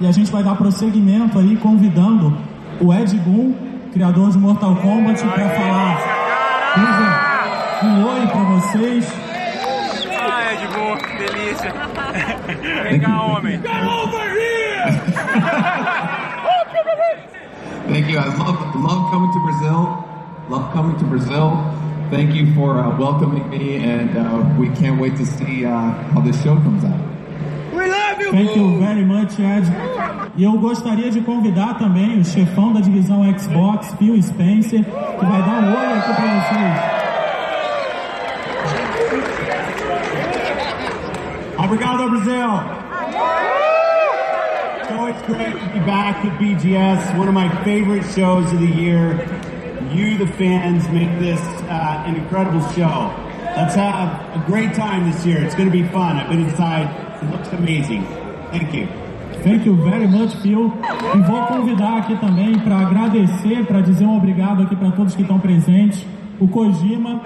E a gente vai dar prosseguimento aí convidando o Ed Boon, criador de Mortal Kombat, para falar um, um oi para vocês. Ah, Ed Boon, delícia. Vem cá, homem. Come over here! Thank you. I love love coming to Brazil. Love coming to Brazil. Thank you for uh, welcoming me, and uh, we can't wait to see uh, how this show comes out. Thank you very much, Ed. E eu gostaria de convidar também o chefão da divisão Xbox, Phil Spencer, que vai dar um oi aqui para vocês. Obrigado, Brazil. So it's great to be back at BGS, one of my favorite shows of the year. You, the fans, make this uh, an incredible show. Let's have a great time this year. It's going to be fun. I've been inside. It looks amazing. Thank you. Thank you very much, Phil. E vou convidar aqui também para agradecer, para dizer um obrigado aqui para todos que estão presentes, o Kojima.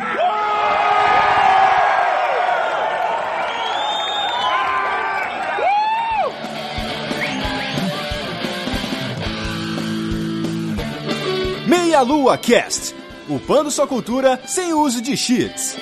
Meia Lua Cast, upando sua cultura sem uso de cheats.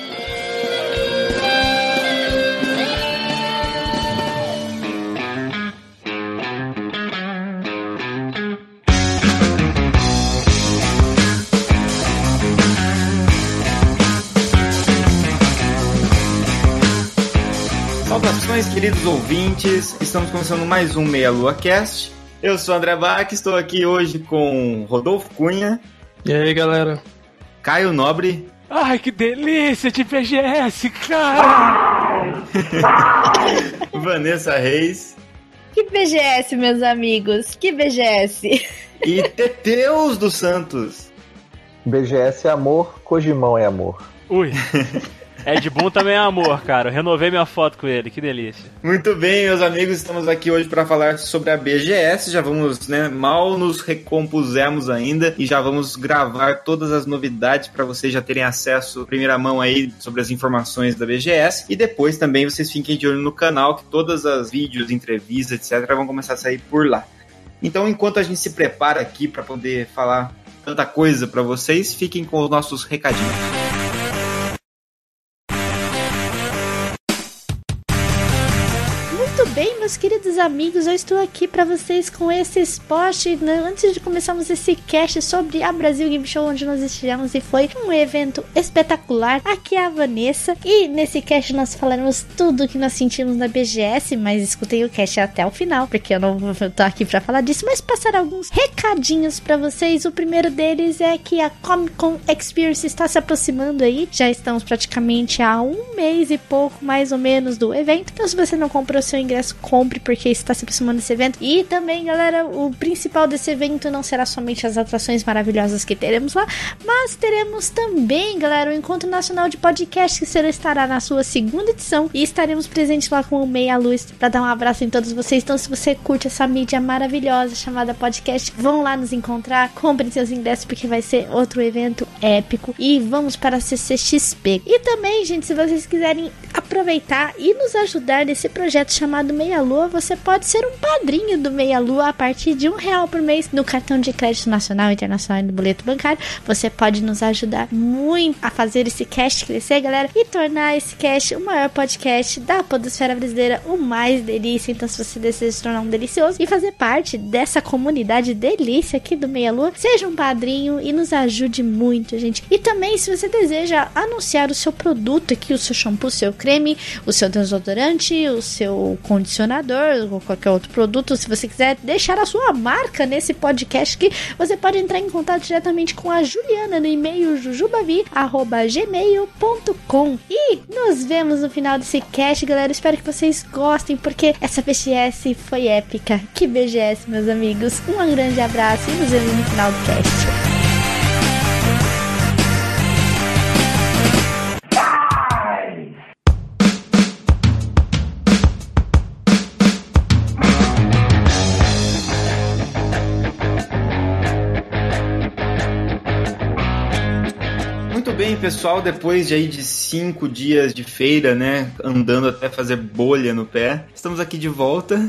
Saudações, queridos ouvintes. Estamos começando mais um Meia Lua Cast. Eu sou o André Bach, estou aqui hoje com Rodolfo Cunha, E aí, galera? Caio Nobre, Ai, que delícia de BGS, cara! Vanessa Reis Que BGS, meus amigos, que BGS. e Teteus dos Santos. BGS é amor, Kojimão é amor. Ui. Ed Boon também é amor, cara. Renovei minha foto com ele, que delícia. Muito bem, meus amigos, estamos aqui hoje para falar sobre a BGS. Já vamos, né, mal nos recompusemos ainda e já vamos gravar todas as novidades para vocês já terem acesso primeira mão aí sobre as informações da BGS e depois também vocês fiquem de olho no canal que todas as vídeos, entrevistas, etc, vão começar a sair por lá. Então, enquanto a gente se prepara aqui para poder falar tanta coisa para vocês, fiquem com os nossos recadinhos. Amigos, eu estou aqui para vocês com esse spot. né, Antes de começarmos esse cast sobre a Brasil Game Show, onde nós estivemos e foi um evento espetacular. Aqui é a Vanessa e nesse cast nós falaremos tudo o que nós sentimos na BGS, mas escutem o cast até o final, porque eu não estar aqui para falar disso, mas passar alguns recadinhos para vocês. O primeiro deles é que a Comic Con Experience está se aproximando aí. Já estamos praticamente há um mês e pouco, mais ou menos, do evento. Então, se você não comprou seu ingresso, compre, porque está se aproximando desse evento. E também, galera, o principal desse evento não será somente as atrações maravilhosas que teremos lá, mas teremos também, galera, o Encontro Nacional de Podcast, que será, estará na sua segunda edição. E estaremos presentes lá com o Meia Luz para dar um abraço em todos vocês. Então, se você curte essa mídia maravilhosa chamada podcast, vão lá nos encontrar, comprem seus ingressos, porque vai ser outro evento épico. E vamos para a CCXP. E também, gente, se vocês quiserem aproveitar e nos ajudar nesse projeto chamado Meia Lua, você pode ser um padrinho do Meia Lua a partir de um real por mês no cartão de crédito nacional, internacional e no boleto bancário. Você pode nos ajudar muito a fazer esse cast crescer, galera, e tornar esse cast o maior podcast da podosfera brasileira, o mais delícia. Então, se você deseja se tornar um delicioso e fazer parte dessa comunidade delícia aqui do Meia Lua, seja um padrinho e nos ajude muito, gente. E também, se você deseja anunciar o seu produto aqui, o seu shampoo, o seu creme, o seu desodorante, o seu condicionador ou qualquer outro produto, se você quiser deixar a sua marca nesse podcast aqui, você pode entrar em contato diretamente com a Juliana no e-mail jujubavi@gmail.com. E nos vemos no final desse cast, galera. Espero que vocês gostem porque essa BGS foi épica. Que BGS, meus amigos. Um grande abraço e nos vemos no final do cast. Bem, pessoal, depois de, aí de cinco dias de feira, né? Andando até fazer bolha no pé. Estamos aqui de volta.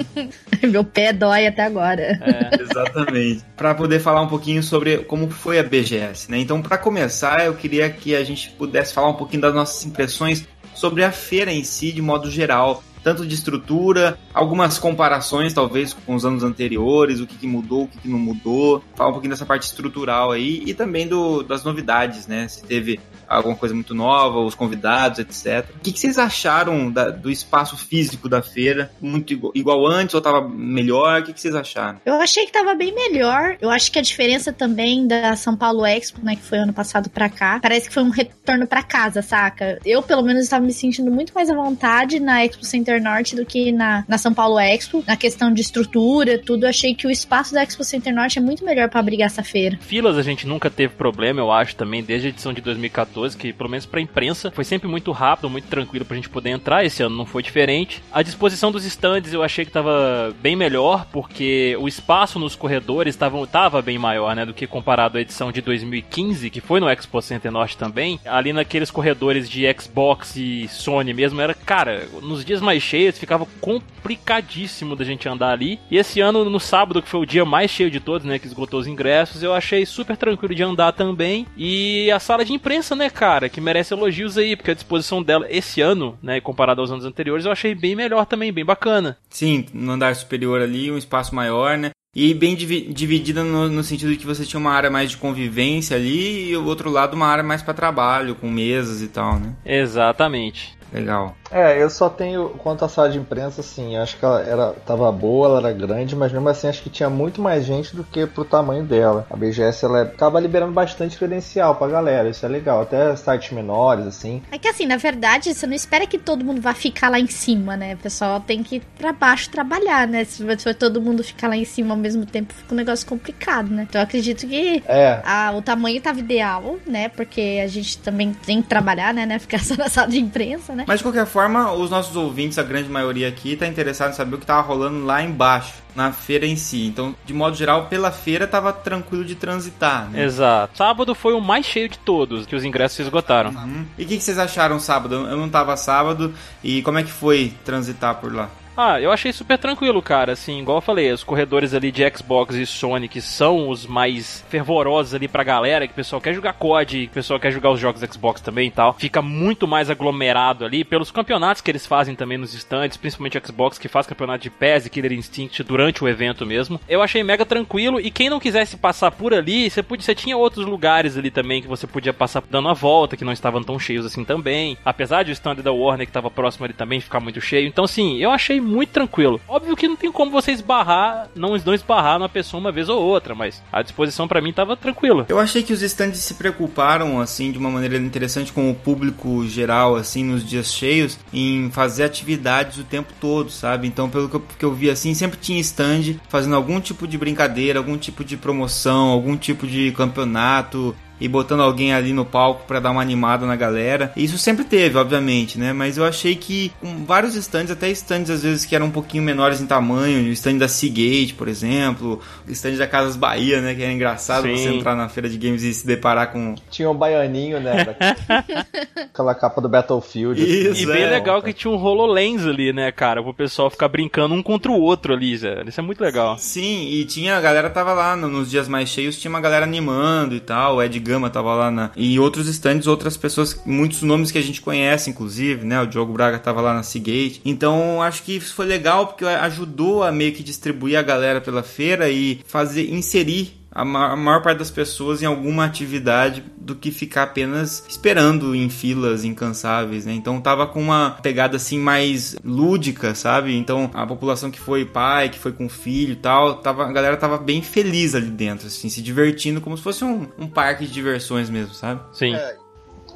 Meu pé dói até agora. É, exatamente. Para poder falar um pouquinho sobre como foi a BGS, né? Então, para começar, eu queria que a gente pudesse falar um pouquinho das nossas impressões sobre a feira em si, de modo geral tanto de estrutura, algumas comparações talvez com os anos anteriores, o que, que mudou, o que, que, não mudou, falar um pouquinho dessa parte estrutural aí e também do, das novidades, né? Se teve alguma coisa muito nova, os convidados, etc. O que, que vocês acharam da, do espaço físico da feira? Muito igual, igual antes ou tava melhor? O que, que vocês acharam? Eu achei que tava bem melhor. Eu acho que a diferença também da São Paulo Expo, né, que foi ano passado pra cá, parece que foi um retorno pra casa, saca? Eu, pelo menos, estava me sentindo muito mais à vontade na Expo Center Norte do que na, na São Paulo Expo. Na questão de estrutura, tudo, achei que o espaço da Expo Center Norte é muito melhor para abrigar essa feira. Filas a gente nunca teve problema, eu acho, também, desde a edição de 2014, que pelo menos pra imprensa foi sempre muito rápido, muito tranquilo pra gente poder entrar. Esse ano não foi diferente. A disposição dos stands eu achei que tava bem melhor, porque o espaço nos corredores tava, tava bem maior, né, do que comparado à edição de 2015, que foi no Expo Center Norte também. Ali naqueles corredores de Xbox e Sony mesmo, era, cara, nos dias mais cheios ficava complicadíssimo da gente andar ali. E esse ano, no sábado, que foi o dia mais cheio de todos, né, que esgotou os ingressos, eu achei super tranquilo de andar também. E a sala de imprensa, né, cara, que merece elogios aí, porque a disposição dela esse ano, né, comparado aos anos anteriores, eu achei bem melhor também, bem bacana. Sim, no andar superior ali, um espaço maior, né? E bem dividida no, no, sentido de que você tinha uma área mais de convivência ali e o outro lado uma área mais para trabalho, com mesas e tal, né? Exatamente. Legal. É, eu só tenho, quanto à sala de imprensa, assim, acho que ela era, tava boa, ela era grande, mas mesmo assim acho que tinha muito mais gente do que pro tamanho dela. A BGS, ela tava liberando bastante credencial pra galera, isso é legal, até sites menores, assim. É que assim, na verdade, você não espera que todo mundo vá ficar lá em cima, né? O pessoal tem que ir pra baixo trabalhar, né? Se for todo mundo ficar lá em cima ao mesmo tempo, fica um negócio complicado, né? Então eu acredito que é. a, o tamanho tava ideal, né? Porque a gente também tem que trabalhar, né? né? Ficar só na sala de imprensa, né? Mas de qualquer forma, os nossos ouvintes, a grande maioria aqui, tá interessado em saber o que tava rolando lá embaixo, na feira em si. Então, de modo geral, pela feira tava tranquilo de transitar, né? Exato. Sábado foi o mais cheio de todos, que os ingressos se esgotaram. Uhum. E o que, que vocês acharam sábado? Eu não tava sábado, e como é que foi transitar por lá? Ah, eu achei super tranquilo, cara. Assim, igual eu falei, os corredores ali de Xbox e Sony que são os mais fervorosos ali pra galera, que o pessoal quer jogar COD, que o pessoal quer jogar os jogos Xbox também e tal. Fica muito mais aglomerado ali pelos campeonatos que eles fazem também nos estandes, principalmente Xbox que faz campeonato de PES e Killer Instinct durante o evento mesmo. Eu achei mega tranquilo e quem não quisesse passar por ali, você, podia, você tinha outros lugares ali também que você podia passar dando a volta, que não estavam tão cheios assim também. Apesar de o stand da Warner que tava próximo ali também ficar muito cheio. Então, assim, eu achei muito tranquilo. Óbvio que não tem como você esbarrar, não, não esbarrar numa pessoa uma vez ou outra, mas a disposição para mim tava tranquila. Eu achei que os stands se preocuparam, assim, de uma maneira interessante com o público geral, assim, nos dias cheios, em fazer atividades o tempo todo, sabe? Então, pelo que eu, que eu vi, assim, sempre tinha stand fazendo algum tipo de brincadeira, algum tipo de promoção, algum tipo de campeonato, e botando alguém ali no palco para dar uma animada na galera. Isso sempre teve, obviamente, né? Mas eu achei que com vários stands, até stands às vezes que eram um pouquinho menores em tamanho, o stand da Seagate, por exemplo, o stand da Casas Bahia, né? Que era engraçado Sim. você entrar na feira de games e se deparar com. Tinha um baianinho, né? Aquela capa do Battlefield. Isso, e bem é, legal que tinha um HoloLens ali, né, cara? Pro pessoal ficar brincando um contra o outro ali, Zé. Isso é muito legal. Sim, e tinha, a galera tava lá nos dias mais cheios, tinha uma galera animando e tal, o Ed Gama tava lá na. E outros stands, outras pessoas, muitos nomes que a gente conhece, inclusive, né? O Diogo Braga tava lá na Seagate. Então acho que isso foi legal porque ajudou a meio que distribuir a galera pela feira e fazer inserir a maior parte das pessoas em alguma atividade do que ficar apenas esperando em filas incansáveis, né? Então tava com uma pegada assim mais lúdica, sabe? Então a população que foi pai, que foi com filho e tal, tava, a galera tava bem feliz ali dentro, assim, se divertindo como se fosse um, um parque de diversões mesmo, sabe? Sim. É.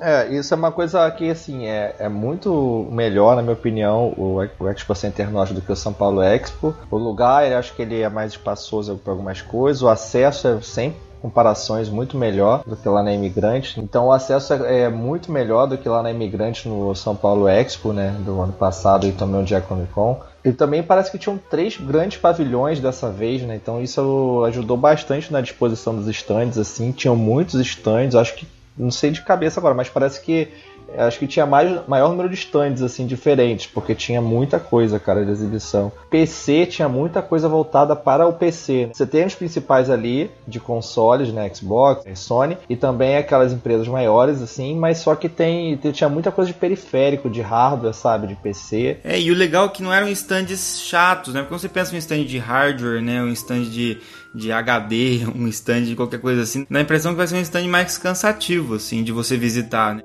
É, isso é uma coisa que, assim, é, é muito melhor, na minha opinião, o, o Expo Center Norte do que o São Paulo Expo. O lugar, eu acho que ele é mais espaçoso para algumas coisas, o acesso é sempre comparações muito melhor do que lá na Imigrante. Então o acesso é, é, muito melhor do que lá na Imigrante no São Paulo Expo, né, do ano passado e também o dia Comic Con. E também parece que tinham três grandes pavilhões dessa vez, né? Então isso ajudou bastante na disposição dos stands, assim. Tinham muitos stands, acho que não sei de cabeça agora, mas parece que acho que tinha mais, maior número de stands, assim, diferentes, porque tinha muita coisa, cara, de exibição. PC tinha muita coisa voltada para o PC. Você tem os principais ali, de consoles, né, Xbox, Sony, e também aquelas empresas maiores, assim, mas só que tem, tinha muita coisa de periférico, de hardware, sabe, de PC. É, e o legal é que não eram stands chatos, né, porque quando você pensa em um stand de hardware, né, um stand de de HD, um stand de qualquer coisa assim, dá a impressão que vai ser um stand mais cansativo, assim, de você visitar, né?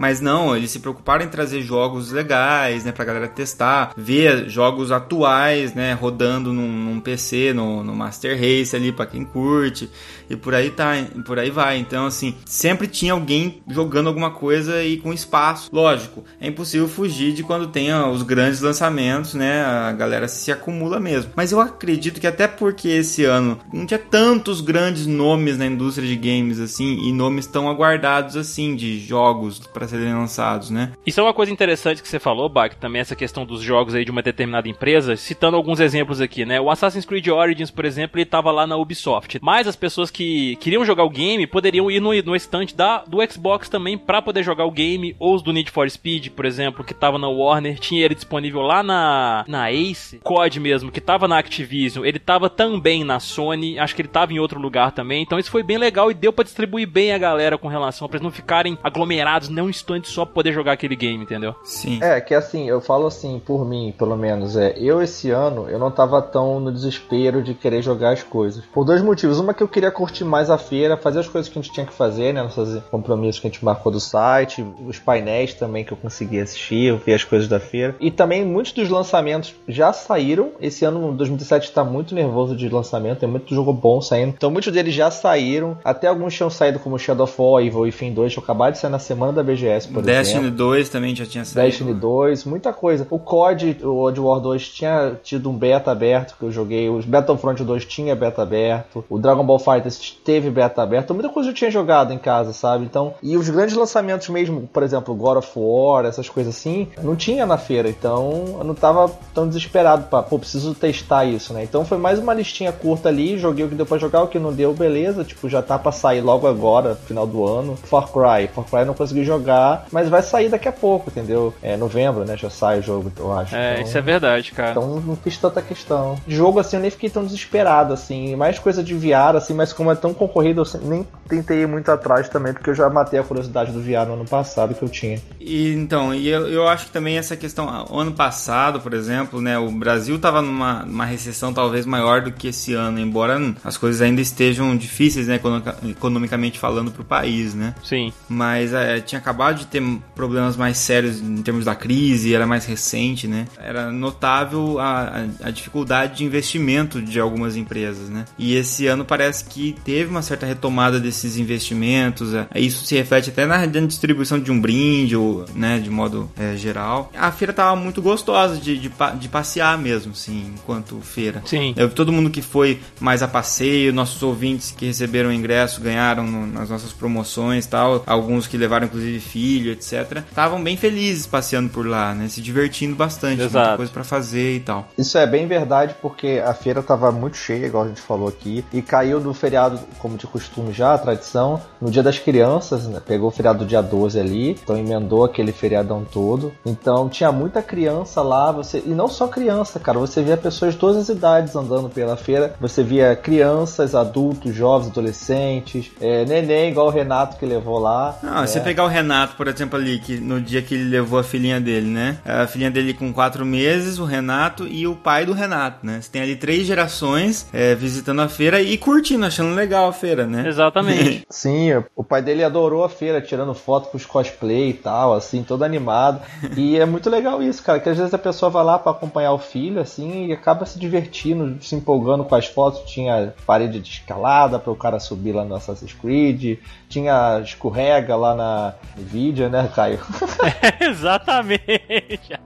Mas não, eles se preocuparam em trazer jogos legais, né, pra galera testar, ver jogos atuais, né, rodando num, num PC, no, no, Master Race ali para quem curte, e por aí tá, por aí vai. Então, assim, sempre tinha alguém jogando alguma coisa e com espaço. Lógico, é impossível fugir de quando tem os grandes lançamentos, né, a galera se acumula mesmo. Mas eu acredito que até porque esse ano não tinha tantos grandes nomes na indústria de games assim, e nomes tão aguardados assim de jogos para serem lançados, né? Isso é uma coisa interessante que você falou, Bach, também essa questão dos jogos aí de uma determinada empresa, citando alguns exemplos aqui, né? O Assassin's Creed Origins, por exemplo, ele tava lá na Ubisoft. Mas as pessoas que queriam jogar o game poderiam ir no, no estante da, do Xbox também para poder jogar o game, ou os do Need for Speed, por exemplo, que tava na Warner, tinha ele disponível lá na, na Ace, COD mesmo, que tava na Activision, ele tava também na Sony, acho que ele tava em outro lugar também, então isso foi bem legal e deu para distribuir bem a galera com relação para eles não ficarem aglomerados, não instante só pra poder jogar aquele game, entendeu? Sim. É, que assim, eu falo assim, por mim, pelo menos, é, eu esse ano, eu não tava tão no desespero de querer jogar as coisas. Por dois motivos. Uma que eu queria curtir mais a feira, fazer as coisas que a gente tinha que fazer, né, nossos compromissos que a gente marcou do site, os painéis também que eu consegui assistir, ver as coisas da feira. E também muitos dos lançamentos já saíram. Esse ano, 2017, está muito nervoso de lançamento, tem muito jogo bom saindo. Então muitos deles já saíram. Até alguns tinham saído como Shadow of War, Evil Within 2, que acabaram de sair na semana da BGS, por Destiny exemplo. 2 também já tinha saído. Destiny 2, muita coisa. O COD, o World War 2 tinha tido um beta aberto que eu joguei. O Battlefront 2 tinha beta aberto. O Dragon Ball Fighters teve beta aberto. Muita coisa eu tinha jogado em casa, sabe? Então, e os grandes lançamentos mesmo, por exemplo, God of War, essas coisas assim, não tinha na feira. Então, eu não tava tão desesperado para, pô, preciso testar isso, né? Então, foi mais uma listinha curta ali, joguei o que deu pra jogar, o que não deu, beleza. Tipo, já tá pra sair logo agora, final do ano. Far Cry. Far Cry eu não consegui jogar, mas vai sair daqui a pouco, entendeu? É novembro, né? Já sai o jogo, eu acho. É, então, isso é verdade, cara. Então não fiz tanta questão. Jogo assim, eu nem fiquei tão desesperado, assim. Mais coisa de VR, assim, mas como é tão concorrido, eu nem tentei ir muito atrás também, porque eu já matei a curiosidade do VR no ano passado que eu tinha. E então, e eu, eu acho que também essa questão, ano passado, por exemplo, né? O Brasil tava numa, numa recessão talvez maior do que esse ano, embora as coisas ainda estejam difíceis, né? Economicamente falando pro país, né? Sim. Mas é, tinha acabado de ter problemas mais sérios em termos da crise, era mais recente, né? Era notável a, a, a, dificuldade de investimento de algumas empresas, né? E esse ano parece que teve uma certa retomada desses investimentos. É, isso se reflete até na distribuição de um brinde, ou, né, de modo é, geral. A feira tava muito gostosa de, de, de, passear mesmo, assim, enquanto feira. Sim. Eu, todo mundo que foi mais a passeio, nossos ouvintes que receberam ingresso ganharam no, nas nossas promoções tal, alguns que levaram inclusive filho, etc. Estavam bem felizes passeando por lá, né? Se divertindo bastante, Exato. muita coisa para fazer e tal. Isso é bem verdade porque a feira tava muito cheia, igual a gente falou aqui, e caiu do feriado, como de costume já, a tradição, no dia das crianças, né? Pegou o feriado do dia 12 ali, então emendou aquele feriadão todo. Então tinha muita criança lá, você e não só criança, cara, você via pessoas de todas as idades andando pela feira. Você via crianças, adultos, jovens, adolescentes, é, neném, igual o Renato que levou lá. Não, né? você pegar o Renato, por exemplo, ali, que no dia que ele levou a filhinha dele, né? A filhinha dele com quatro meses, o Renato e o pai do Renato, né? Você tem ali três gerações é, visitando a feira e curtindo, achando legal a feira, né? Exatamente. Sim, o pai dele adorou a feira, tirando foto com os cosplay e tal, assim, todo animado. E é muito legal isso, cara, que às vezes a pessoa vai lá para acompanhar o filho, assim, e acaba se divertindo, se empolgando com as fotos. Tinha parede de escalada para o cara subir lá no Assassin's Creed, tinha escorrega lá na Nvidia, né, Caio? Exatamente.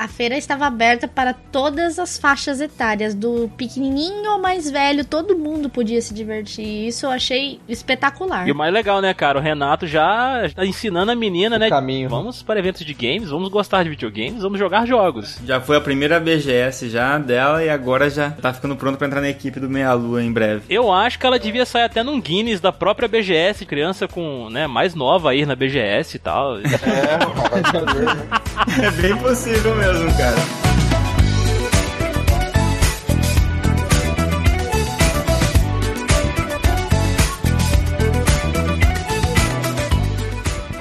A feira estava aberta para todas as faixas etárias, do pequenininho ao mais velho, todo mundo podia se divertir. Isso eu achei espetacular. E o mais legal, né, cara? O Renato já tá ensinando a menina, né? caminho. Vamos para eventos de games, vamos gostar de videogames, vamos jogar jogos. Já foi a primeira BGS já dela e agora já tá ficando pronto pra entrar na equipe do Meia Lua em breve. Eu acho que ela devia sair até num Guinness da própria BGS, criança com, né, mais nova aí na BGS e tal. É bem possível mesmo, cara.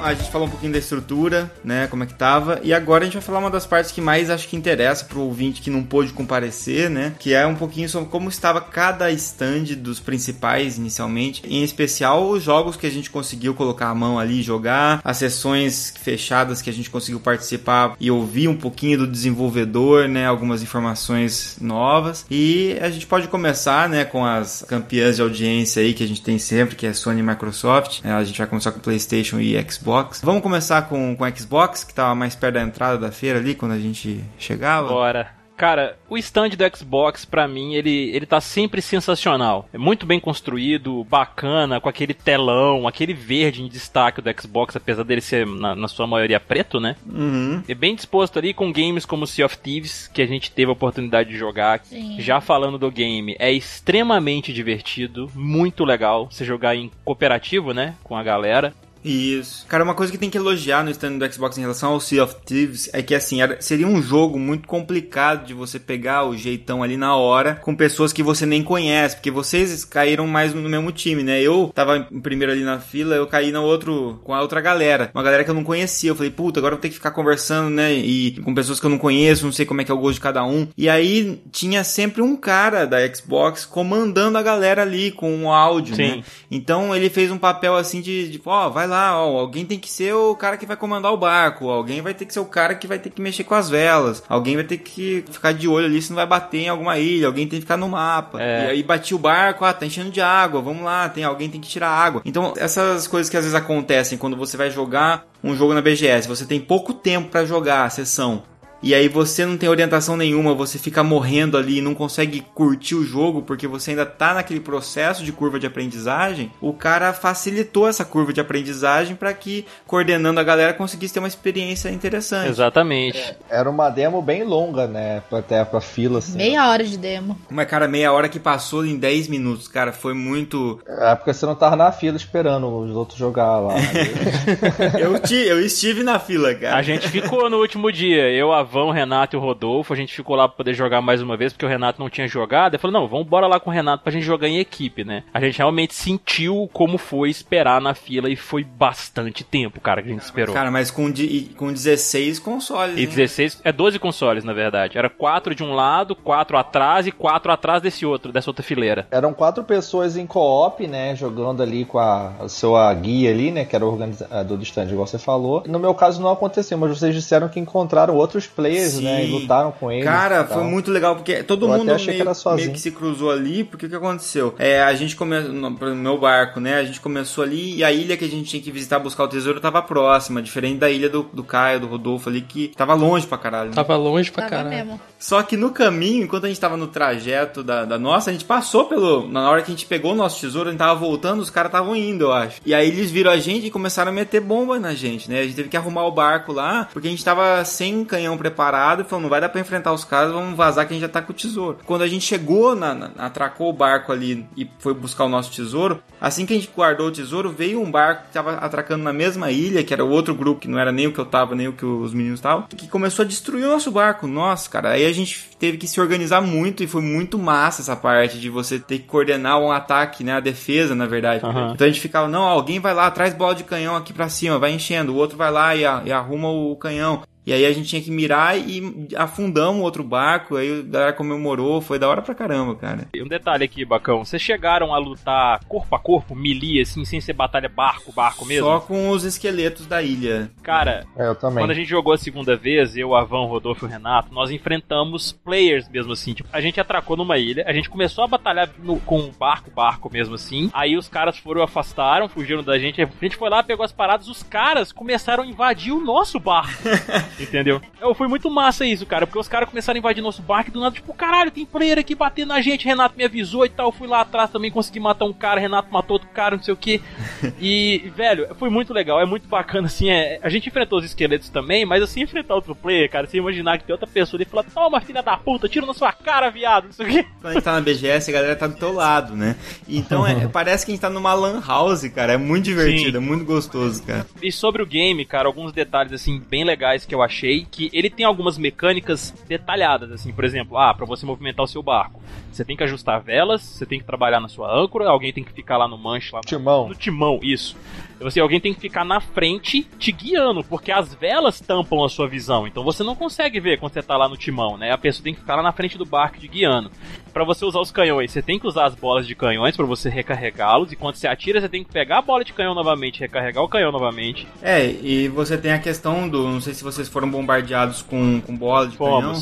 A gente falou um pouquinho da estrutura, né, como é que tava, e agora a gente vai falar uma das partes que mais acho que interessa pro ouvinte que não pôde comparecer, né, que é um pouquinho sobre como estava cada stand dos principais inicialmente, em especial os jogos que a gente conseguiu colocar a mão ali e jogar, as sessões fechadas que a gente conseguiu participar e ouvir um pouquinho do desenvolvedor, né, algumas informações novas, e a gente pode começar, né, com as campeãs de audiência aí que a gente tem sempre, que é Sony e Microsoft, né, a gente vai começar com PlayStation e Xbox. Vamos começar com com Xbox, que tava mais perto da entrada da feira ali, quando a gente chegava. Bora. Cara, o stand do Xbox, pra mim, ele, ele tá sempre sensacional. É muito bem construído, bacana, com aquele telão, aquele verde em destaque do Xbox, apesar dele ser, na, na sua maioria, preto, né? Uhum. É bem disposto ali com games como Sea of Thieves, que a gente teve a oportunidade de jogar. Sim. Já falando do game, é extremamente divertido, muito legal você jogar em cooperativo, né? Com a galera. Isso. Cara, uma coisa que tem que elogiar no stand do Xbox em relação ao Sea of Thieves é que, assim, era- seria um jogo muito complicado de você pegar o jeitão ali na hora com pessoas que você nem conhece, porque vocês caíram mais no mesmo time, né? Eu tava em primeiro ali na fila, eu caí na outro, com a outra galera, uma galera que eu não conhecia. Eu falei, puta, agora eu vou ter que ficar conversando, né? E com pessoas que eu não conheço, não sei como é que é o gosto de cada um. E aí tinha sempre um cara da Xbox comandando a galera ali com o áudio, Sim. né? Então ele fez um papel assim de, ó, vai lá, ó, alguém tem que ser o cara que vai comandar o barco, alguém vai ter que ser o cara que vai ter que mexer com as velas, alguém vai ter que ficar de olho ali se não vai bater em alguma ilha, alguém tem que ficar no mapa. É. E aí batia o barco, ah, tá enchendo de água, vamos lá, tem alguém tem que tirar água. Então essas coisas que às vezes acontecem quando você vai jogar um jogo na BGS, você tem pouco tempo pra jogar a sessão. E aí você não tem orientação nenhuma, você fica morrendo ali e não consegue curtir o jogo porque você ainda tá naquele processo de curva de aprendizagem. O cara facilitou essa curva de aprendizagem para que coordenando a galera conseguisse ter uma experiência interessante. Exatamente. Era uma demo bem longa, né? Até pra fila, assim. Meia hora de demo. Mas cara, meia hora que passou em 10 minutos, cara, foi muito É porque você não tava na fila esperando os outros jogar lá. eu, ti- eu estive na fila, cara. A gente ficou no último dia, eu, a Van, o Renato e o Rodolfo, a gente ficou lá pra poder jogar mais uma vez, porque o Renato não tinha jogado. Eu falei, não, vamos bora lá com o Renato pra gente jogar em equipe, né? A gente realmente sentiu como foi esperar na fila e foi bastante tempo, cara, que a gente esperou. Cara, mas com, de- com 16 consoles. E hein? 16, é 12 consoles, na verdade. Era 4 de um lado, 4 atrás e 4 atrás desse outro, dessa outra fileira. Eram quatro pessoas em co-op, né? Jogando ali com a, a sua guia ali, né? Que era o organizador do stand, igual você falou. No meu caso não aconteceu, mas vocês disseram que encontraram outros players, Sim. né? E lutaram com eles. Cara, foi muito legal, porque todo Eu mundo achei que meio, era sozinho. meio que se cruzou ali, porque o que aconteceu? É, a gente começou, no no meu barco, né? A gente começou ali e a ilha que a gente tinha que visitar buscar o tesouro tava próxima, diferente da ilha do, do Caio, do Rodolfo ali, que tava longe pra caralho. né? Tava longe pra Tava caralho. mesmo. Só que no caminho, enquanto a gente tava no trajeto da, da nossa, a gente passou pelo. Na hora que a gente pegou o nosso tesouro, a gente tava voltando, os caras estavam indo, eu acho. E aí eles viram a gente e começaram a meter bomba na gente, né? A gente teve que arrumar o barco lá, porque a gente tava sem canhão preparado e falou: não vai dar pra enfrentar os caras, vamos vazar que a gente já tá com o tesouro. Quando a gente chegou, na, na- atracou o barco ali e foi buscar o nosso tesouro, assim que a gente guardou o tesouro, veio um barco que tava atracando na mesma ilha, que era o outro grupo, que não era nem o que eu tava, nem o que os meninos estavam, que começou a destruir o nosso barco. Nossa, cara, aí a gente teve que se organizar muito e foi muito massa essa parte de você ter que coordenar um ataque, né? A defesa, na verdade. Aham. Então a gente ficava, não, alguém vai lá, traz bola de canhão aqui pra cima, vai enchendo, o outro vai lá e, a- e arruma o canhão. E aí a gente tinha que mirar e afundamos o outro barco, aí a galera comemorou, foi da hora pra caramba, cara. E um detalhe aqui, Bacão, vocês chegaram a lutar corpo a corpo, melee, assim, sem ser batalha barco, barco mesmo? Só com os esqueletos da ilha. Cara, É, eu também. Quando a gente jogou a segunda vez, eu, Avão, Rodolfo e o Renato, nós enfrentamos players mesmo assim. Tipo, a gente atracou numa ilha, a gente começou a batalhar no- com barco, barco mesmo assim. Aí os caras foram, afastaram, fugiram da gente. A gente foi lá, pegou as paradas, os caras começaram a invadir o nosso barco. Entendeu? Eu, foi muito massa isso, cara, porque os caras começaram a invadir nosso barco e do nada, tipo, caralho, tem player aqui batendo na gente, Renato me avisou e tal. Fui lá atrás também, consegui matar um cara, Renato matou outro cara, não sei o que. E, velho, foi muito legal, é muito bacana, assim, é, a gente enfrentou os esqueletos também, mas assim, enfrentar outro player, cara, você imaginar que tem outra pessoa e falar, toma, filha da puta, tira na sua cara, viado, não sei o que. Quando a gente tá na BGS, a galera tá do teu lado, né? Então é, parece que a gente tá numa lan house, cara, é muito divertido, Sim. é muito gostoso, cara. E sobre o game, cara, alguns detalhes, assim, bem legais que eu achei, que ele tem algumas mecânicas detalhadas, assim, por exemplo, ah, para você movimentar o seu barco, você tem que ajustar velas, você tem que trabalhar na sua âncora, alguém tem que ficar lá no manche, lá no timão. No timão, isso. Você, alguém tem que ficar na frente te guiando, porque as velas tampam a sua visão. Então você não consegue ver quando você tá lá no timão, né? A pessoa tem que ficar lá na frente do barco te guiando. Para você usar os canhões, você tem que usar as bolas de canhões para você recarregá-los. E quando você atira, você tem que pegar a bola de canhão novamente, recarregar o canhão novamente. É, e você tem a questão do. Não sei se vocês foram bombardeados com, com bola de canhão.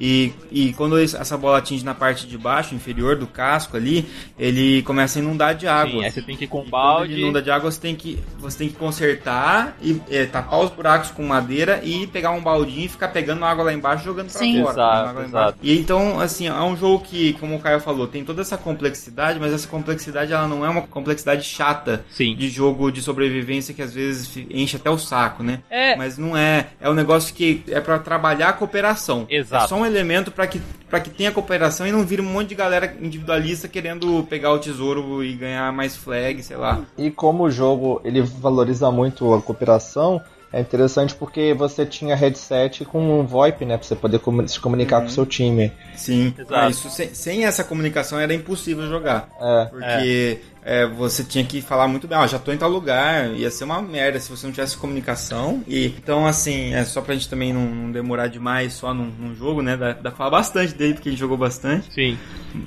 E, e quando essa bola atinge na parte de baixo, inferior do casco ali, ele começa a inundar de água. Sim, aí você tem que ir com balde. Quando inunda de água, você tem que, você tem que consertar e é, tapar os buracos com madeira e pegar um baldinho e ficar pegando água lá embaixo jogando pra Sim. fora. Exato, exato. E então, assim, é um jogo que, como o Caio falou, tem toda essa complexidade, mas essa complexidade ela não é uma complexidade chata Sim. de jogo de sobrevivência que às vezes enche até o saco, né? É. Mas não é. É um negócio que é para trabalhar a cooperação. Exato. É só um elemento para que, pra que tenha cooperação e não vire um monte de galera individualista querendo pegar o tesouro e ganhar mais flag, sei lá. E como o jogo ele valoriza muito a cooperação, é interessante porque você tinha headset com um VoIP, né? Pra você poder se comunicar uhum. com o seu time. Sim, Exato. isso sem, sem, essa comunicação era impossível jogar. É. Porque é. É, você tinha que falar muito bem, ó, já tô em tal lugar, ia ser uma merda se você não tivesse comunicação. E então, assim, é só pra gente também não, não demorar demais só num, num, jogo, né? Dá, dá pra falar bastante dele, porque a gente jogou bastante. Sim.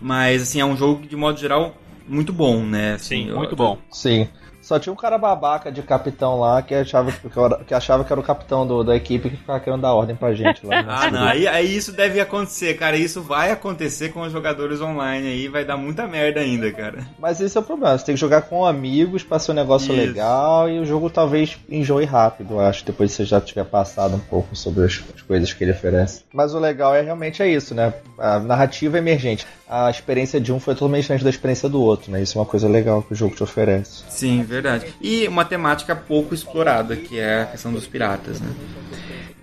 Mas, assim, é um jogo que, de modo geral, muito bom, né? Assim, Sim, muito eu, bom. Sim. Só tinha um cara babaca de capitão lá que achava que, que achava que era o capitão do, da equipe que ficava querendo dar ordem pra gente lá. ah, não, aí, aí, isso deve acontecer, cara. Isso vai acontecer com os jogadores online aí, vai dar muita merda ainda, cara. Mas esse é o problema, você tem que jogar com amigos pra ser um negócio isso. legal e o jogo talvez enjoe rápido, eu acho, depois que você já tiver passado um pouco sobre as, as coisas que ele oferece. Mas o legal é realmente é isso, né? A narrativa emergente. A experiência de um foi totalmente diferente da experiência do outro, né? Isso é uma coisa legal que o jogo te oferece. Sim, verdade. E uma temática pouco explorada, que é a questão dos piratas, né?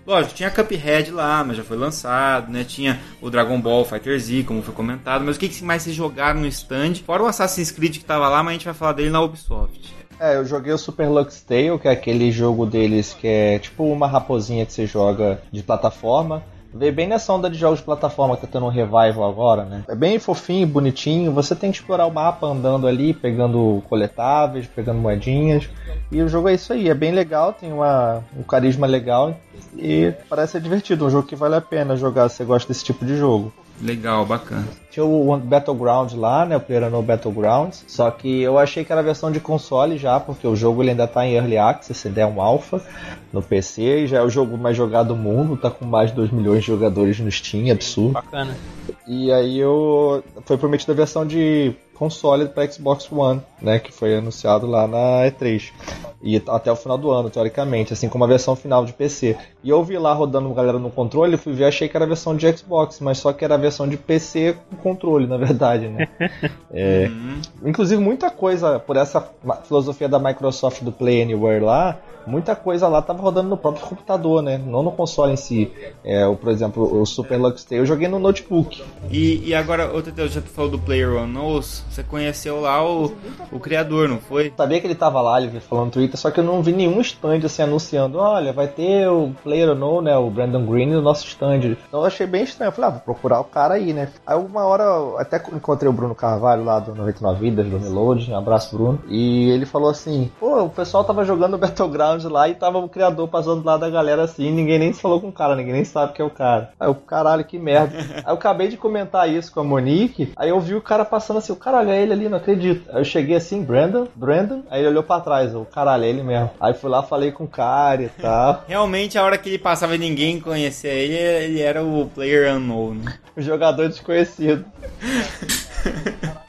Lógico, tinha Cuphead lá, mas já foi lançado, né? Tinha o Dragon Ball Fighter Z, como foi comentado. Mas o que mais vocês jogaram no stand? Fora o Assassin's Creed que tava lá, mas a gente vai falar dele na Ubisoft. É, eu joguei o Super Lux Tale, que é aquele jogo deles que é tipo uma raposinha que você joga de plataforma. Veio bem nessa onda de jogos de plataforma que tá tendo um revival agora, né? É bem fofinho, bonitinho. Você tem que explorar o mapa andando ali, pegando coletáveis, pegando moedinhas. E o jogo é isso aí, é bem legal, tem uma, um carisma legal e parece ser divertido. Um jogo que vale a pena jogar se você gosta desse tipo de jogo. Legal, bacana. Tinha o Battleground lá, né? O Player no Battlegrounds. Só que eu achei que era a versão de console já, porque o jogo ele ainda tá em Early Access, ainda é um alpha no PC e já é o jogo mais jogado do mundo, tá com mais de 2 milhões de jogadores no Steam, absurdo. Bacana. E aí eu foi prometida a versão de console para Xbox One, né, que foi anunciado lá na E3. E até o final do ano, teoricamente, assim como a versão final de PC. E eu vi lá rodando galera no controle, fui ver, achei que era a versão de Xbox, mas só que era a versão de PC com controle, na verdade, né? é, uhum. Inclusive, muita coisa por essa filosofia da Microsoft do Play Anywhere lá, muita coisa lá estava rodando no próprio computador, né? Não no console em si. É, o, por exemplo, o Super Lux Tale eu joguei no notebook. E, e agora, outro Teteu, já tu falou do Player Unknowns, você conheceu lá o, o criador, não foi? Sabia que ele tava lá, ele falando no Twitter, só que eu não vi nenhum stand assim anunciando, olha, vai ter o Player Unknown, né? O Brandon Green no nosso stand. Então eu achei bem estranho. Eu falei, ah, vou procurar o cara aí, né? Aí uma hora até encontrei o Bruno Carvalho lá do 99 Vidas, do Reload, um abraço Bruno. E ele falou assim, pô, o pessoal tava jogando Battlegrounds lá e tava o criador passando do lado da galera assim, ninguém nem falou com o cara, ninguém nem sabe que é o cara. Aí eu, caralho, que merda. aí eu acabei de comentar isso com a Monique, aí eu vi o cara passando assim, o caralho, é ele ali, não acredito. Aí eu cheguei assim, Brandon, Brandon, aí ele olhou pra trás, o caralho, é ele mesmo. Aí fui lá, falei com o cara e tal. Realmente, a hora que ele passava e ninguém conhecia ele, ele era o player unknown. O jogador desconhecido.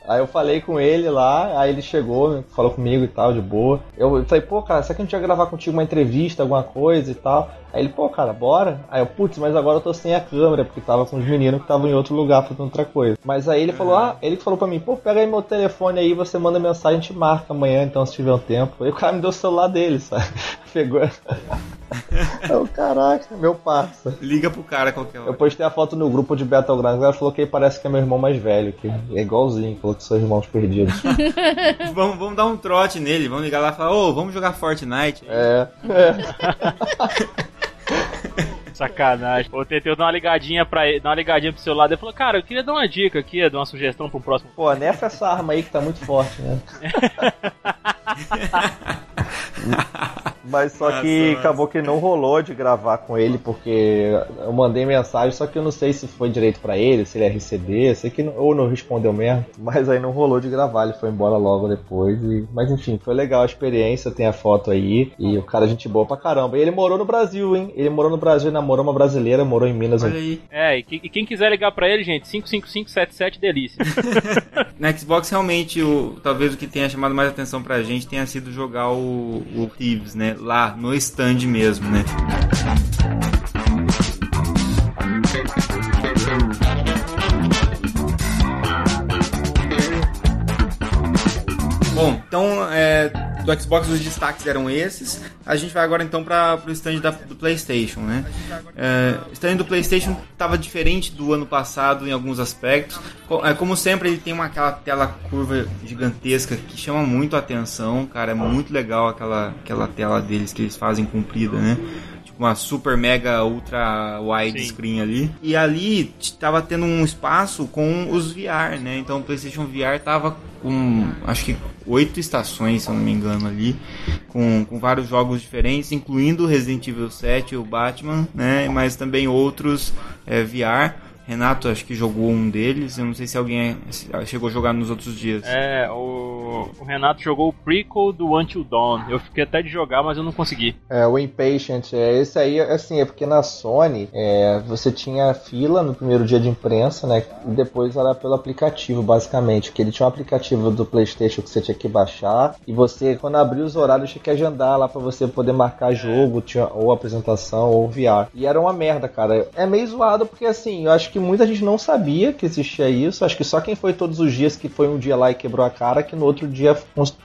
Aí eu falei com ele lá, aí ele chegou, falou comigo e tal, de boa. Eu falei, pô, cara, será que a gente ia gravar contigo uma entrevista, alguma coisa e tal? Aí ele, pô, cara, bora. Aí eu, putz, mas agora eu tô sem a câmera, porque tava com os meninos que estavam em outro lugar fazendo outra coisa. Mas aí ele falou, ah, ele falou pra mim, pô, pega aí meu telefone aí, você manda mensagem, a gente marca amanhã, então se tiver um tempo. Aí o cara me deu o celular dele, sabe? Pegou. Eu, caraca, meu parça. Liga pro cara qualquer hora. Eu postei a foto no grupo de Battlegrounds, ela falou que parece que é meu irmão mais velho, que é igualzinho, falou que são irmãos perdidos. vamos, vamos dar um trote nele, vamos ligar lá e falar, ô, oh, vamos jogar Fortnite. É. é. Sacanagem. Eu tentei dar uma ligadinha pra ele, dar uma ligadinha pro seu lado. Ele falou, cara, eu queria dar uma dica aqui, dar uma sugestão pro próximo. Pô, nessa essa arma aí que tá muito forte, né? Mas só nossa, que nossa. acabou que não rolou de gravar com ele, porque eu mandei mensagem, só que eu não sei se foi direito para ele, se ele ia receber, sei que não, ou não respondeu mesmo. Mas aí não rolou de gravar, ele foi embora logo depois. E, mas enfim, foi legal a experiência, tem a foto aí. E o cara, gente boa pra caramba. E ele morou no Brasil, hein? Ele morou no Brasil, namorou uma brasileira, morou em Minas. Olha aí. É, e, e quem quiser ligar para ele, gente, 55577 delícia. Na Xbox, realmente, o, talvez o que tenha chamado mais atenção pra gente tenha sido jogar o, o Thieves, né? Lá no stand mesmo, né? Bom, então é, do Xbox os destaques eram esses. A gente vai agora então para o stand da, do PlayStation, né? É, o stand do PlayStation estava diferente do ano passado em alguns aspectos. É, como sempre, ele tem uma aquela tela curva gigantesca que chama muito a atenção, cara. É muito legal aquela, aquela tela deles que eles fazem comprida, né? Uma super mega ultra wide screen ali. E ali tava tendo um espaço com os VR, né? Então o PlayStation VR tava com acho que oito estações, se eu não me engano, ali, com, com vários jogos diferentes, incluindo Resident Evil 7 e o Batman, né? Mas também outros é, VR. Renato acho que jogou um deles, eu não sei se alguém chegou a jogar nos outros dias. É, o, o Renato jogou o prequel do Until Dawn. Eu fiquei até de jogar, mas eu não consegui. É, o Impatient, é, esse aí, assim, é porque na Sony é, você tinha fila no primeiro dia de imprensa, né? E depois era pelo aplicativo, basicamente. Que ele tinha um aplicativo do PlayStation que você tinha que baixar. E você, quando abriu os horários, tinha que agendar lá para você poder marcar jogo, tinha, ou apresentação, ou VR. E era uma merda, cara. É meio zoado porque, assim, eu acho que muita gente não sabia que existia isso. Acho que só quem foi todos os dias que foi um dia lá e quebrou a cara, que no outro dia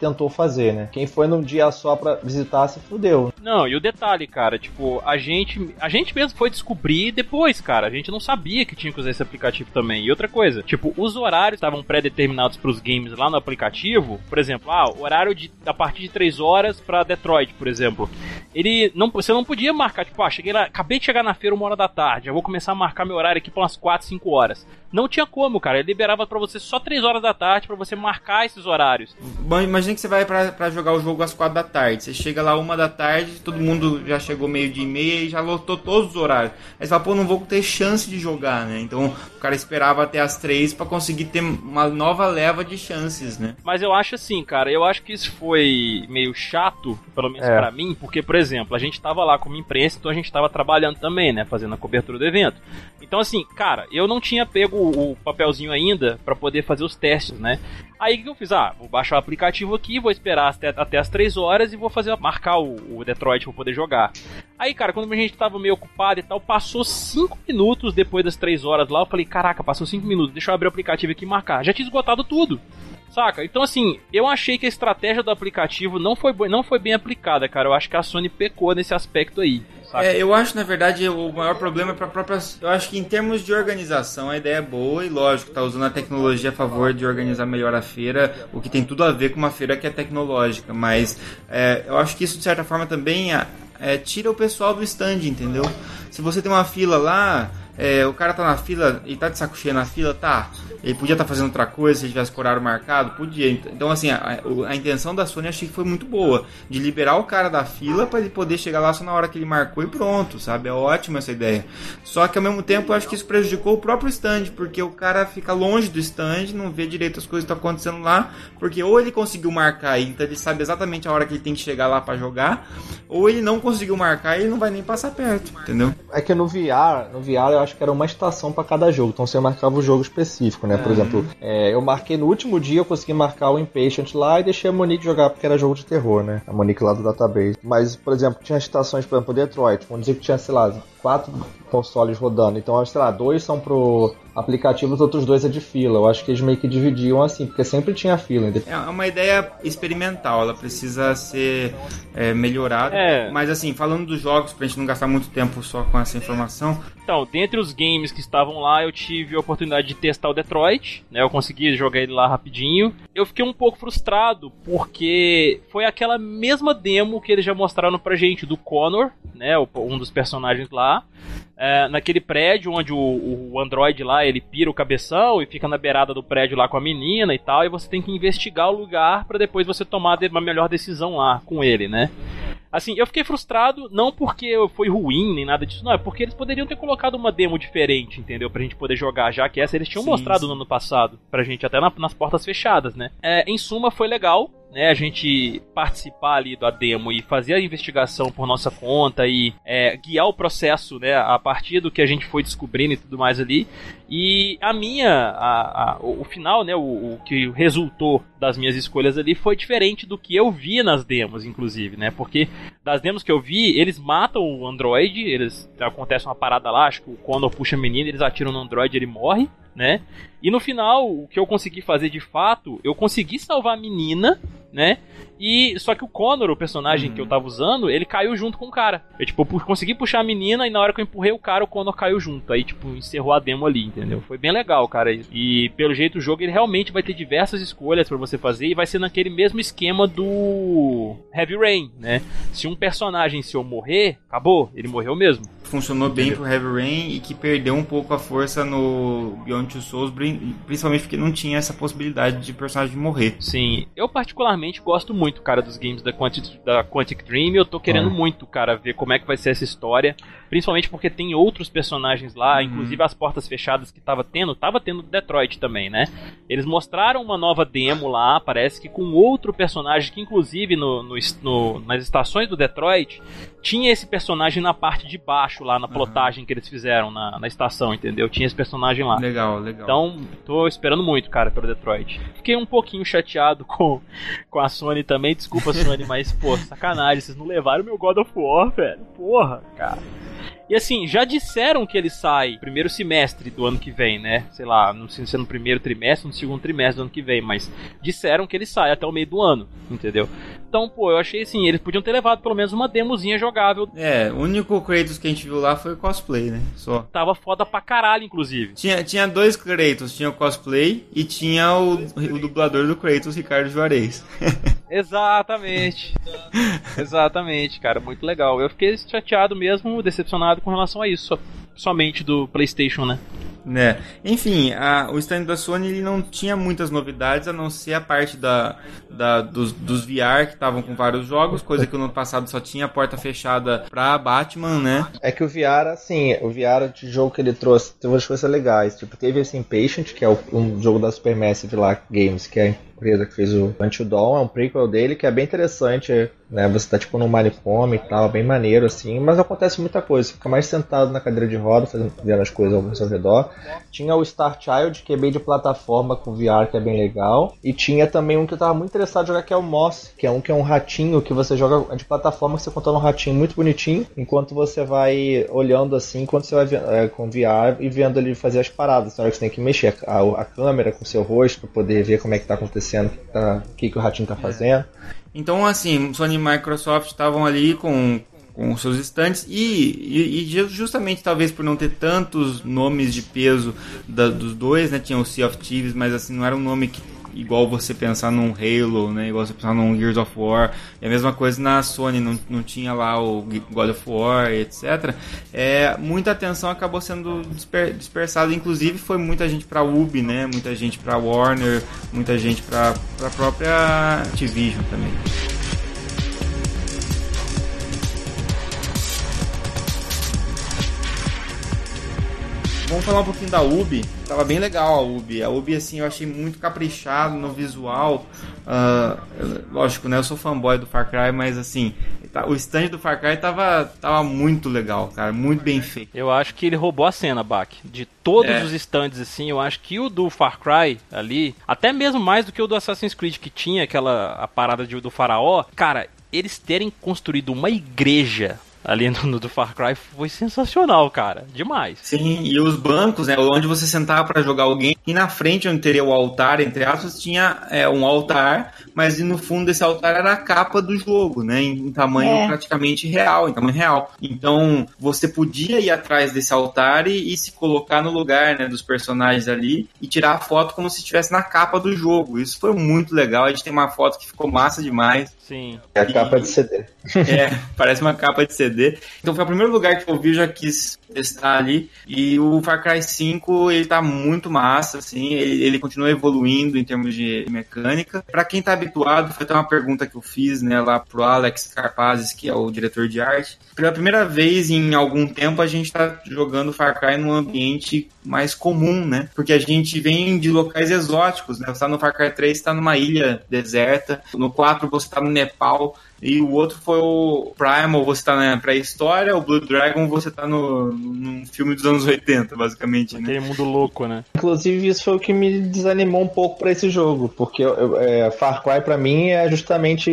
tentou fazer, né? Quem foi num dia só pra visitar se fudeu. Não, e o detalhe, cara, tipo, a gente. A gente mesmo foi descobrir depois, cara. A gente não sabia que tinha que usar esse aplicativo também. E outra coisa, tipo, os horários estavam pré-determinados pros games lá no aplicativo. Por exemplo, ah, horário de a partir de 3 horas para Detroit, por exemplo. Ele não, você não podia marcar, tipo, ah, cheguei lá, acabei de chegar na feira uma hora da tarde, já vou começar a marcar meu horário aqui para umas 4, 5 horas. Não tinha como, cara. Ele liberava para você só 3 horas da tarde para você marcar esses horários. Bom, imagina que você vai para jogar o jogo às 4 da tarde. Você chega lá uma da tarde, todo mundo já chegou meio dia e meia e já lotou todos os horários. Aí você fala, pô, não vou ter chance de jogar, né? Então o cara esperava até as 3 para conseguir ter uma nova leva de chances, né? Mas eu acho assim, cara, eu acho que isso foi meio chato, pelo menos é. para mim, porque, por exemplo, a gente tava lá como imprensa, então a gente tava trabalhando também, né? Fazendo a cobertura do evento. Então, assim, cara, eu não tinha pego o papelzinho ainda para poder fazer os testes, né? Aí o que eu fiz? Ah, vou baixar o aplicativo aqui, vou esperar até, até as 3 horas e vou fazer marcar o, o Detroit pra poder jogar. Aí, cara, quando a gente tava meio ocupado e tal, passou 5 minutos depois das 3 horas lá, eu falei, caraca, passou 5 minutos, deixa eu abrir o aplicativo aqui e marcar. Já tinha esgotado tudo. Saca? Então, assim, eu achei que a estratégia do aplicativo não foi, não foi bem aplicada, cara. Eu acho que a Sony pecou nesse aspecto aí. É, eu acho, na verdade, o maior problema é para própria. Eu acho que em termos de organização a ideia é boa e, lógico, tá usando a tecnologia a favor de organizar melhor a feira, o que tem tudo a ver com uma feira que é tecnológica. Mas é, eu acho que isso, de certa forma, também é, é, tira o pessoal do stand, entendeu? Se você tem uma fila lá, é, o cara tá na fila e tá de saco cheio na fila, tá. Ele podia estar tá fazendo outra coisa se tivesse horário marcado? Podia. Então, assim, a, a, intenção da Sony achei que foi muito boa. De liberar o cara da fila para ele poder chegar lá só na hora que ele marcou e pronto, sabe? É ótima essa ideia. Só que ao mesmo tempo eu acho que isso prejudicou o próprio stand, porque o cara fica longe do stand, não vê direito as coisas que estão acontecendo lá, porque ou ele conseguiu marcar então ele sabe exatamente a hora que ele tem que chegar lá para jogar, ou ele não conseguiu marcar e ele não vai nem passar perto, entendeu? É que no VR, no VR eu acho que era uma estação para cada jogo. Então você marcava o jogo específico, né? Por exemplo, é, eu marquei no último dia, eu consegui marcar o Impatient lá e deixei a Monique jogar porque era jogo de terror, né? A Monique lá do database. Mas, por exemplo, tinha estações, por exemplo, Detroit, vamos dizer que tinha, sei lá, quatro consoles rodando. Então, sei lá, dois são pro aplicativo, os outros dois é de fila. Eu acho que eles meio que dividiam assim, porque sempre tinha fila. É uma ideia experimental, ela precisa ser é, melhorada. É. Mas assim, falando dos jogos, pra gente não gastar muito tempo só com essa informação, Então, dentre os games que estavam lá, eu tive a oportunidade de testar o Detroit, né? Eu consegui jogar ele lá rapidinho. Eu fiquei um pouco frustrado porque foi aquela mesma demo que eles já mostraram pra gente do Connor, né? Um dos personagens lá. É, naquele prédio onde o, o Android lá ele pira o cabeção e fica na beirada do prédio lá com a menina e tal, e você tem que investigar o lugar pra depois você tomar uma melhor decisão lá com ele, né? Assim, eu fiquei frustrado, não porque foi ruim nem nada disso, não, é porque eles poderiam ter colocado uma demo diferente, entendeu? Pra gente poder jogar, já que essa eles tinham Sim, mostrado sim. no ano passado, pra gente até na- nas portas fechadas, né? É, em suma, foi legal, né? A gente participar ali da demo e fazer a investigação por nossa conta e é, guiar o processo, né? A partir do que a gente foi descobrindo e tudo mais ali. E a minha, a- a- o final, né? O, o que resultou das minhas escolhas ali foi diferente do que eu vi nas demos, inclusive, né? Porque das demos que eu vi, eles matam o Android, eles acontece uma parada lá, acho que o Condor puxa a menina, eles atiram no Android, ele morre, né? E no final, o que eu consegui fazer de fato, eu consegui salvar a menina, né? E só que o Connor, o personagem que eu tava usando, ele caiu junto com o cara. Eu tipo, eu consegui puxar a menina e na hora que eu empurrei o cara, o Connor caiu junto. Aí tipo, encerrou a demo ali, entendeu? Foi bem legal, cara. E pelo jeito o jogo ele realmente vai ter diversas escolhas pra você fazer e vai ser naquele mesmo esquema do Heavy Rain, né? Se um personagem seu morrer, acabou, ele morreu mesmo. Funcionou bem pro Heavy Rain e que perdeu um pouco a força no Beyond Two Souls, principalmente porque não tinha essa possibilidade de personagem morrer. Sim, eu particularmente gosto muito, cara, dos games da Quantic, da Quantic Dream. Eu tô querendo Ah. muito, cara, ver como é que vai ser essa história. Principalmente porque tem outros personagens lá, Uhum. inclusive as portas fechadas que tava tendo. Tava tendo Detroit também, né? Eles mostraram uma nova demo lá, parece que com outro personagem que, inclusive, no, no- no- nas estações do Detroit, tinha esse personagem na parte de baixo, lá na plotagem que eles fizeram na, na estação, entendeu? Tinha esse personagem lá. Legal, legal. Então, tô esperando muito, cara, pelo Detroit. Fiquei um pouquinho chateado com, com a Sony também. Desculpa, Sony, mas, pô, sacanagem. Vocês não levaram meu God of War, velho. Porra, cara. E assim, já disseram que ele sai primeiro semestre do ano que vem, né? Sei lá, não sei se é no primeiro trimestre ou no segundo trimestre do ano que vem, mas disseram que ele sai até o meio do ano, entendeu? Então, pô, eu achei assim, eles podiam ter levado pelo menos uma demozinha jogável. É, o único Kratos que a gente viu lá foi o cosplay, né? Só. Tava foda pra caralho, inclusive. Tinha, tinha dois Kratos, tinha o cosplay e tinha o, o dublador do Kratos, Ricardo Juarez. Exatamente. Exatamente, cara, muito legal. Eu fiquei chateado mesmo, decepcionado com relação a isso, so- somente do PlayStation, né? Né? Enfim, a- o stand da Sony ele não tinha muitas novidades, a não ser a parte da, da- dos, dos VR que estavam com vários jogos, coisa que no ano passado só tinha a porta fechada pra Batman, né? É que o VR, assim, o VR de jogo que ele trouxe teve umas coisas legais. Tipo, teve esse Impatient, que é o- um jogo da Supermassive lá Games, que é empresa que fez o Until é um prequel dele que é bem interessante, né? Você tá tipo num manicômio e tal, bem maneiro assim, mas acontece muita coisa. Você fica mais sentado na cadeira de roda, fazendo, vendo as coisas ao seu redor. Tinha o Star Child, que é bem de plataforma com VR, que é bem legal. E tinha também um que eu tava muito interessado em jogar, que é o Moss, que é um que é um ratinho que você joga é de plataforma, que você controla um ratinho muito bonitinho, enquanto você vai olhando assim, enquanto você vai é, com VR e vendo ele fazer as paradas. Na hora que você tem que mexer a, a câmera com o seu rosto pra poder ver como é que tá acontecendo, o que, tá- o que, que o ratinho tá fazendo. Então, assim, Sony e Microsoft estavam ali com, com seus estantes e, e- e ju- justamente talvez por não ter tantos nomes de peso da- dos dois, né? Tinha o Sea of Thieves, mas assim, não era um nome que igual você pensar num Halo, né? Igual você pensar num Gears of War. E a mesma coisa na Sony, não, não tinha lá o God of War, etc. É, muita atenção acabou sendo disper, dispersada, inclusive foi muita gente pra Ubi, né? Muita gente pra Warner, muita gente pra, pra própria Activision também. Vamos falar um pouquinho da Ubi. Tava bem legal a Ubi. A Ubi, assim, eu achei muito caprichado no visual. Ah, lógico, né? Eu sou fanboy do Far Cry, mas assim, Tá, o stand do Far Cry tava, tava muito legal, cara, muito bem feito. Eu acho que ele roubou a cena, Bach. De todos É. os stands, assim, eu acho que o do Far Cry ali, até mesmo mais do que o do Assassin's Creed, que tinha aquela a parada de, do faraó, cara, eles terem construído uma igreja ali no, no do Far Cry foi sensacional, cara. Demais. Sim, e os bancos, né, onde você sentava pra jogar alguém, e na frente onde teria o altar, entre aspas, tinha é, um altar, mas no fundo desse altar era a capa do jogo, né, em, em tamanho É. praticamente real, em tamanho real. Então, você podia ir atrás desse altar e, e se colocar no lugar, né, dos personagens ali e tirar a foto como se estivesse na capa do jogo. Isso foi muito legal, a gente tem uma foto que ficou massa demais. Sim. É a capa de CD. É, parece uma capa de CD. Então foi o primeiro lugar que eu vi, eu já quis testar ali. E o Far Cry 5, ele tá muito massa, assim, ele, ele continua evoluindo em termos de mecânica. Pra quem tá habituado, foi até uma pergunta que eu fiz, né, lá pro Alex Carpazes, que é o diretor de arte. Pela primeira vez em algum tempo, a gente tá jogando Far Cry num ambiente mais comum, né? Porque a gente vem de locais exóticos, né? Você tá no Far Cry 3, tá numa ilha deserta. No 4, você tá no Nepal. E o outro foi o Primal, você tá na pré-história, o Blue Dragon, você tá no, num filme dos anos 80, basicamente, né? Aquele mundo louco, né? Inclusive, isso foi o que me desanimou um pouco pra esse jogo, porque eu- é, Far Cry pra mim é justamente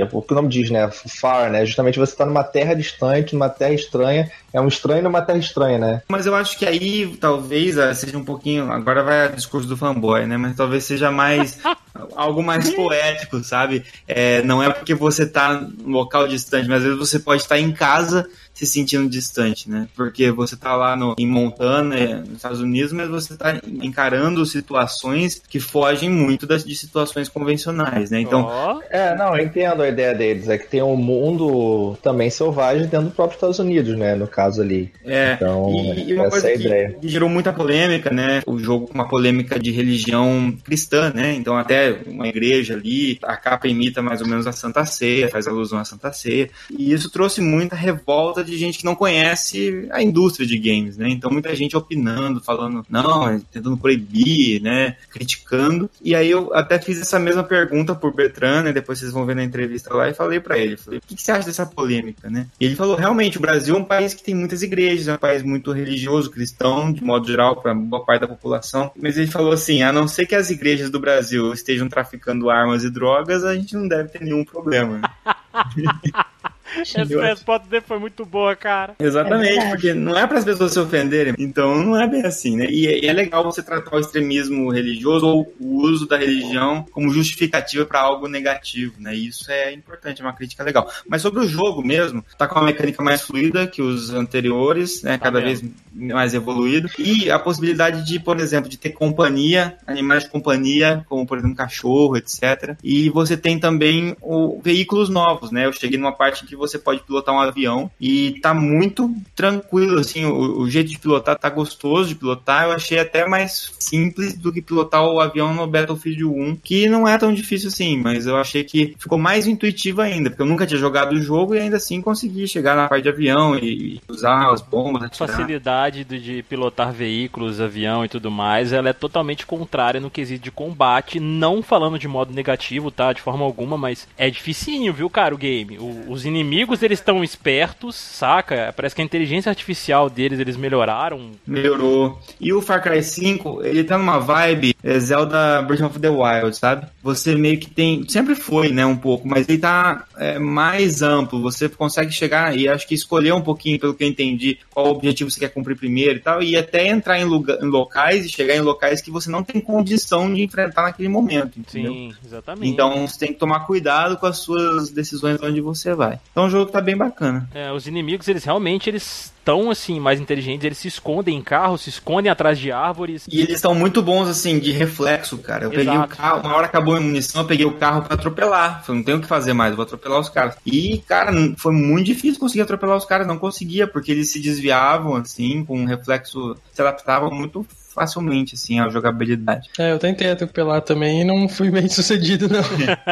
é o que o nome diz, né? Far, né? Justamente você tá numa terra distante, numa terra estranha. É um estranho numa terra estranha, né? Mas eu acho que aí talvez ah, seja um pouquinho. Agora vai o discurso do fanboy, né? Mas talvez seja mais. algo mais poético, sabe? É, não é porque você tá num local distante, mas às vezes você pode estar em casa se sentindo distante, né? Porque você tá lá no, em Montana, eh, nos Estados Unidos, mas você tá encarando situações que fogem muito das, de situações convencionais, né? Então, Ó, É, não, eu entendo a ideia deles. É que tem um mundo também selvagem dentro do próprio Estados Unidos, né? No caso ali. É, Então, e, e uma essa coisa é a que, ideia. que gerou muita polêmica, né? O jogo com uma polêmica de religião cristã, né? Então até uma igreja ali, a capa imita mais ou menos a Santa Ceia, faz alusão à Santa Ceia. E isso trouxe muita revolta de gente que não conhece a indústria de games, né? Então muita gente opinando, falando, não, é tentando proibir, né? Criticando. E aí eu até fiz essa mesma pergunta por Bertrand, né? Depois vocês vão ver na entrevista lá e falei pra ele, falei, o que, que você acha dessa polêmica, né? E ele falou, realmente, o Brasil é um país que tem muitas igrejas, é um país muito religioso, cristão, de modo geral, para boa parte da população. Mas ele falou assim, a não ser que as igrejas do Brasil estejam traficando armas e drogas, a gente não deve ter nenhum problema. essa resposta dele foi muito boa, cara. É Exatamente, verdade. porque não é para as pessoas se ofenderem, então não é bem assim, né? E, é- é legal você tratar o extremismo religioso ou o uso da religião como justificativa para algo negativo, né? E isso é importante, é uma crítica legal. Mas sobre o jogo mesmo, tá com uma mecânica mais fluida que os anteriores, né? Cada mesmo. vez mais evoluído. E a possibilidade de, por exemplo, de ter companhia, animais de companhia, como por exemplo cachorro, etc. E você tem também o, veículos novos, né? Eu cheguei numa parte que você pode pilotar um avião e tá muito tranquilo, assim, o, o jeito de pilotar tá gostoso de pilotar. Eu achei até mais simples do que pilotar o avião no Battlefield 1, que não é tão difícil assim, mas eu achei que ficou mais intuitivo ainda, porque eu nunca tinha jogado o jogo e ainda assim consegui chegar na parte de avião e, usar as bombas, atirar. facilidade de, de pilotar veículos, avião e tudo mais, ela é totalmente contrária no quesito de combate, não falando de modo negativo, tá? De forma alguma, mas é dificinho, viu, cara, o game. O- os inimigos, eles estão espertos, saca? Parece que a inteligência artificial deles, eles melhoraram. Melhorou. E o Far Cry 5, ele tá numa vibe é, Zelda Breath of the Wild, sabe? Você meio que tem. Sempre foi, né? Um pouco, mas ele tá é, mais amplo. Você consegue chegar e acho que escolher um pouquinho, pelo que eu entendi, qual objetivo você quer cumprir primeiro e tal. E até entrar em, lugar, em locais e chegar em locais que você não tem condição de enfrentar naquele momento, entendeu? Sim, exatamente. Então você tem que tomar cuidado com as suas decisões onde você vai. Então o jogo tá bem bacana. É, os inimigos, eles realmente, eles estão, assim, mais inteligentes, eles se escondem em carros, se escondem atrás de árvores. E eles estão muito bons, assim, de reflexo, cara. Eu peguei o Exato. carro, uma hora acabou a munição, eu peguei o carro pra atropelar. Falei, não tenho o que fazer mais, eu vou atropelar os caras. E, cara, foi muito difícil conseguir atropelar os caras, não conseguia, porque eles se desviavam, assim, com um reflexo, se adaptavam muito facilmente, assim, à jogabilidade. É, eu tentei atropelar também e não fui bem sucedido, não.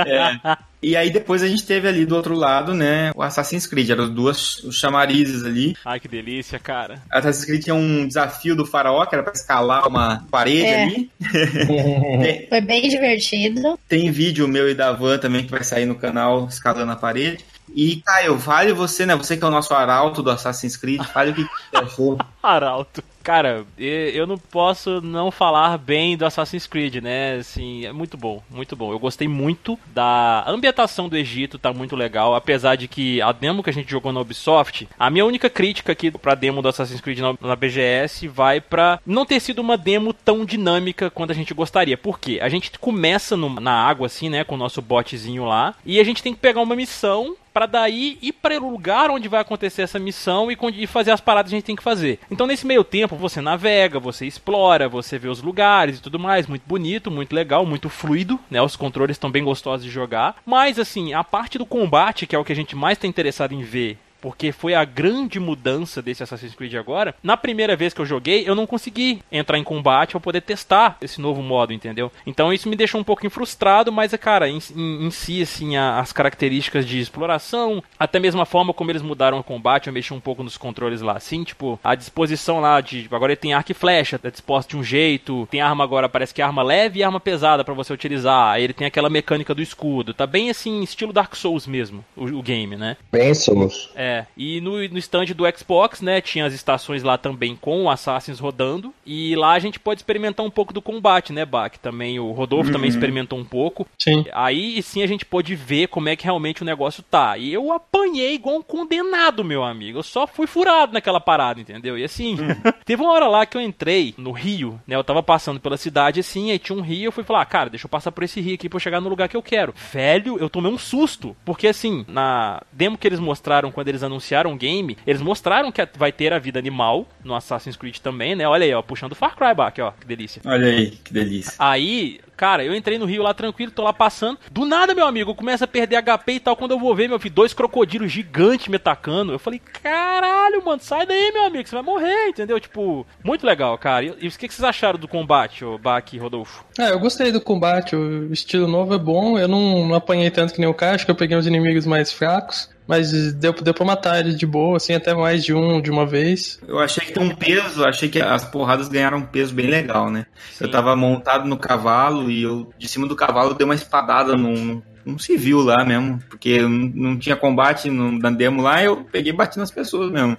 É. E aí depois a gente teve ali do outro lado, né, o Assassin's Creed, eram os duas os chamarizes ali. Ai, que delícia, cara. Assassin's Creed tinha um desafio do faraó, que era pra escalar uma parede É. ali. tem, Foi bem divertido. tem vídeo meu e da Van também que vai sair no canal escalando a parede. E, Caio, vale você, né? Você que é o nosso arauto do Assassin's Creed, fale o que você achou. Arauto. Cara, eu não posso não falar bem do Assassin's Creed, né? Assim, é muito bom, muito bom. Eu gostei muito da ambientação do Egito, tá muito legal. Apesar de que a demo que a gente jogou na Ubisoft, a minha única crítica aqui pra demo do Assassin's Creed na, na BGS vai pra não ter sido uma demo tão dinâmica quanto a gente gostaria. Por quê? A gente começa no, na água, assim, né? Com o nosso botezinho lá, e a gente tem que pegar uma missão para daí ir para o lugar onde vai acontecer essa missão e, e fazer as paradas que a gente tem que fazer. Então, nesse meio tempo, você navega, você explora, você vê os lugares e tudo mais. Muito bonito, muito legal, muito fluido, né? Os controles estão bem gostosos de jogar. Mas, assim, a parte do combate, que é o que a gente mais está interessado em ver porque foi a grande mudança desse Assassin's Creed agora. Na primeira vez que eu joguei, eu não consegui entrar em combate para poder testar esse novo modo, entendeu? Então isso me deixou um pouquinho frustrado, mas, cara, em, em, em si, assim, a, as características de exploração, até mesmo a forma como eles mudaram o combate, eu mexi um pouco nos controles lá, assim, tipo, a disposição lá de. Agora ele tem arco e flecha, é disposto de um jeito, tem arma agora, parece que é arma leve e arma pesada para você utilizar, aí ele tem aquela mecânica do escudo, tá bem assim, estilo Dark Souls mesmo, o, o game, né? Bem Souls. É, é, e no, no stand do Xbox, né, tinha as estações lá também com o Assassins rodando, e lá a gente pode experimentar um pouco do combate, né, Bach? Também o Rodolfo Uhum. também experimentou um pouco. Sim. Aí sim a gente pôde ver como é que realmente o negócio tá. E eu apanhei igual um condenado, meu amigo. Eu só fui furado naquela parada, entendeu? E assim, teve uma hora lá que eu entrei no rio, né? Eu tava passando pela cidade assim, aí tinha um rio, eu fui falar, ah, cara, deixa eu passar por esse rio aqui pra eu chegar no lugar que eu quero. Velho, eu tomei um susto. Porque assim, na demo que eles mostraram quando eles anunciaram o game, eles mostraram que vai ter a vida animal no Assassin's Creed também, né? Olha aí, ó, puxando o Far Cry back, ó, que delícia. Olha aí, que delícia. Aí, cara, eu entrei no rio lá tranquilo, tô lá passando. Do nada, meu amigo, começa a perder HP e tal. Quando eu vou ver, meu filho, dois crocodilos gigantes me atacando. Eu falei, caralho, mano, sai daí, meu amigo, você vai morrer, entendeu? Tipo, muito legal, cara. E, e o que que vocês acharam do combate, ô Baki e Rodolfo? É, eu gostei do combate, o estilo novo é bom. Eu não, não apanhei tanto que nem o cara, acho que eu peguei os inimigos mais fracos. Mas deu, deu pra matar ele de boa, assim, até mais de um de uma vez. Eu achei que tem um peso, achei que as porradas ganharam um peso bem legal, né? Eu tava montado no cavalo e eu, de cima do cavalo, dei uma espadada num, num civil lá mesmo, porque não, tinha combate no, na demo lá, eu peguei e bati nas pessoas mesmo.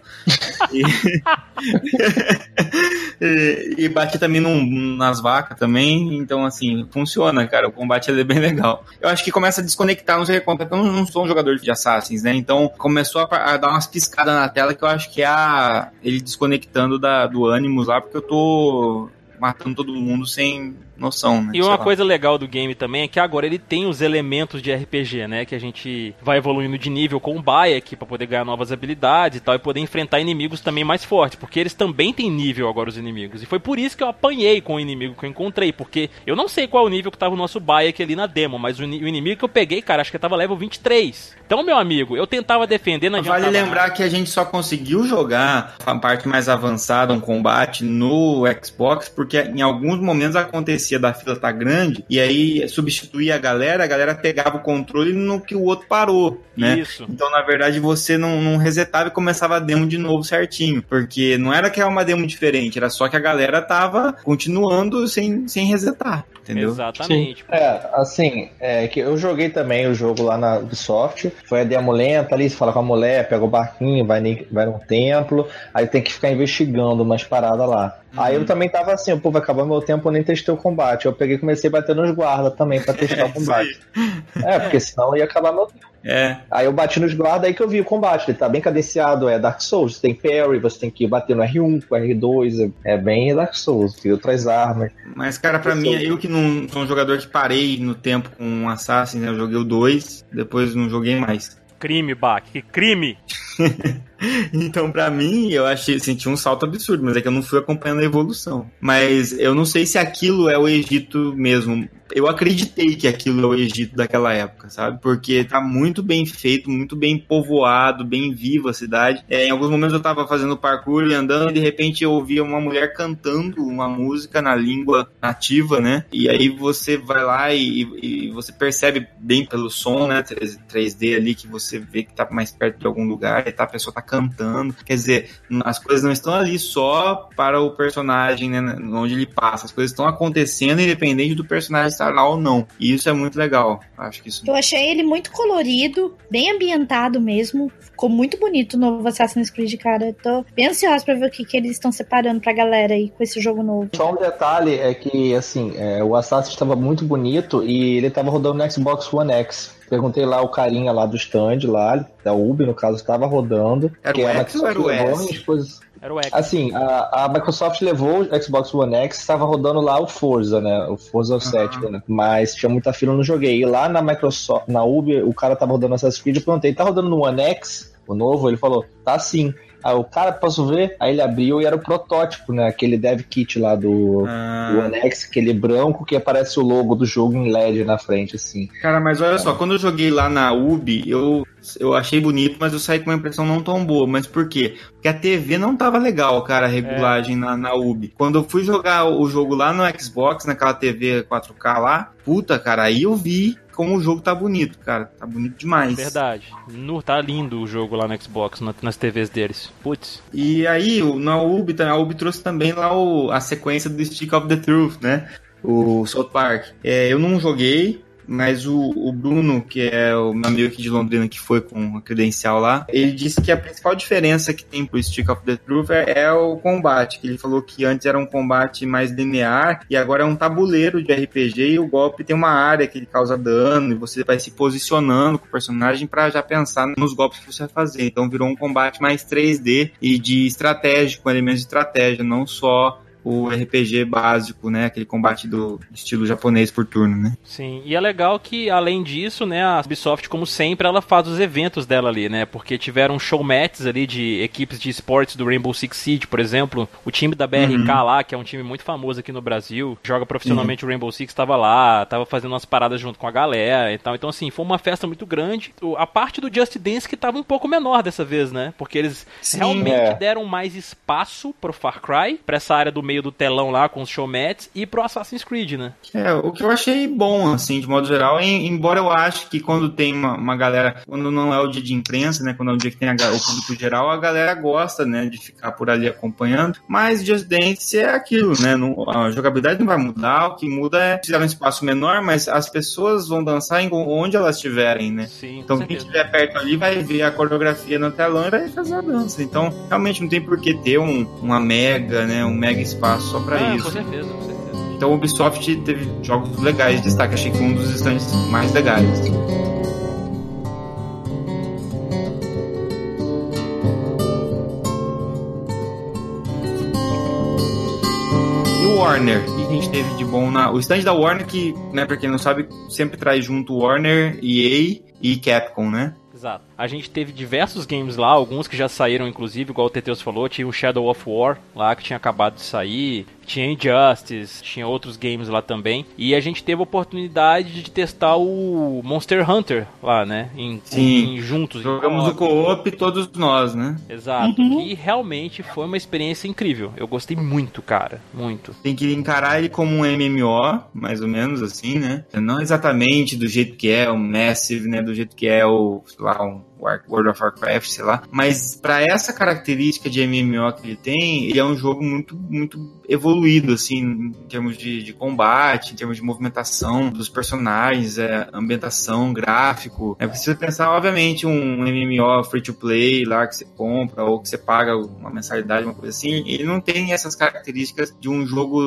E, e, e bati também num- nas vacas também, então assim, funciona, cara, o combate é bem legal. Eu acho que começa a desconectar, como, porque eu não, sou um jogador de Assassins, né? Então começou a, a dar umas piscadas na tela que eu acho que é a, ele desconectando da, do Animus lá, porque eu tô matando todo mundo sem noção, né? E uma lá. coisa legal do game também é que agora ele tem os elementos de RPG, né? Que a gente vai evoluindo de nível com o Bayek pra poder ganhar novas habilidades e tal, e poder enfrentar inimigos também mais fortes, porque eles também têm nível agora, os inimigos. E foi por isso que eu apanhei com o inimigo que eu encontrei, porque eu não sei qual o nível que tava o nosso Bayek ali na demo, mas o, o inimigo que eu peguei, cara, acho que tava level 23. Então, meu amigo, eu tentava defender, não Vale lembrar que a gente só conseguiu jogar a parte mais avançada, um combate no Xbox, porque em alguns momentos acontecia da fila tá grande, e aí substituía a galera, a galera pegava o controle no que o outro parou, né? Isso. Então, na verdade, você não, não resetava e começava a demo de novo certinho, porque não era que era uma demo diferente, era só que a galera tava continuando sem, sem resetar, entendeu? Exatamente. É, assim, é que eu joguei também o jogo lá na Ubisoft. Foi a demo lenta ali, você fala com a mulher, pega o barquinho, vai, vai num templo, aí tem que ficar investigando umas paradas lá. Aí eu também tava assim, pô, vai acabar meu tempo, eu nem testei o combate. Eu peguei e comecei a bater nos guardas também pra testar o combate. É, porque senão ia acabar meu tempo. É. Aí eu bati nos guardas, aí que eu vi o combate. Ele tá bem cadenciado, é Dark Souls. Você tem parry, você tem que bater no R1, com R2. É, é bem Dark Souls, tem outras armas. Mas, cara, pra mim, eu que não sou um jogador que parei no tempo com um Assassin, né? Eu joguei o 2, depois não joguei mais. Crime, Bak, que crime! Então, pra mim, eu achei, senti um salto absurdo, mas é que eu não fui acompanhando a evolução. Mas eu não sei se aquilo é o Egito mesmo. Eu acreditei que aquilo é o Egito daquela época, sabe? Porque tá muito bem feito, muito bem povoado, bem viva a cidade. É, em alguns momentos eu tava fazendo parkour e andando e de repente eu ouvia uma mulher cantando uma música na língua nativa, né? E aí você vai lá e, e você percebe bem pelo som, né? 3D ali que você vê que tá mais perto de algum lugar e tá, a pessoa tá cantando. Quer dizer, as coisas não estão ali só para o personagem, né? Onde ele passa. As coisas estão acontecendo independente do personagem estar estar lá ou não. E isso é muito legal. Acho que isso. Eu achei ele muito colorido, bem ambientado mesmo. Ficou muito bonito o novo Assassin's Creed, cara. Eu tô bem ansiosa pra ver o que, que eles estão separando pra galera aí com esse jogo novo. Só um detalhe é que, assim, é, o Assassin estava muito bonito e ele estava rodando no Xbox One X. Perguntei lá o carinha lá do stand, lá, da Ubi, no caso, estava rodando. Era que o X ou era o S? coisas- Era o X. Assim, a, a Microsoft levou o Xbox One X, estava rodando lá o Forza, né? O Forza 7, né? Mas tinha muita fila, eu não joguei. E lá na Microsoft, na Ubi, o cara tava rodando Assassin's Creed, eu perguntei, tá rodando no One X, o novo? Ele falou, tá sim. Aí o cara, posso ver? Aí ele abriu e era o protótipo, né? Aquele dev kit lá do, Ah. do One X, aquele branco que aparece o logo do jogo em LED na frente, assim. Cara, mas olha só, quando eu joguei lá na Ubi, eu, eu achei bonito, mas eu saí com uma impressão não tão boa. Mas por quê? Porque a TV não tava legal, cara, a regulagem na, na Ubi. Quando eu fui jogar o jogo lá no Xbox, naquela TV 4K lá, puta, cara, aí eu vi como o jogo tá bonito, cara. Tá bonito demais. Verdade. Nu, tá lindo o jogo lá no Xbox, na- nas TVs deles. Putz. E aí, na Ubi, a Ubi trouxe também lá o- a sequência do Stick of the Truth, né? O South Park. É, eu não joguei, mas o, o Bruno, que é o meu amigo aqui de Londrina, que foi com a credencial lá, ele disse que a principal diferença que tem pro Stick of the Truth é, é o combate. Que ele falou que antes era um combate mais linear e agora é um tabuleiro de RPG e o golpe tem uma área que ele causa dano e você vai se posicionando com o personagem para já pensar nos golpes que você vai fazer. Então virou um combate mais 3D e de estratégia, com elementos de estratégia, não só o RPG básico, né? Aquele combate do estilo japonês por turno, né? Sim, e é legal que, além disso, né, a Ubisoft, como sempre, ela faz os eventos dela ali, né? Porque tiveram showmats ali de equipes de esportes do Rainbow Six Siege, por exemplo. O time da BRK Uhum. lá, que é um time muito famoso aqui no Brasil, joga profissionalmente o Rainbow Six, estava lá, tava fazendo umas paradas junto com a galera e tal. Então, assim, foi uma festa muito grande. A parte do Just Dance que tava um pouco menor dessa vez, né? Porque eles Sim, realmente é. deram mais espaço pro Far Cry, pra essa área do meio do telão lá com os showmats, e pro Assassin's Creed, né? É, o que eu achei bom, assim, de modo geral, em- embora eu acho que quando tem uma, uma galera, quando não é o dia de imprensa, né, quando é o dia que tem a o público geral, a galera gosta, né, de ficar por ali acompanhando, mas Just Dance é aquilo, né, não- a jogabilidade não vai mudar, o que muda é fizer um espaço menor, mas as pessoas vão dançar em onde elas estiverem, né. Sim, Então quem estiver perto ali vai ver a coreografia no telão e vai fazer a dança. Então, realmente não tem por que ter um, uma mega, né, um mega espaço só pra Ah, isso. Com certeza, com certeza. Então o Ubisoft teve jogos legais de destaque, achei que foi um dos stands mais legais. O Warner, o que a gente teve de bom na. O stand da Warner, que, né, pra quem não sabe, sempre traz junto Warner, EA e Capcom, né? Exato. A gente teve diversos games lá, alguns que já saíram, inclusive, igual o Teteus falou, tinha o Shadow of War lá que tinha acabado de sair, tinha Injustice, tinha outros games lá também. E a gente teve a oportunidade de testar o Monster Hunter lá, né? Em, Sim. em juntos. em Jogamos o co-op. todos nós, né? Exato. E realmente foi uma experiência incrível. Eu gostei muito, cara. Muito. Tem que encarar ele como um MMO, mais ou menos assim, né? Não exatamente do jeito que é o Massive, né? Do jeito que é o, sei lá, um World of Warcraft, sei lá. Mas para essa característica de MMO que ele tem, ele é um jogo muito, muito evoluído, assim, em termos de, de combate, em termos de movimentação dos personagens, é, ambientação, gráfico. É preciso pensar, obviamente, um MMO free to play lá que você compra ou que você paga uma mensalidade, uma coisa assim. Ele não tem essas características de um jogo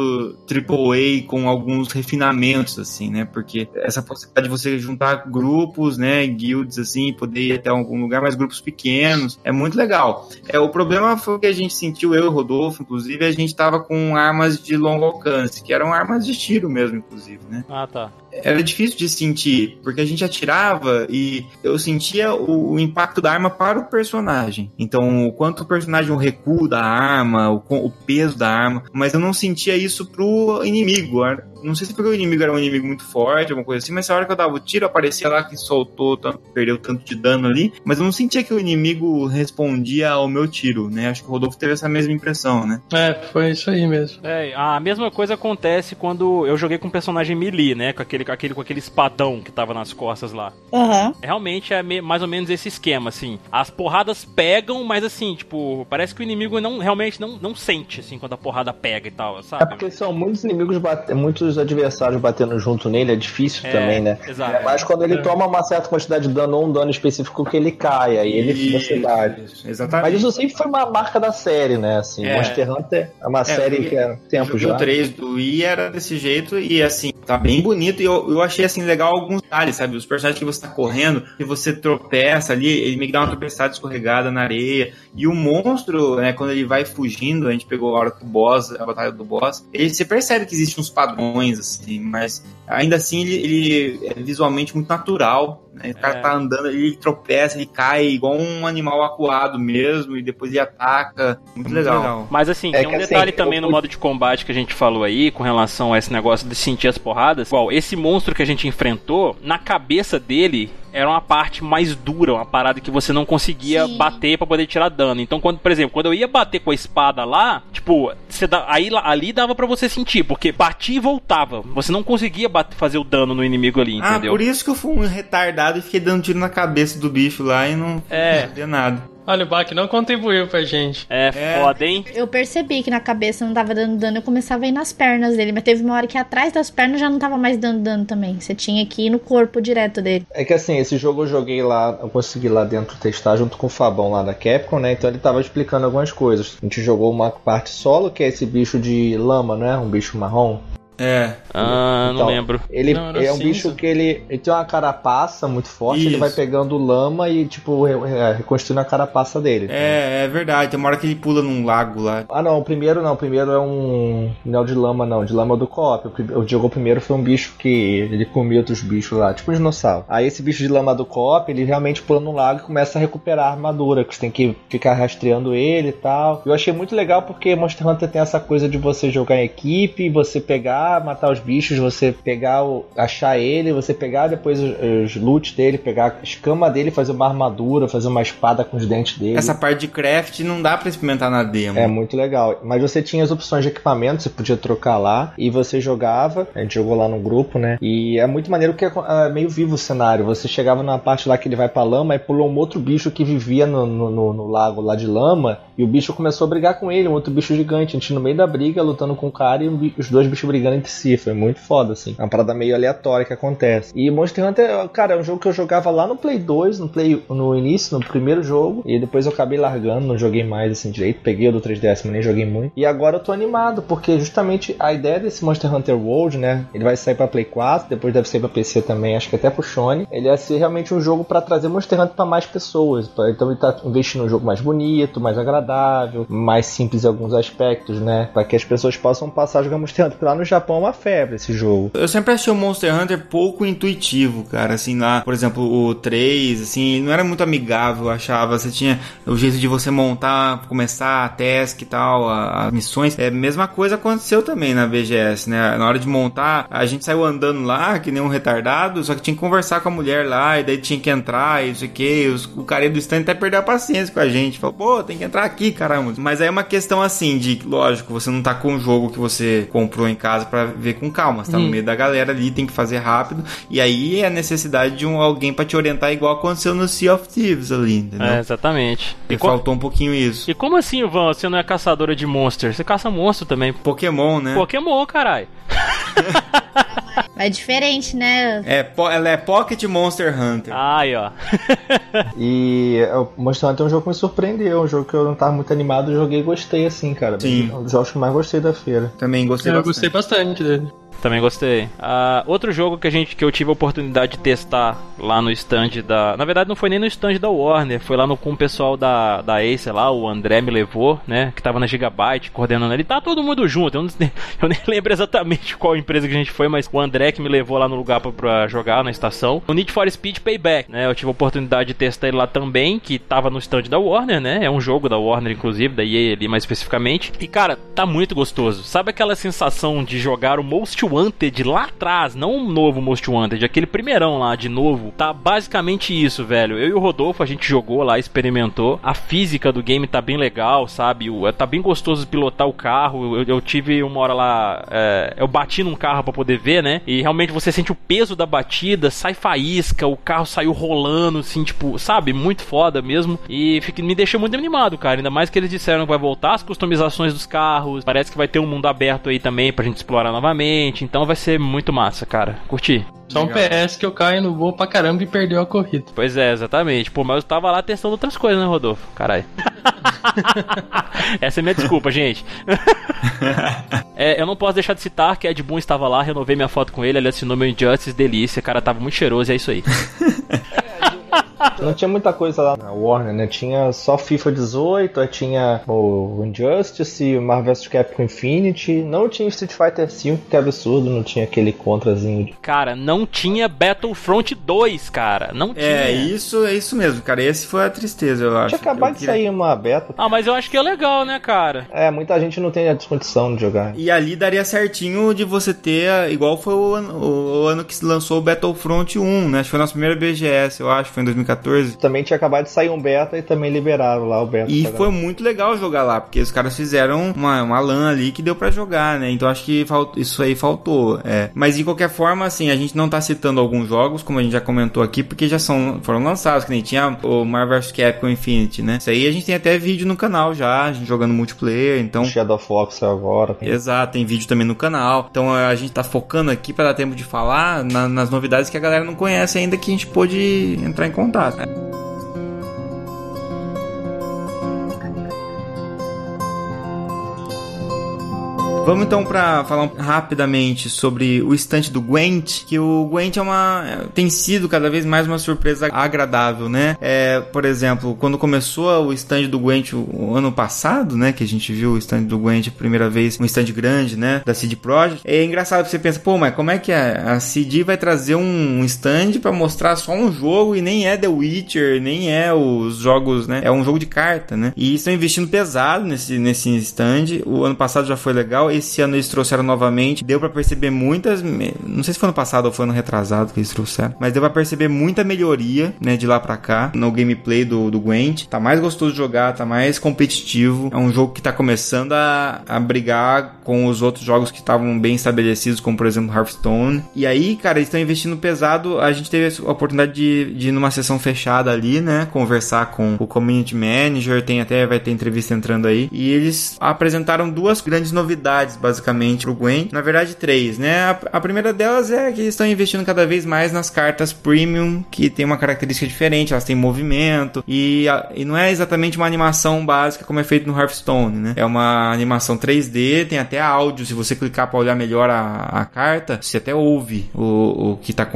AAA com alguns refinamentos, assim, né? Porque essa possibilidade de você juntar grupos, né, guilds, assim, poder ir até algum lugar, mas grupos pequenos, é muito legal. É, o problema foi que a gente sentiu, eu e o Rodolfo, inclusive, a gente tava com armas de longo alcance, que eram armas de tiro mesmo, inclusive, né? Ah, tá. Era difícil de sentir, porque a gente atirava e eu sentia o, o impacto da arma para o personagem. Então, o quanto o personagem, o recuo da arma, o, o peso da arma, mas eu não sentia isso pro inimigo. Não sei se porque o inimigo era um inimigo muito forte, alguma coisa assim, mas a hora que eu dava o tiro, aparecia lá que soltou, perdeu tanto de dano ali, mas eu não sentia que o inimigo respondia ao meu tiro, né? Acho que o Rodolfo teve essa mesma impressão, né? É, foi isso aí mesmo. É, a mesma coisa acontece quando eu joguei com um personagem melee, né? Com aquele, com aquele, com aquele espadão que tava nas costas lá. Aham. Realmente é me- mais ou menos esse esquema, assim. As porradas pegam, mas assim, tipo, parece que o inimigo não realmente não, não sente, assim, quando a porrada pega e tal, É sabe? porque são muitos inimigos, bate- muitos os adversários batendo junto nele é difícil É, também, né? exato. É mais quando ele É. toma uma certa quantidade de dano ou um dano específico que ele cai, aí ele fica cidade. Exatamente. Mas isso sempre foi uma marca da série, né? Assim, É. Monster Hunter é uma série porque que é tempo o já. 3 do Wii era desse jeito e assim, tá bem bonito e eu, eu achei assim legal alguns detalhes, sabe? Os personagens que você tá correndo, que você tropeça ali, ele meio que dá uma tropeçada escorregada na areia. E o monstro, né, quando ele vai fugindo, a gente pegou a hora do boss, a batalha do boss, ele, você percebe que existem uns padrões, assim, mas ainda assim ele, ele é visualmente muito natural. Né? O cara É. tá andando, ele tropeça, ele cai igual um animal acuado mesmo, e depois ele ataca. Muito, legal. Mas assim, É tem um que, assim, detalhe também eu- no modo de combate que a gente falou aí, com relação a esse negócio de sentir as porradas. Igual, esse monstro que a gente enfrentou, na cabeça dele era uma parte mais dura, uma parada que você não conseguia Sim. bater pra poder tirar dano. Então, quando, por exemplo, quando eu ia bater com a espada lá, tipo, dá, aí ali dava pra você sentir, porque batia e voltava. Você não conseguia bater, fazer o dano no inimigo ali, Ah, entendeu? por isso que eu fui um retardado e fiquei dando tiro na cabeça do bicho lá e não É. não sabia nada. Olha, o Bach não contribuiu pra gente. É, É. foda, hein? Eu percebi que na cabeça não tava dando dano, eu começava a ir nas pernas dele, mas teve uma hora que atrás das pernas já não tava mais dando dano também. Você tinha que ir no corpo direto dele. É que assim, esse jogo eu joguei lá, eu consegui lá dentro testar junto com o Fabão lá da Capcom, né? Então ele tava explicando algumas coisas. A gente jogou uma parte solo, que é esse bicho de lama, né? Um bicho marrom. É. Ah, não Então, lembro. Ele Não, é um cinza. bicho que ele, ele tem uma carapaça muito forte, ele Isso. vai pegando lama e, tipo, re- reconstruindo a carapaça dele. É, é verdade. Tem uma hora que ele pula num lago lá. Ah não, o primeiro não, o primeiro é um. Não é o de lama não, de lama é do co-op. O prim- O que jogou primeiro foi um bicho que ele comia outros bichos lá, tipo um dinossauro. Aí esse bicho de lama do co-op, ele realmente pula no lago e começa a recuperar a armadura, que você tem que ficar rastreando ele e tal. Eu achei muito legal porque Monster Hunter tem essa coisa de você jogar em equipe, você pegar, matar os bichos, você pegar o. achar ele, você pegar depois os, os loot dele, pegar a escama dele, fazer uma armadura, fazer uma espada com os dentes dele. Essa parte de craft não dá pra experimentar na demo. É muito legal. Mas você tinha as opções de equipamento, você podia trocar lá e você jogava. A gente jogou lá no grupo, né? E é muito maneiro porque é é meio vivo o cenário. Você chegava numa parte lá que ele vai pra lama e pulou um outro bicho que vivia no, no, no- no lago lá de lama. E o bicho começou a brigar com ele, um outro bicho gigante. A gente no meio da briga lutando com o cara e os dois bichos brigando entre si. Foi muito foda, assim. É uma parada meio aleatória que acontece. E Monster Hunter, cara, é um jogo que eu jogava lá no Play 2, no Play no início, no primeiro jogo. E depois eu acabei largando, não joguei mais assim direito. Peguei o do 3DS, mas nem joguei muito. E agora eu tô animado, porque justamente a ideia desse Monster Hunter World, né? Ele vai sair pra Play 4, depois deve sair pra PC também, acho que até pro Sony. Ele vai ser realmente um jogo pra trazer Monster Hunter pra mais pessoas. Então ele tá investindo num jogo mais bonito, mais agradável, mais simples em alguns aspectos, né? Pra que as pessoas possam passar a jogar Monster Hunter. Porque lá no Japão é uma febre esse jogo. Eu sempre achei o Monster Hunter pouco intuitivo, cara. Assim, lá, por exemplo, o 3, assim, não era muito amigável, eu achava. Você tinha o jeito de você montar, começar a task e tal, as missões. É a mesma coisa aconteceu também na BGS, né? Na hora de montar, a gente saiu andando lá, que nem um retardado, só que tinha que conversar com a mulher lá, e daí tinha que entrar, e isso aqui. Os, o cara do stand até perdeu a paciência com a gente. Falou, pô, tem que entrar aqui, caramba. Mas aí é uma questão assim, de, lógico, você não tá com o jogo que você comprou em casa pra ver com calma. Você tá no meio da galera ali, tem que fazer rápido. E aí é a necessidade de um alguém pra te orientar, igual aconteceu no Sea of Thieves ali, entendeu? É, exatamente. E E, co- faltou um pouquinho isso. e como assim, Ivan, você não é caçadora de monstros? Você caça monstro também. Pokémon, né? Pokémon, caralho. É diferente, né? É, ela é Pocket Monster Hunter. Ai, ó. E é, o Monster Hunter é um jogo que me surpreendeu, um jogo que eu não tava muito animado, eu joguei e gostei, assim, cara. Sim. Um dos jogos que eu mais gostei da feira. Também gostei eu bastante. gostei bastante dele. Também gostei. Ah, outro jogo que a gente que eu tive a oportunidade de testar lá no stand da. Na verdade, não foi nem no stand da Warner, foi lá no, com o pessoal da, da Acer lá, o André me levou, né? Que tava na Gigabyte coordenando ali. Tá todo mundo junto. Eu, não, eu nem lembro exatamente qual empresa que a gente foi, mas o André que me levou lá no lugar pra, jogar na estação. O Need for Speed Payback, né? Eu tive a oportunidade de testar ele lá também, que tava no stand da Warner, né? É um jogo da Warner, inclusive, da EA ali mais especificamente. E cara, tá muito gostoso. Sabe aquela sensação de jogar o Most Wanted lá atrás, não um novo Most Wanted, aquele primeirão lá de novo? Tá basicamente isso, velho. Eu e o Rodolfo, a gente jogou lá, experimentou. A física do game tá bem legal, sabe? O- Tá bem gostoso pilotar o carro. Eu, eu tive uma hora lá, é, eu bati num carro pra poder ver, né? E realmente você sente o peso da batida, sai faísca, o carro saiu rolando, assim, tipo, sabe? Muito foda mesmo. E fica, me deixa muito animado, cara. Ainda mais que eles disseram que vai voltar as customizações dos carros. Parece que vai ter um mundo aberto aí também pra gente explorar novamente. Então vai ser muito massa, cara. Curti. Só um PS que eu caio no voo pra caramba e perdeu a corrida. Pois é, exatamente. Pô, mas eu tava lá testando outras coisas, né, Rodolfo? Caralho. Essa é minha desculpa, gente. é, eu não posso deixar de citar que Ed Boon estava lá, renovei minha foto com ele, ele assinou meu Injustice, delícia, cara, tava muito cheiroso, é isso aí. Não tinha muita coisa lá na Warner, né? Tinha só FIFA 18, aí tinha o Injustice, o Marvel vs Capcom Infinity. Não tinha Street Fighter V, que é absurdo, não tinha aquele contrazinho. Cara, não tinha Battlefront 2, cara. Não tinha. É, isso, é isso mesmo, cara. Esse foi a tristeza, eu acho. Tinha acabado de sair uma beta. Ah, mas eu acho que é legal, né, cara? É, muita gente não tem a discondição de jogar. E ali daria certinho de você ter, igual foi o ano, o ano que se lançou o Battlefront 1, né? Acho que foi a nossa primeira BGS, eu acho, foi em 2014. Também tinha acabado de sair um beta e também liberaram lá o beta. E foi muito legal jogar lá, porque os caras fizeram uma, uma LAN ali que deu para jogar, né? Então acho que falt, isso aí faltou. É. Mas de qualquer forma, assim, a gente não tá citando alguns jogos, como a gente já comentou aqui, porque já são, foram lançados, que nem tinha o Marvel vs Capcom Infinity, né? Isso aí a gente tem até vídeo no canal já, a gente jogando multiplayer, então... Shadow Fox agora. Tem... Exato, tem vídeo também no canal. Então a gente tá focando aqui para dar tempo de falar na, nas novidades que a galera não conhece ainda que a gente pôde entrar em contato. Fantasma. Vamos então para falar rapidamente sobre o estante do Gwent, que o Gwent é uma tem sido cada vez mais uma surpresa agradável, né? É, por exemplo, quando começou o stand do Gwent o ano passado, né, que a gente viu o stand do Gwent a primeira vez, um stand grande, né, da CD Projekt. É engraçado você pensa, pô, mas como é que a, a CD vai trazer um stand para mostrar só um jogo e nem é The Witcher, nem é os jogos, né? É um jogo de carta, né? E estão investindo pesado nesse nesse stand. O ano passado já foi legal esse ano eles trouxeram novamente. Deu para perceber muitas. Não sei se foi ano passado ou foi ano retrasado que eles trouxeram. Mas deu pra perceber muita melhoria, né? De lá pra cá. No gameplay do, do Gwent. Tá mais gostoso de jogar, tá mais competitivo. É um jogo que tá começando a, a brigar com os outros jogos que estavam bem estabelecidos, como por exemplo Hearthstone. E aí, cara, eles estão investindo pesado. A gente teve a oportunidade de, de ir numa sessão fechada ali, né? Conversar com o community manager. Tem até vai ter entrevista entrando aí. E eles apresentaram duas grandes novidades novidades, basicamente, pro Gwen. Na verdade, três, né? A, a, primeira delas é que eles estão investindo cada vez mais nas cartas premium, que tem uma característica diferente, elas têm movimento, e, a, e não é exatamente uma animação básica como é feito no Hearthstone, né? É uma animação 3D, tem até áudio, se você clicar para olhar melhor a, a carta, você até ouve o, o que tá,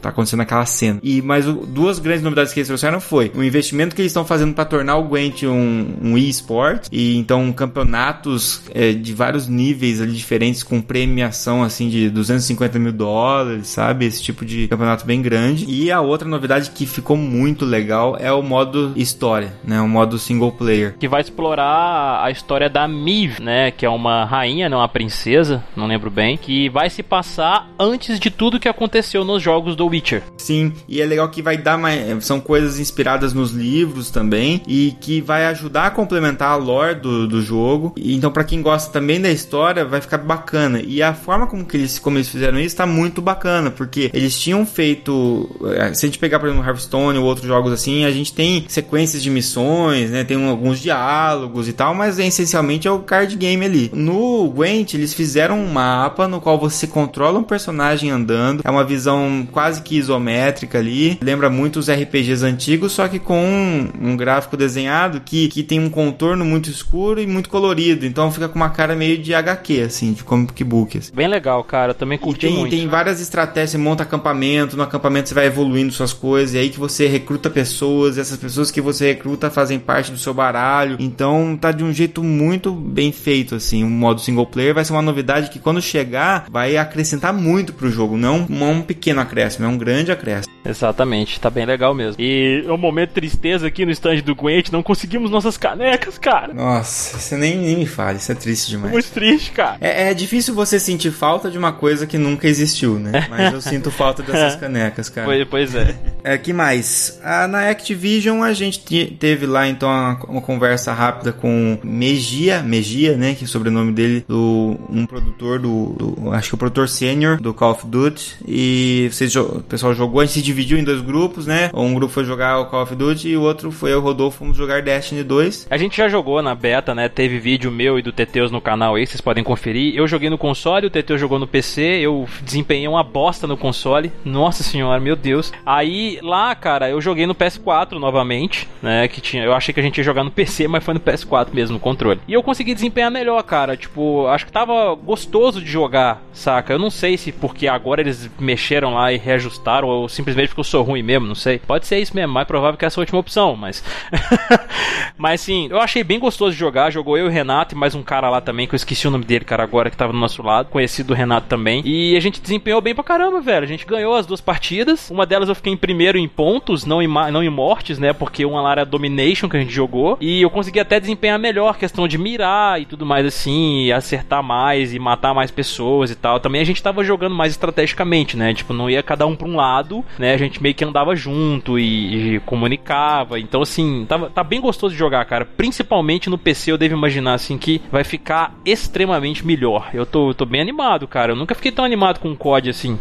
tá acontecendo naquela cena. E mais duas grandes novidades que eles trouxeram foi o investimento que eles estão fazendo para tornar o Gwent um, um e-sport, e então campeonatos é, de vários níveis níveis ali diferentes com premiação assim de 250 mil dólares, sabe? Esse tipo de campeonato bem grande. E a outra novidade que ficou muito legal é o modo história, né? O modo single player. Que vai explorar a história da Miv, né? Que é uma rainha, não uma princesa, não lembro bem, que vai se passar antes de tudo que aconteceu nos jogos do Witcher. Sim, e é legal que vai dar mais. São coisas inspiradas nos livros também e que vai ajudar a complementar a lore do, do jogo. E, então, para quem gosta também da história, vai ficar bacana. E a forma como, que eles, como eles fizeram isso tá muito bacana, porque eles tinham feito. Eh, se a gente pegar, por exemplo, Hearthstone ou outros jogos assim, a gente tem sequências de missões, né? Tem alguns diálogos e tal, mas é, essencialmente é o card game ali. No Gwent, eles fizeram um mapa no qual você controla um personagem andando. É uma visão quase que isométrica ali. Lembra muito os RPGs antigos, só que com um, um gráfico desenhado que, que tem um contorno muito escuro e muito colorido. Então fica com uma cara meio de HQ HQ, assim, de comic book. Assim. Bem legal, cara. Eu também curti e tem, muito. tem várias estratégias. Você monta acampamento, no acampamento você vai evoluindo suas coisas, e aí que você recruta pessoas, e essas pessoas que você recruta fazem parte do seu baralho. Então tá de um jeito muito bem feito, assim. O modo single player vai ser uma novidade que quando chegar vai acrescentar muito pro jogo. Não um, um pequeno acréscimo, é um grande acréscimo. Exatamente, tá bem legal mesmo. E um momento de tristeza aqui no stand do Gwent, não conseguimos nossas canecas, cara. Nossa, você nem, nem me fale, isso é triste demais. Muito triste, cara. É, é, difícil você sentir falta de uma coisa que nunca existiu, né? Mas eu sinto falta dessas canecas, cara. Pois, pois é. É, que mais? Ah, na Activision a gente teve lá então uma, uma, conversa rápida com Megia, Megia, né? Que é o sobrenome dele, do, um produtor do, do Acho que o produtor sênior do Call of Duty. E vocês, o pessoal jogou, a gente se dividiu em dois grupos, né? Um grupo foi jogar o Call of Duty e o outro foi eu e o Rodolfo, fomos jogar Destiny 2. A gente já jogou na beta, né? Teve vídeo meu e do Teteus no canal aí, vocês podem conferir. Eu joguei no console, o Teteus jogou no PC, eu desempenhei uma bosta no console. Nossa senhora, meu Deus. Aí lá, cara, eu joguei no PS4 novamente, né? Que tinha. Eu achei que a gente ia jogar no PC, mas foi no PS4 mesmo, no controle. E eu consegui desempenhar melhor, cara. Tipo, acho que tava gostoso de jogar, saca? Eu não sei se porque agora eles mexeram lá e reajustaram, ou simplesmente porque eu sou ruim mesmo, não sei. Pode ser isso mesmo, mais provável que essa última opção, mas. mas sim, eu achei bem gostoso de jogar. Jogou eu e o Renato e mais um cara lá também, que eu esqueci o nome dele, cara, agora, que tava do nosso lado. Conhecido do Renato também. E a gente desempenhou bem pra caramba, velho. A gente ganhou as duas partidas. Uma delas eu fiquei em primeiro em pontos, não em, não em mortes, né? Porque uma lá era Domination que a gente jogou. E eu consegui até desempenhar melhor questão de mirar e tudo mais assim, acertar mais e matar mais pessoas e tal. Também a gente tava jogando mais estrategicamente, né? Tipo, não ia cada um pra um lado, né? A gente meio que andava junto e, e comunicava. Então, assim, tava, tá bem gostoso de jogar, cara. Principalmente no PC, eu devo imaginar, assim, que vai ficar extremamente melhor. Eu tô, eu tô bem animado, cara. Eu nunca fiquei tão animado com um COD assim.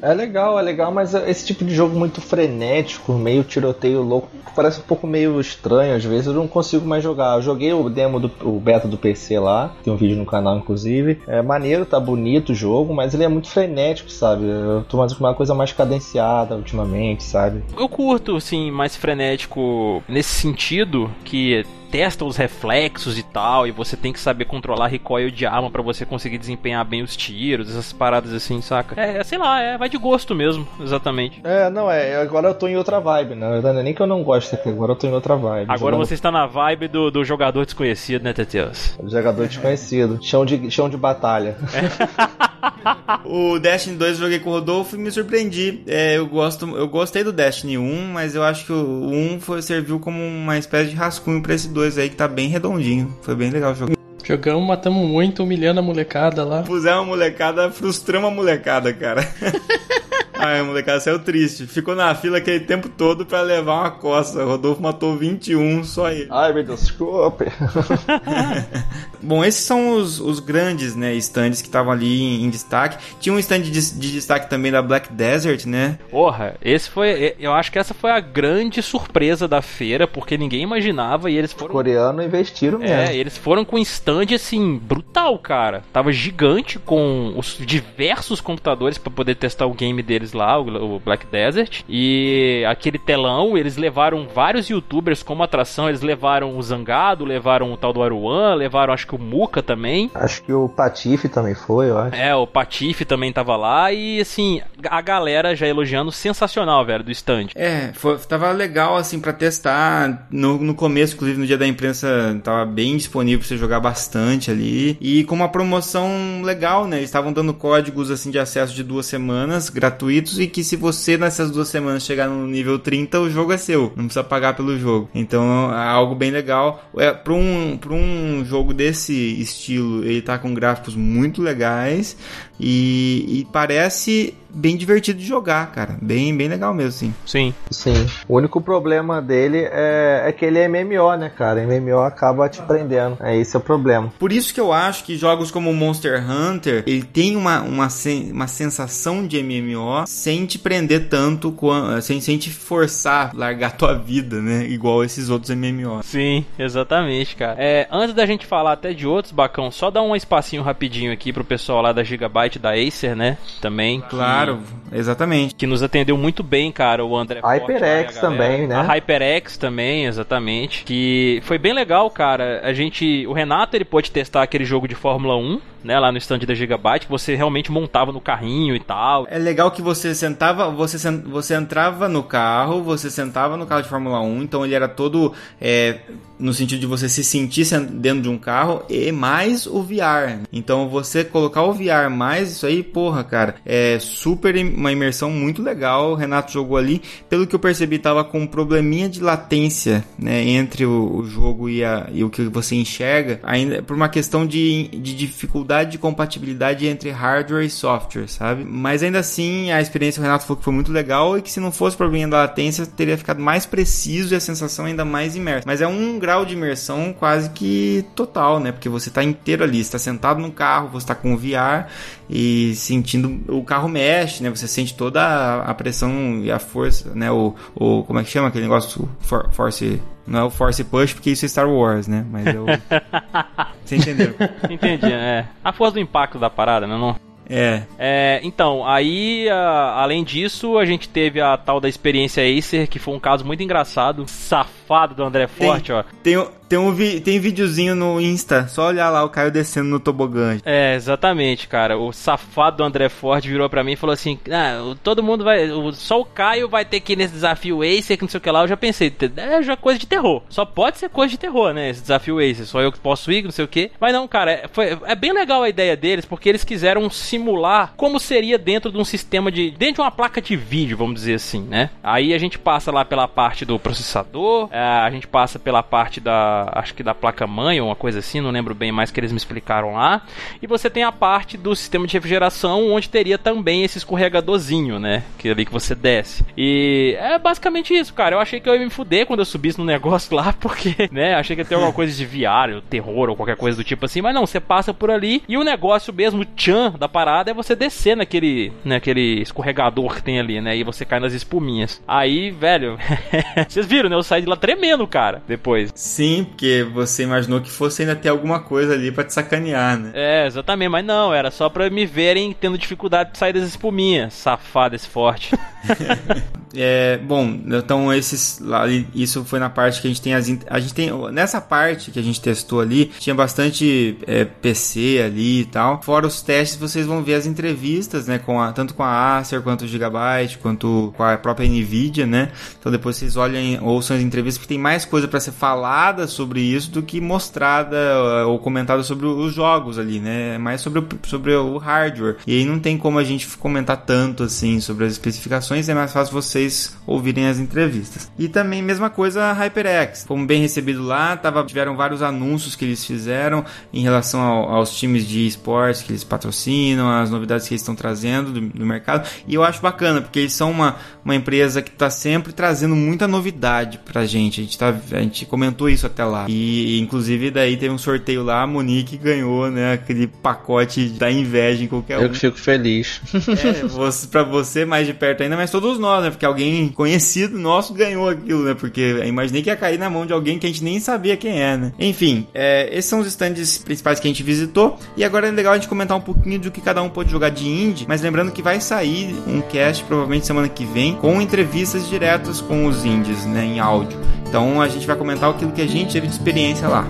É legal, é legal, mas esse tipo de jogo muito frenético, meio tiroteio louco, parece um pouco meio estranho às vezes, eu não consigo mais jogar. Eu joguei o demo do o beta do PC lá, tem um vídeo no canal inclusive. É maneiro, tá bonito o jogo, mas ele é muito frenético, sabe? Eu tô mais com uma coisa mais cadenciada ultimamente, sabe? Eu curto, sim, mais frenético nesse sentido que testa os reflexos e tal, e você tem que saber controlar recoil de arma para você conseguir desempenhar bem os tiros, essas paradas assim, saca? É, sei lá, é, vai de gosto mesmo, exatamente. É, não, é, agora eu tô em outra vibe, né? Não é nem que eu não gosto aqui, agora eu tô em outra vibe. Agora jogando... você está na vibe do, do jogador desconhecido, né, Teteus? Jogador desconhecido, chão de, chão de batalha. o Destiny 2 eu joguei com o Rodolfo e me surpreendi. É, eu, gosto, eu gostei do Destiny 1, mas eu acho que o 1 foi, serviu como uma espécie de rascunho pra esse 2 aí que tá bem redondinho. Foi bem legal o jogo. Jogamos, matamos muito, humilhando a molecada lá. Pusemos a molecada, frustramos a molecada, cara. Ai, a molecada saiu triste. Ficou na fila aquele tempo todo pra levar uma costa. O Rodolfo matou 21, só ele. Ai, meu Deus, desculpe. Bom, esses são os, os grandes, né, stands que estavam ali em, em, destaque. Tinha um stand de, de, destaque também da Black Desert, né? Porra, esse foi. Eu acho que essa foi a grande surpresa da feira, porque ninguém imaginava e eles foram. Coreano investiram mesmo. É, eles foram com um stand assim, brutal, cara. Tava gigante com os diversos computadores para poder testar o game deles lá, o Black Desert. E aquele telão, eles levaram vários youtubers como atração. Eles levaram o Zangado, levaram o tal do Aruan, levaram acho que o Muka também. Acho que o Patife também foi, eu acho. É, o Patife também tava lá. E assim, a galera já elogiando sensacional, velho, do stand. É, foi, tava legal assim para testar. No, no começo, inclusive no dia da imprensa, tava bem disponível pra você jogar bastante ali. E com uma promoção legal, né? Eles estavam dando códigos assim de acesso de duas semanas gratuitos gratuitos e que se você nessas duas semanas chegar no nível 30, o jogo é seu. Não precisa pagar pelo jogo. Então é algo bem legal. É, para um, um jogo desse estilo, ele tá com gráficos muito legais e, e parece bem divertido de jogar, cara. Bem, bem legal mesmo, sim. Sim. Sim. O único problema dele é, é que ele é MMO, né, cara? MMO acaba te prendendo. É esse é o problema. Por isso que eu acho que jogos como Monster Hunter, ele tem uma, uma, uma sensação de MMO sem te prender tanto, sem, sem te forçar a largar tua vida, né? Igual esses outros MMO. Sim, exatamente, cara. É, antes da gente falar até de outros, Bacão, só dar um espacinho rapidinho aqui pro pessoal lá da Gigabyte, da Acer, né? Também. Claro. Claro, exatamente. Que nos atendeu muito bem, cara, o André HyperX Forte, também, né? A HyperX também, exatamente. Que foi bem legal, cara. A gente, o Renato, ele pôde testar aquele jogo de Fórmula 1, né, lá no stand da Gigabyte, que você realmente montava no carrinho e tal. É legal que você sentava, você, você entrava no carro, você sentava no carro de Fórmula 1, então ele era todo é, no sentido de você se sentir dentro de um carro e mais o VR. Então você colocar o VR mais isso aí, porra, cara, é super uma imersão muito legal. O Renato jogou ali, pelo que eu percebi, tava com um probleminha de latência, né, entre o, o jogo e, a, e, o que você enxerga, ainda por uma questão de, de dificuldade dificuldade de compatibilidade entre hardware e software, sabe? Mas ainda assim, a experiência o Renato falou que foi muito legal e que se não fosse o problema da latência, teria ficado mais preciso e a sensação ainda mais imersa. Mas é um grau de imersão quase que total, né? Porque você tá inteiro ali, você tá sentado no carro, você tá com o VR e sentindo o carro mexe, né? Você sente toda a, a pressão e a força, né? O, o como é que chama aquele negócio For, force não é o Force Push porque isso é Star Wars, né? Mas eu Você entendeu? Entendi, é. A força do impacto da parada, né? Não? É. é. Então, aí, a, além disso, a gente teve a tal da experiência Acer, que foi um caso muito engraçado, safado do André Forte, tem, ó. Tem, tem um vi, tem videozinho no Insta, só olhar lá o Caio descendo no tobogã. É, exatamente, cara. O safado do André Forte virou para mim e falou assim: ah, todo mundo vai. Só o Caio vai ter que ir nesse desafio Acer, que não sei o que lá. Eu já pensei, é já coisa de terror. Só pode ser coisa de terror, né? Esse desafio Acer. Só eu que posso ir, não sei o que. Mas não, cara, é, foi, é bem legal a ideia deles, porque eles quiseram simular como seria dentro de um sistema de. dentro de uma placa de vídeo, vamos dizer assim, né? Aí a gente passa lá pela parte do processador, é, a gente passa pela parte da acho que da placa mãe ou uma coisa assim, não lembro bem mais que eles me explicaram lá. E você tem a parte do sistema de refrigeração onde teria também esse escorregadorzinho, né, que é ali que você desce. E é basicamente isso, cara. Eu achei que eu ia me fuder quando eu subisse no negócio lá, porque, né, achei que ia ter alguma coisa de viário, terror ou qualquer coisa do tipo assim, mas não, você passa por ali e o negócio mesmo, o tchan da parada é você descer naquele, naquele escorregador que tem ali, né, e você cai nas espuminhas. Aí, velho, vocês viram, né, eu saí de lá tremendo, cara, depois. Sim, porque você imaginou que fosse ainda ter alguma coisa ali para te sacanear, né? É, exatamente, mas não, era só para me verem tendo dificuldade de sair das espuminhas. Safado esse forte. é, bom, então esses lá, isso foi na parte que a gente tem as a gente tem nessa parte que a gente testou ali, tinha bastante é, PC ali e tal. Fora os testes, vocês vão ver as entrevistas, né, com a, tanto com a Acer quanto o Gigabyte, quanto com a própria Nvidia, né? Então depois vocês olhem, ouçam as entrevistas porque tem mais coisa para ser falada sobre isso do que mostrada uh, ou comentada sobre os jogos ali, né? É mais sobre o, sobre o hardware. E aí não tem como a gente comentar tanto assim sobre as especificações, é mais fácil vocês ouvirem as entrevistas. E também mesma coisa a HyperX. Fomos bem recebido lá, tava, tiveram vários anúncios que eles fizeram em relação ao, aos times de esportes que eles patrocinam, as novidades que eles estão trazendo do, do mercado. E eu acho bacana, porque eles são uma, uma empresa que está sempre trazendo muita novidade pra gente. A gente, tá, a gente comentou isso até lá. E inclusive daí teve um sorteio lá, a Monique ganhou, né, aquele pacote da inveja em qualquer eu um. Eu fico feliz. É, você, pra você mais de perto ainda, mas todos nós, né, porque alguém conhecido nosso ganhou aquilo, né, porque imaginei que ia cair na mão de alguém que a gente nem sabia quem é, né. Enfim, é, esses são os stands principais que a gente visitou e agora é legal a gente comentar um pouquinho do que cada um pode jogar de indie, mas lembrando que vai sair um cast provavelmente semana que vem com entrevistas diretas com os indies, né, em áudio. Então a gente vai comentar aquilo que a gente teve de experiência lá.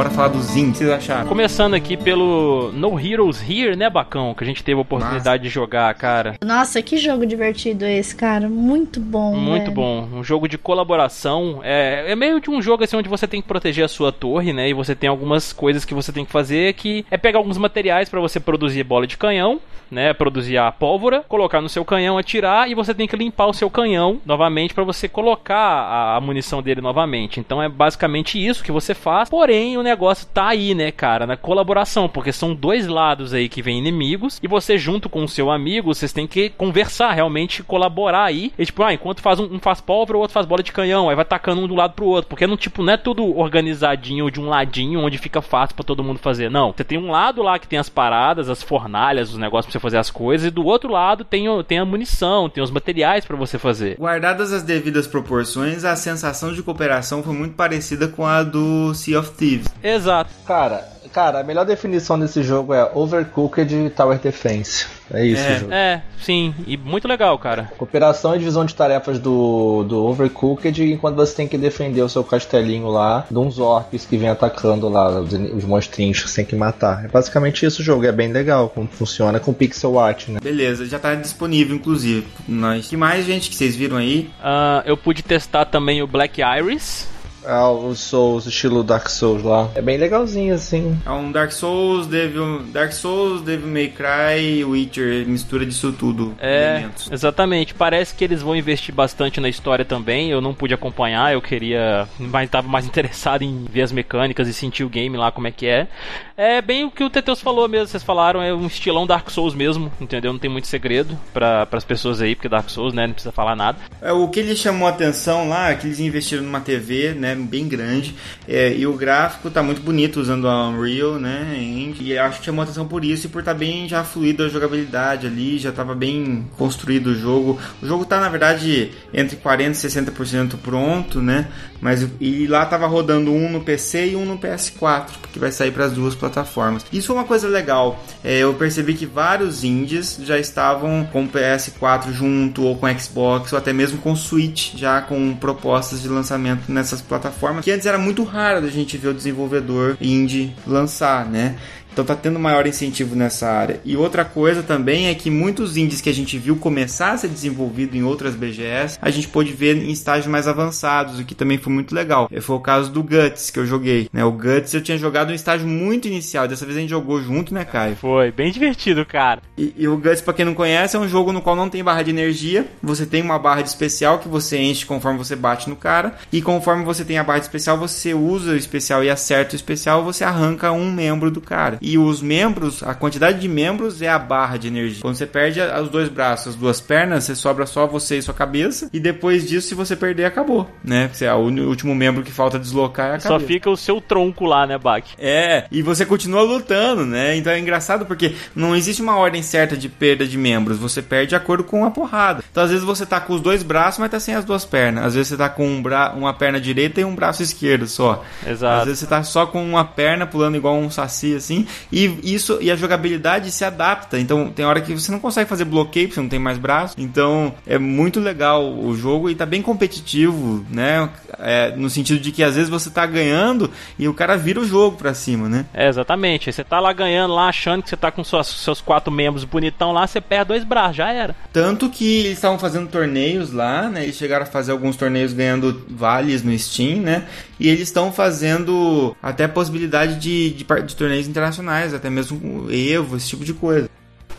Bora falar dos indies, vocês acharam? Começando aqui pelo No Heroes Here, né, Bacão? Que a gente teve a oportunidade Nossa. de jogar, cara. Nossa, que jogo divertido esse, cara. Muito bom. Muito velho. bom. Um jogo de colaboração. É, é meio de um jogo assim onde você tem que proteger a sua torre, né? E você tem algumas coisas que você tem que fazer que é pegar alguns materiais para você produzir bola de canhão, né? Produzir a pólvora, colocar no seu canhão, atirar e você tem que limpar o seu canhão novamente para você colocar a, a munição dele novamente. Então é basicamente isso que você faz. Porém, o negócio tá aí, né, cara, na colaboração, porque são dois lados aí que vêm inimigos e você junto com o seu amigo, vocês têm que conversar, realmente colaborar aí. E tipo, ah, enquanto faz um, um faz pólvora, o outro faz bola de canhão, aí vai tacando um do lado pro outro, porque não tipo, não é tudo organizadinho de um ladinho onde fica fácil para todo mundo fazer. Não, você tem um lado lá que tem as paradas, as fornalhas, os negócios pra você fazer as coisas e do outro lado tem, tem a munição, tem os materiais para você fazer. Guardadas as devidas proporções, a sensação de cooperação foi muito parecida com a do Sea of Thieves. Exato. Cara, cara, a melhor definição desse jogo é Overcooked Tower Defense. É isso, é, jogo. É, sim. E muito legal, cara. Cooperação e divisão de tarefas do, do Overcooked enquanto você tem que defender o seu castelinho lá de uns orcs que vem atacando lá, os, os monstrinhos que você tem que matar. É basicamente isso o jogo. É bem legal como funciona com pixel art, né? Beleza, já tá disponível, inclusive. Nós. que mais, gente, que vocês viram aí? Uh, eu pude testar também o Black Iris Ah, o Souls, estilo Dark Souls lá. É bem legalzinho, assim. É um Dark Souls, Devil, Dark Souls, Devil May Cry, Witcher, mistura disso tudo. É, elementos. exatamente. Parece que eles vão investir bastante na história também. Eu não pude acompanhar, eu queria. Mas estava mais interessado em ver as mecânicas e sentir o game lá, como é que é. É bem o que o Teteus falou mesmo, vocês falaram, é um estilão Dark Souls mesmo, entendeu? Não tem muito segredo para as pessoas aí, porque Dark Souls, né, não precisa falar nada. É, o que lhe chamou a atenção lá é que eles investiram numa TV, né, bem grande, é, e o gráfico tá muito bonito usando a Unreal, né, e acho que chamou atenção por isso e por estar tá bem já fluido a jogabilidade ali, já tava bem construído o jogo. O jogo tá, na verdade, entre 40% e 60% pronto, né, mas e lá tava rodando um no PC e um no PS4, porque vai sair para as duas plataformas. Isso é uma coisa legal. É, eu percebi que vários indies já estavam com o PS4 junto ou com Xbox ou até mesmo com Switch já com propostas de lançamento nessas plataformas, que antes era muito raro da gente ver o desenvolvedor indie lançar, né? Então tá tendo maior incentivo nessa área. E outra coisa também é que muitos indies que a gente viu começar a ser desenvolvido em outras BGS, a gente pôde ver em estágios mais avançados, o que também foi muito legal. Foi o caso do Guts que eu joguei. Né? O Guts eu tinha jogado em estágio muito inicial, dessa vez a gente jogou junto, né, Caio? Foi, bem divertido, cara. E, e o Guts, pra quem não conhece, é um jogo no qual não tem barra de energia. Você tem uma barra de especial que você enche conforme você bate no cara. E conforme você tem a barra de especial, você usa o especial e acerta o especial, você arranca um membro do cara. E os membros, a quantidade de membros é a barra de energia. Quando você perde os dois braços, as duas pernas, você sobra só você e sua cabeça. E depois disso, se você perder, acabou. Né? Você é o último membro que falta deslocar é a Só fica o seu tronco lá, né, Bach? É, e você continua lutando, né? Então é engraçado porque não existe uma ordem certa de perda de membros. Você perde de acordo com a porrada. Então às vezes você tá com os dois braços, mas tá sem as duas pernas. Às vezes você tá com um bra uma perna direita e um braço esquerdo só. Exato. Às vezes você tá só com uma perna pulando igual um saci assim. E isso e a jogabilidade se adapta. Então tem hora que você não consegue fazer bloqueio, porque você não tem mais braço. Então é muito legal o jogo e tá bem competitivo, né? É, no sentido de que às vezes você tá ganhando e o cara vira o jogo pra cima, né? É, exatamente. Você tá lá ganhando, lá achando que você tá com suas, seus quatro membros bonitão lá, você perde dois braços, já era. Tanto que eles estavam fazendo torneios lá, né? Eles chegaram a fazer alguns torneios ganhando vales no Steam, né? E eles estão fazendo até possibilidade de, de, de torneios internacionais, até mesmo com Evo, esse tipo de coisa.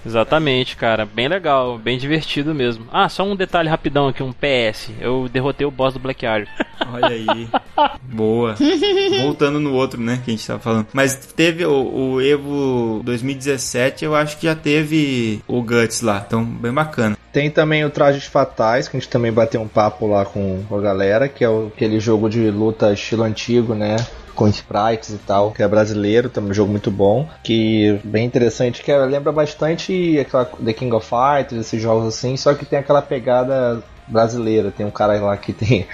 Exatamente, cara. Bem legal, bem divertido mesmo. Ah, só um detalhe rapidão aqui, um PS. Eu derrotei o boss do Black Arrow. Olha aí. Boa. Voltando no outro, né, que a gente tava falando. Mas teve o, o, Evo 2017, eu acho que já teve o Guts lá. Então, bem bacana. Tem também o Trajes Fatais, que a gente também bateu um papo lá com a galera, que é o, aquele jogo de luta estilo antigo, né? Com sprites e tal, que é brasileiro, também um jogo muito bom, que bem interessante, que lembra bastante aquela The King of Fighters, esses jogos assim, só que tem aquela pegada brasileira, tem um cara lá que tem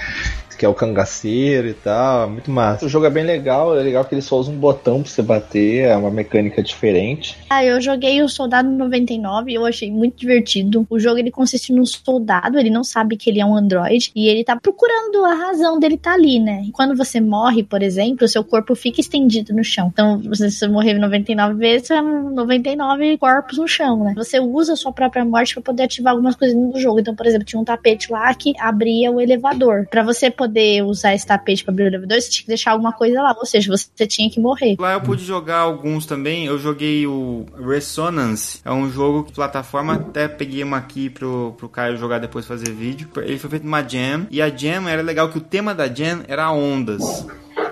que é o cangaceiro e tal, é muito massa. O jogo é bem legal, é legal que ele só usa um botão pra você bater, é uma mecânica diferente. Ah, eu joguei o Soldado 99 e eu achei muito divertido. O jogo ele consiste num soldado, ele não sabe que ele é um androide e ele tá procurando a razão dele tá ali, né? E quando você morre, por exemplo, seu corpo fica estendido no chão. Então, se você morrer 99 vezes, é 99 corpos no chão, né? Você usa a sua própria morte para poder ativar algumas coisas no jogo. Então, por exemplo, tinha um tapete lá que abria o elevador. Para você poder poder usar esse tapete para abrir o elevador, você tinha que deixar alguma coisa lá, ou seja, você tinha que morrer. Lá eu pude jogar alguns também. Eu joguei o Resonance, é um jogo de plataforma, até peguei uma aqui pro, pro Caio jogar depois fazer vídeo. Ele foi feito numa jam, e a jam era legal que o tema da jam era ondas.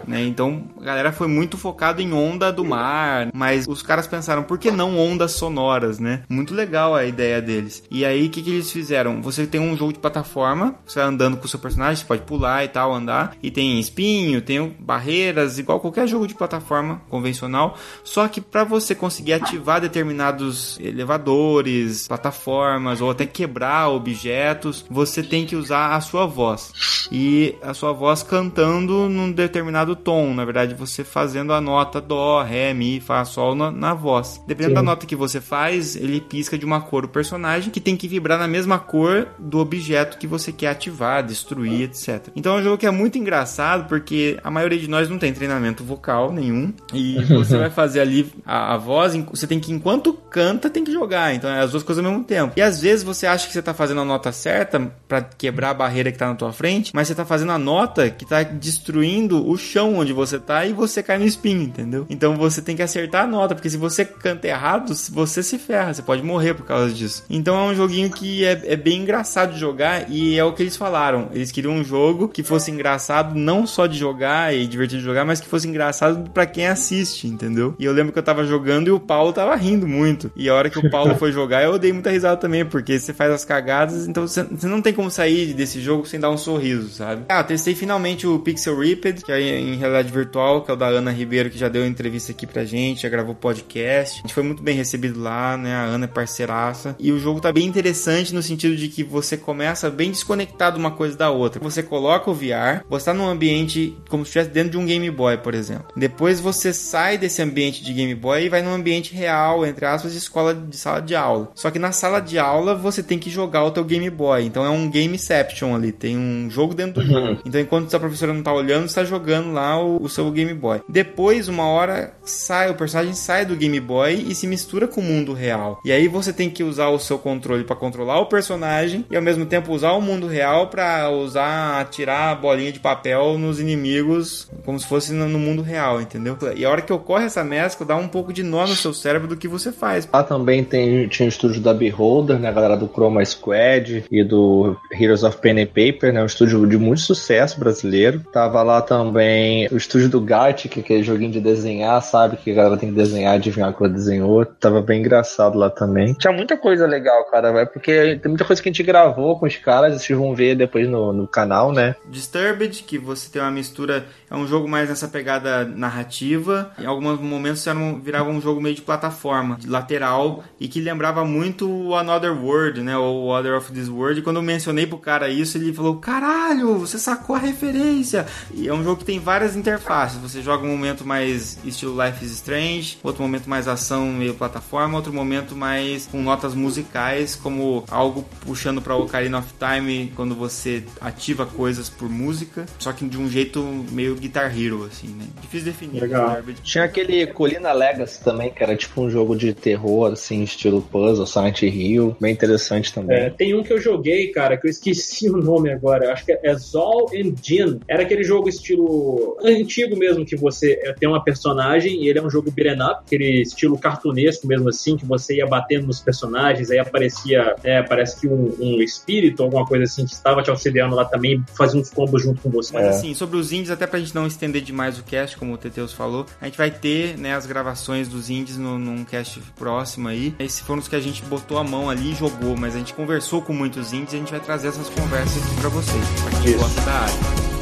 Né? Então a galera foi muito focado em onda do mar, mas os caras pensaram, por que não ondas sonoras, né? Muito legal a ideia deles. E aí o que, que eles fizeram? Você tem um jogo de plataforma, você vai andando com o seu personagem, você pode pular e tal, andar, e tem espinho, tem barreiras, igual qualquer jogo de plataforma convencional, só que para você conseguir ativar determinados elevadores, plataformas ou até quebrar objetos, você tem que usar a sua voz. E a sua voz cantando num determinado do tom, na verdade, você fazendo a nota dó, ré, mi, fá, sol na, na voz. Dependendo Sim. da nota que você faz, ele pisca de uma cor o personagem que tem que vibrar na mesma cor do objeto que você quer ativar, destruir, etc. Então é um jogo que é muito engraçado porque a maioria de nós não tem treinamento vocal nenhum e você vai fazer ali a, a voz, você tem que enquanto canta tem que jogar, então é as duas coisas ao mesmo tempo. E às vezes você acha que você tá fazendo a nota certa pra quebrar a barreira que tá na tua frente, mas você tá fazendo a nota que tá destruindo o chão onde você tá e você cai no espinho, entendeu? Então você tem que acertar a nota, porque se você canta errado, você se ferra, você pode morrer por causa disso. Então é um joguinho que é, é bem engraçado de jogar e é o que eles falaram. Eles queriam um jogo que fosse engraçado não só de jogar e divertido de jogar, mas que fosse engraçado pra quem assiste, entendeu? E eu lembro que eu tava jogando e o Paulo tava rindo muito. E a hora que o Paulo foi jogar, eu dei muita risada também, porque você faz as cagadas, então você, não tem como sair desse jogo sem dar um sorriso, sabe? Ah, testei finalmente o Pixel Ripped, que é em realidade virtual, que é o da Ana Ribeiro, que já deu entrevista aqui pra gente, já gravou podcast. A gente foi muito bem recebido lá, né? A Ana é parceiraça. E o jogo tá bem interessante no sentido de que você começa bem desconectado uma coisa da outra. Você coloca o VR, você tá num ambiente como se estivesse dentro de um Game Boy, por exemplo. Depois você sai desse ambiente de Game Boy e vai num ambiente real, entre aspas, de escola de sala de aula. Só que na sala de aula você tem que jogar o teu Game Boy. Então é um gameception ali, tem um jogo dentro do jogo. Então enquanto a professora não tá olhando, você tá jogando lá o, o seu Game Boy. Depois, uma hora, sai, o personagem sai do Game Boy e se mistura com o mundo real. E aí você tem que usar o seu controle para controlar o personagem e ao mesmo tempo usar o mundo real para usar, atirar a bolinha de papel nos inimigos como se fosse no, no mundo real, entendeu? E a hora que ocorre essa mescla, dá um pouco de nó no seu cérebro do que você faz. Lá também tem, tinha o estúdio da Beholder, né, a galera do Chroma Squad e do Heroes of Pen and Paper, né, um estúdio de muito sucesso brasileiro. Tava lá também o estúdio do Gartic, que é aquele joguinho de desenhar, sabe, que a galera tem que desenhar, adivinhar o que ela desenhou. Tava bem engraçado lá também. Tinha muita coisa legal, cara, é porque tem muita coisa que a gente gravou com os caras, vocês vão ver depois no, no canal, né. Disturbed, que você tem uma mistura, é um jogo mais nessa pegada narrativa. Em alguns momentos era um- virava um jogo meio de plataforma, de lateral, e que lembrava muito o Another World, né? Ou Other of This World. E quando eu mencionei pro cara isso, ele falou: Caralho, você sacou a referência! E é um jogo que tem várias interfaces. Você joga um momento mais estilo Life is Strange, outro momento mais ação meio plataforma, outro momento mais com notas musicais, como algo puxando pra Ocarina of Time, quando você ativa coisas por música, só que de um jeito meio Guitar Hero, assim, né? Difícil definir. Disturbed. Tinha aquele Colina Legacy também, que era tipo um jogo de terror, assim, estilo puzzle, Silent Hill, bem interessante também. É, tem um que eu joguei, cara, que eu esqueci o nome agora. Acho que é Zol and Jin. Era aquele jogo estilo antigo mesmo, que você é, tem uma personagem e ele é um jogo beat'em up, aquele estilo cartunesco mesmo assim, que você ia batendo nos personagens, aí aparecia, é, parece que um, um espírito, alguma coisa assim, que estava te auxiliando lá também, fazia uns combos junto com você. Mas assim, sobre os indies, até pra gente não estender demais o cast, como o Teteus falou, a gente vai ter, né, as gravações dos indies no, num cast próximo aí. Esses foram os que a gente botou a mão ali e jogou, mas a gente conversou com muitos indies e a gente vai trazer essas conversas aqui pra vocês, pra quem gosta da área.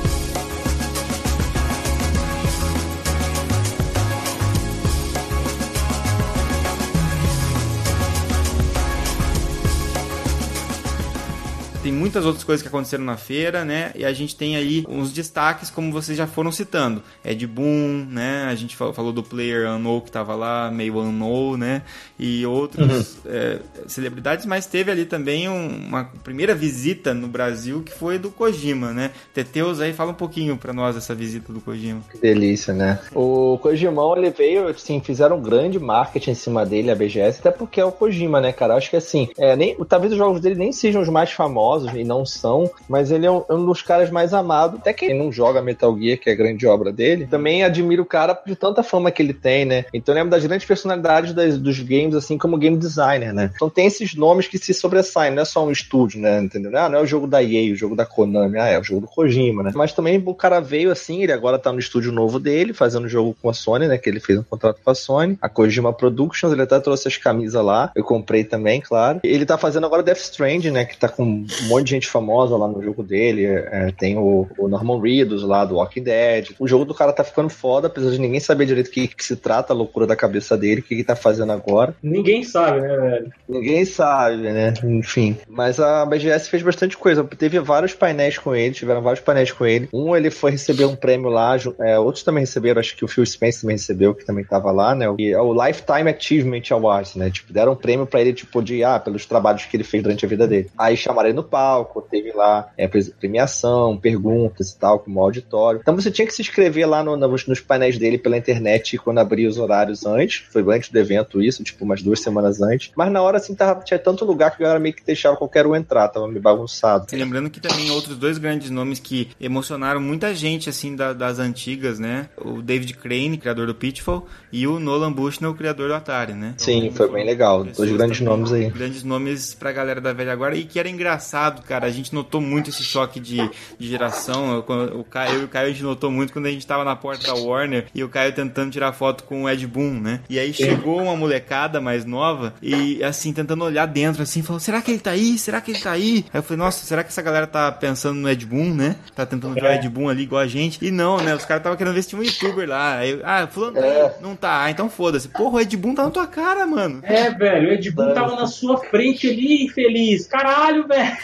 Tem muitas outras coisas que aconteceram na feira, né? E a gente tem aí uns destaques, como vocês já foram citando. Ed Boon, né? A gente falou, falou do Player Unknown que tava lá, meio Unknown, né? E outros é, celebridades, mas teve ali também um- uma primeira visita no Brasil que foi do Kojima, né? Teteus aí, fala um pouquinho pra nós dessa visita do Kojima. Que delícia, né? O Kojimão, ele veio, assim, fizeram um grande marketing em cima dele, a BGS, até porque é o Kojima, né, cara? Acho que assim, é, nem, talvez os jogos dele nem sejam os mais famosos, e não são, mas ele é um, é dos caras mais amados. Até quem não joga Metal Gear, que é a grande obra dele, também admira o cara de tanta fama que ele tem, né? Então eu lembro das grandes personalidades das- dos games, assim, como game designer, né? Então tem esses nomes que se sobressaem, não é só um estúdio, né? Entendeu? Ah, não é o jogo da EA, o jogo da Konami, ah, é o jogo do Kojima, né? Mas também o cara veio assim, ele agora tá no estúdio novo dele, fazendo jogo com a Sony, né? Que ele fez um contrato com a Sony, a Kojima Productions, ele até trouxe as camisas lá, eu comprei também, claro. Ele tá fazendo agora Death Stranding, né? Que tá com um monte de gente famosa lá no jogo dele. É, tem o, o, Norman Reedus lá do Walking Dead. O jogo do cara tá ficando foda, apesar de ninguém saber direito o que, que, se trata, a loucura da cabeça dele, o que, que tá fazendo agora. Ninguém sabe, né, velho? Ninguém sabe, né? Enfim. Mas a BGS fez bastante coisa. Teve vários painéis com ele, tiveram vários painéis com ele. Um ele foi receber um prêmio lá, é, outros também receberam, acho que o Phil Spencer também recebeu, que também tava lá, né? E é o Lifetime Achievement Awards, né? Tipo, deram um prêmio para ele, tipo, de, ah, pelos trabalhos que ele fez durante a vida dele. Aí chamaram ele no palco, teve lá é, premiação, perguntas e tal, como auditório. Então você tinha que se inscrever lá no, nos, nos painéis dele pela internet quando abria os horários antes. Foi antes do evento isso, tipo, umas duas semanas antes. Mas na hora, assim, tava, tinha tanto lugar que a galera meio que deixava qualquer um entrar, tava meio bagunçado. Lembrando que também outros dois grandes nomes que emocionaram muita gente, assim, da, das antigas, né? O David Crane, criador do Pitfall, e o Nolan Bushnell, o criador do Atari, né? Então, Sim, foi bem legal. Dois grandes nomes aí. Grandes nomes pra galera da velha agora. E que era engraçado, cara. A gente notou muito esse choque de, de geração. O Caio e o Caio a gente notou muito quando a gente tava na porta da Warner e o Caio tentando tirar foto com o Ed Boon, né? E aí chegou uma molecada mais nova e assim, tentando olhar dentro, assim, falou: será que ele tá aí? Será que ele tá aí? Aí eu falei, nossa, será que essa galera tá pensando no Ed Boon, né? Tá tentando ver o Ed Boon ali igual a gente. E não, né? Os caras estavam querendo ver se tinha um youtuber lá. Aí, ah, fulano é. não tá. Ah, então foda-se. Porra, o Ed Boon tá na tua cara, mano. É, velho, o Ed Boon tava na sua frente ali, infeliz. Caralho, velho.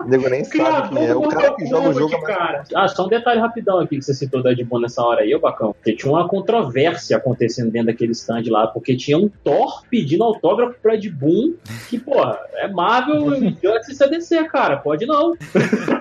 O nego nem sabe quem é. O cara que joga o jogo. É cara. Ah, só um detalhe rapidão aqui que você citou da Ed Boon nessa hora aí, ô Bacão. Porque tinha uma controvérsia acontecendo dentro daquele stand lá, porque tinha um Thor pedindo autógrafo pro Ed Boon, que, porra, é Marvel de CDC, cara. Pode não.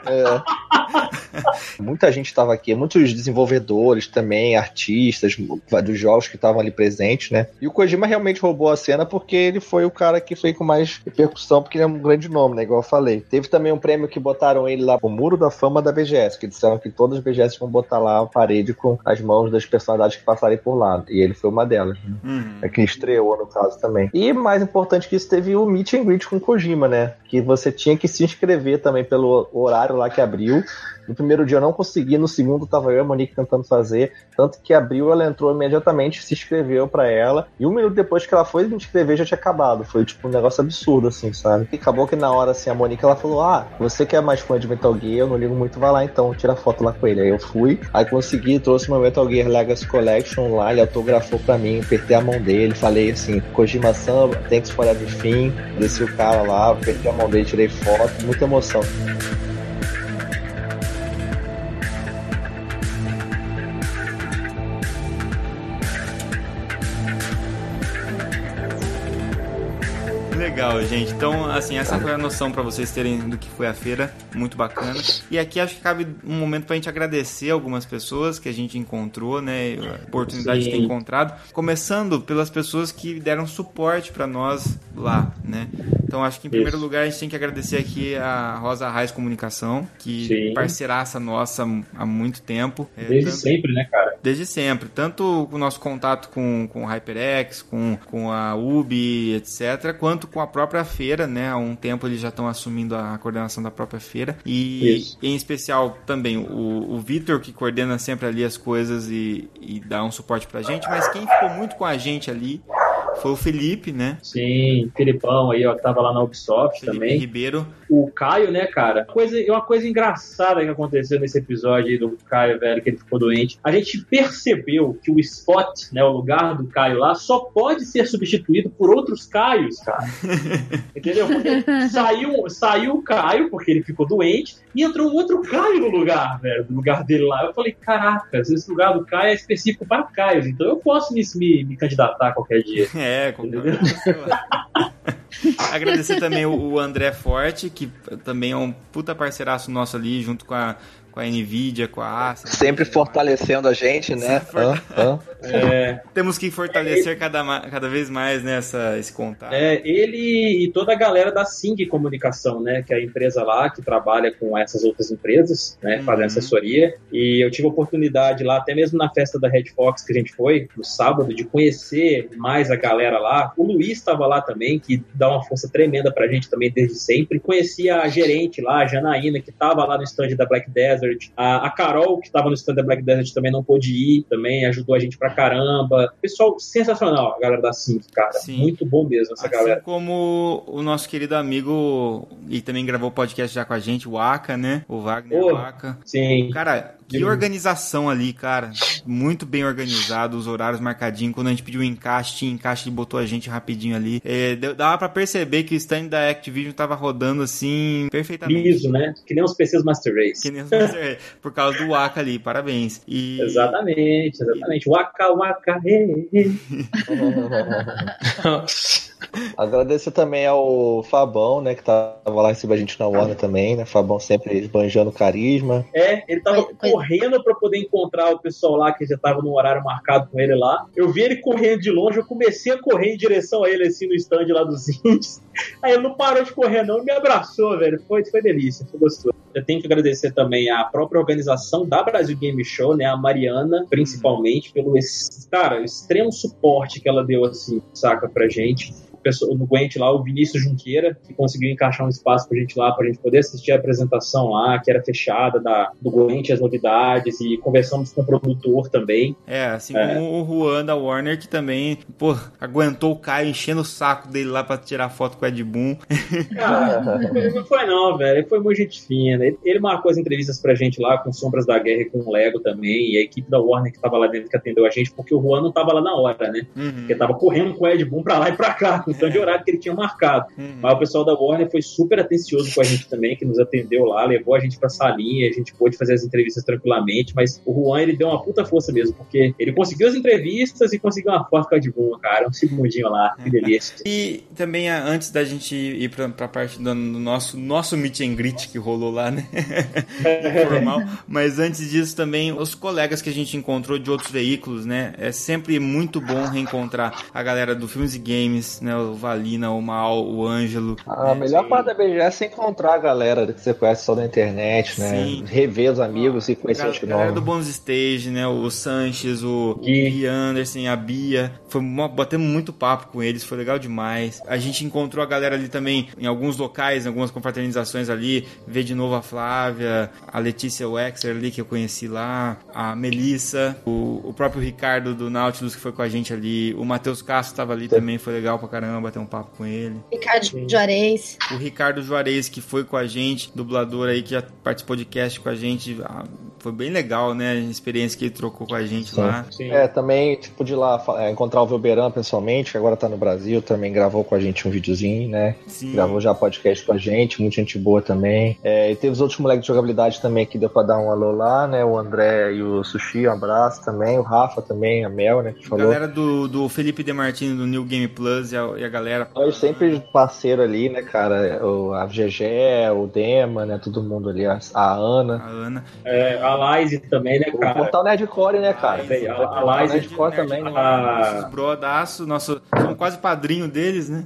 É. Muita gente estava aqui, muitos desenvolvedores também, artistas dos jogos que estavam ali presentes, né? E o Kojima realmente roubou a cena porque ele foi o cara que foi com mais repercussão, porque ele é um grande nome, né? Igual eu falei. Teve também um prêmio que botaram ele lá pro Muro da Fama da BGS, que disseram que todas as BGS vão botar lá a parede com as mãos das personalidades que passarem por lá. E ele foi uma delas. Né? Uhum. É que estreou, no caso, também. E mais importante que isso, teve o meet and greet com o Kojima, né? Que você tinha que se inscrever também pelo horário lá que abriu. No primeiro dia eu não consegui, no segundo tava eu e a Monique tentando fazer, tanto que abriu, ela entrou imediatamente, se inscreveu para ela, e um minuto depois que ela foi se inscrever já tinha acabado. Foi tipo um negócio absurdo, assim, sabe? E acabou que na hora, assim, a Monique ela falou: Ah, você que é mais fã de Metal Gear, eu não ligo muito, vai lá então, tira foto lá com ele. Aí eu fui, aí consegui, trouxe uma Metal Gear Legacy Collection lá, ele autografou pra mim, apertei a mão dele, falei assim, Kojima Samba, thanks for everything, desci o cara lá, apertei a mão dele, tirei foto, muita emoção. Legal, gente. Então, assim, essa foi a noção para vocês terem do que foi a feira. Muito bacana. E aqui acho que cabe um momento pra gente agradecer algumas pessoas que a gente encontrou, né? A oportunidade Sim. de ter encontrado. Começando pelas pessoas que deram suporte para nós lá, né? Então, acho que em primeiro Isso. lugar a gente tem que agradecer aqui a Rosa Raiz Comunicação, que Sim. parceiraça nossa há muito tempo. É, Desde tanto... sempre, né, cara? Desde sempre. Tanto o nosso contato com, com o HyperX, com, com a UBI, etc., quanto com a própria feira, né? Há um tempo eles já estão assumindo a coordenação da própria feira. E Isso. em especial também o, o Vitor, que coordena sempre ali as coisas e, e dá um suporte pra gente, mas quem ficou muito com a gente ali foi o Felipe, né? Sim, Filipão aí, ó, que tava lá na Ubisoft Felipe também. Ribeiro. O Caio, né, cara? Coisa, uma coisa engraçada que aconteceu nesse episódio aí do Caio, velho, que ele ficou doente. A gente percebeu que o spot, né, o lugar do Caio lá, só pode ser substituído por outros Caios, cara. Entendeu? Porque saiu, saiu o Caio, porque ele ficou doente, e entrou um outro Caio no lugar, velho, no lugar dele lá. Eu falei, caracas, esse lugar do Caio é específico para Caios, então eu posso me, me, me candidatar qualquer dia. É, concordo. Agradecer também o André Forte, que também é um puta parceiraço nosso ali, junto com a, com a Nvidia, com a Acer. Sempre fortalecendo a gente, né? Ah, ah. É. Temos que fortalecer cada, cada vez mais nessa né, esse contato. É, ele e toda a galera da Sing Comunicação, né? Que é a empresa lá que trabalha com essas outras empresas, né? Uhum. Fazendo assessoria. E eu tive a oportunidade lá, até mesmo na festa da Red Fox que a gente foi, no sábado, de conhecer mais a galera lá. O Luiz estava lá também, que dá uma força tremenda pra gente também desde sempre. Conheci a gerente lá, a Janaína, que estava lá no stand da Black Desert. A, a Carol, que estava no stand da Black Desert, também não pôde ir, também ajudou a gente pra caramba. Pessoal sensacional, a galera da Sync, cara. Sim. Muito bom mesmo essa Assim galera. como o nosso querido amigo, e também gravou podcast já com a gente, o Aka, né? O Wagner Pô, Aka. Sim. Cara, que organização ali, cara. Muito bem organizado, os horários marcadinhos. Quando a gente pediu o encaixe, tinha encaixe e botou a gente rapidinho ali. É, deu- dava pra perceber que o stand da Activision tava rodando assim perfeitamente. Liso, né? Que nem os PCs Master Race. Que nem os Master Race, por causa do Aka ali, parabéns. E Exatamente, exatamente. Waka waka, he, he. Agradecer também ao Fabão, né, que tava lá em cima a gente na Warner também, né? Fabão sempre esbanjando carisma. É, ele tava correndo pra poder encontrar o pessoal lá que já tava no horário marcado com ele lá. Eu vi ele correndo de longe, eu comecei a correr em direção a ele assim no stand lá dos indies. Aí ele não parou de correr não, me abraçou, velho. Foi, foi delícia, foi gostoso. Eu tenho que agradecer também a própria organização da Brasil Game Show, né, a Mariana, principalmente pelo cara, extremo suporte que ela deu assim, saca pra gente pessoa no Gwent lá, o Vinícius Junqueira, que conseguiu encaixar um espaço pra gente lá, pra gente poder assistir a apresentação lá, que era fechada da, do Gwent, as novidades, e conversamos com o produtor também. É, assim É. como o Juan da Warner, que também, pô, aguentou o Caio enchendo o saco dele lá pra tirar foto com o Ed Boon. Cara, não foi não, velho. Ele foi muito gente fina. Ele, ele marcou as entrevistas pra gente lá com Sombras da Guerra e com o Lego também. E a equipe da Warner que tava lá dentro que atendeu a gente, porque o Juan não tava lá na hora, né? Uhum. Porque tava correndo com o Ed Boon pra lá e pra cá, tanto de horário que ele tinha marcado. Uhum. Mas o pessoal da Warner foi super atencioso com a gente também, que nos atendeu lá, levou a gente pra salinha, a gente pôde fazer as entrevistas tranquilamente. Mas o Juan, ele deu uma puta força mesmo, porque ele conseguiu as entrevistas e conseguiu uma foto com Ed Boon, cara. Um segundinho lá, que delícia. E também, antes da gente ir pra, pra parte do, nosso, nosso meet and greet que rolou lá, né? Informal. Mas antes disso também, os colegas que a gente encontrou de outros veículos, né? É sempre muito bom reencontrar a galera do Filmes e Games, né? O Valina, o Mal, o Ângelo. A melhor parte da BGS é encontrar a galera que você conhece só na internet, né? Sim. Rever os amigos e conhecer Gal- gente galera do. Bônus Stage, né? O Sanches, o Gui. Anderson, a Bia. Foi mó- batemos muito papo com eles, foi legal demais. A gente encontrou a galera ali também em alguns locais, em algumas confraternizações ali. Ver de novo a Flávia, a Letícia Wexler ali que eu conheci lá, a Melissa, o, o próprio Ricardo do Nautilus que foi com a gente ali, o Matheus Castro estava ali também, foi legal pra caramba bater um papo com ele. Ricardo Juarez. O Ricardo Juarez, que foi com a gente, dublador aí, que já participou de cast com a gente. Foi bem legal, né? A experiência que ele trocou com a gente Sim. lá. Sim. É, também, tipo, de lá é, encontrar o Velberan pessoalmente, que agora tá no Brasil, também gravou com a gente um videozinho, né? Sim. Gravou já podcast com a gente, muita gente boa também. É, e teve os outros moleques de jogabilidade também que deu pra dar um alô lá, né? O André e o Sushi, um abraço também. O Rafa também, a Mel, né? Que A falou. galera do, do Felipe Demartini do New Game Plus e a, e a galera. Nós sempre parceiro ali, né, cara? O, a GG, o Dema, né? Todo mundo ali, a, a Ana. A Ana. É, a Lize também, né, O cara? Portal Nerdcore, né, cara? Bem, a- a O Liza- Nerdcore também, né? a- Nossos brodaço, nosso. Somos quase padrinho deles, né?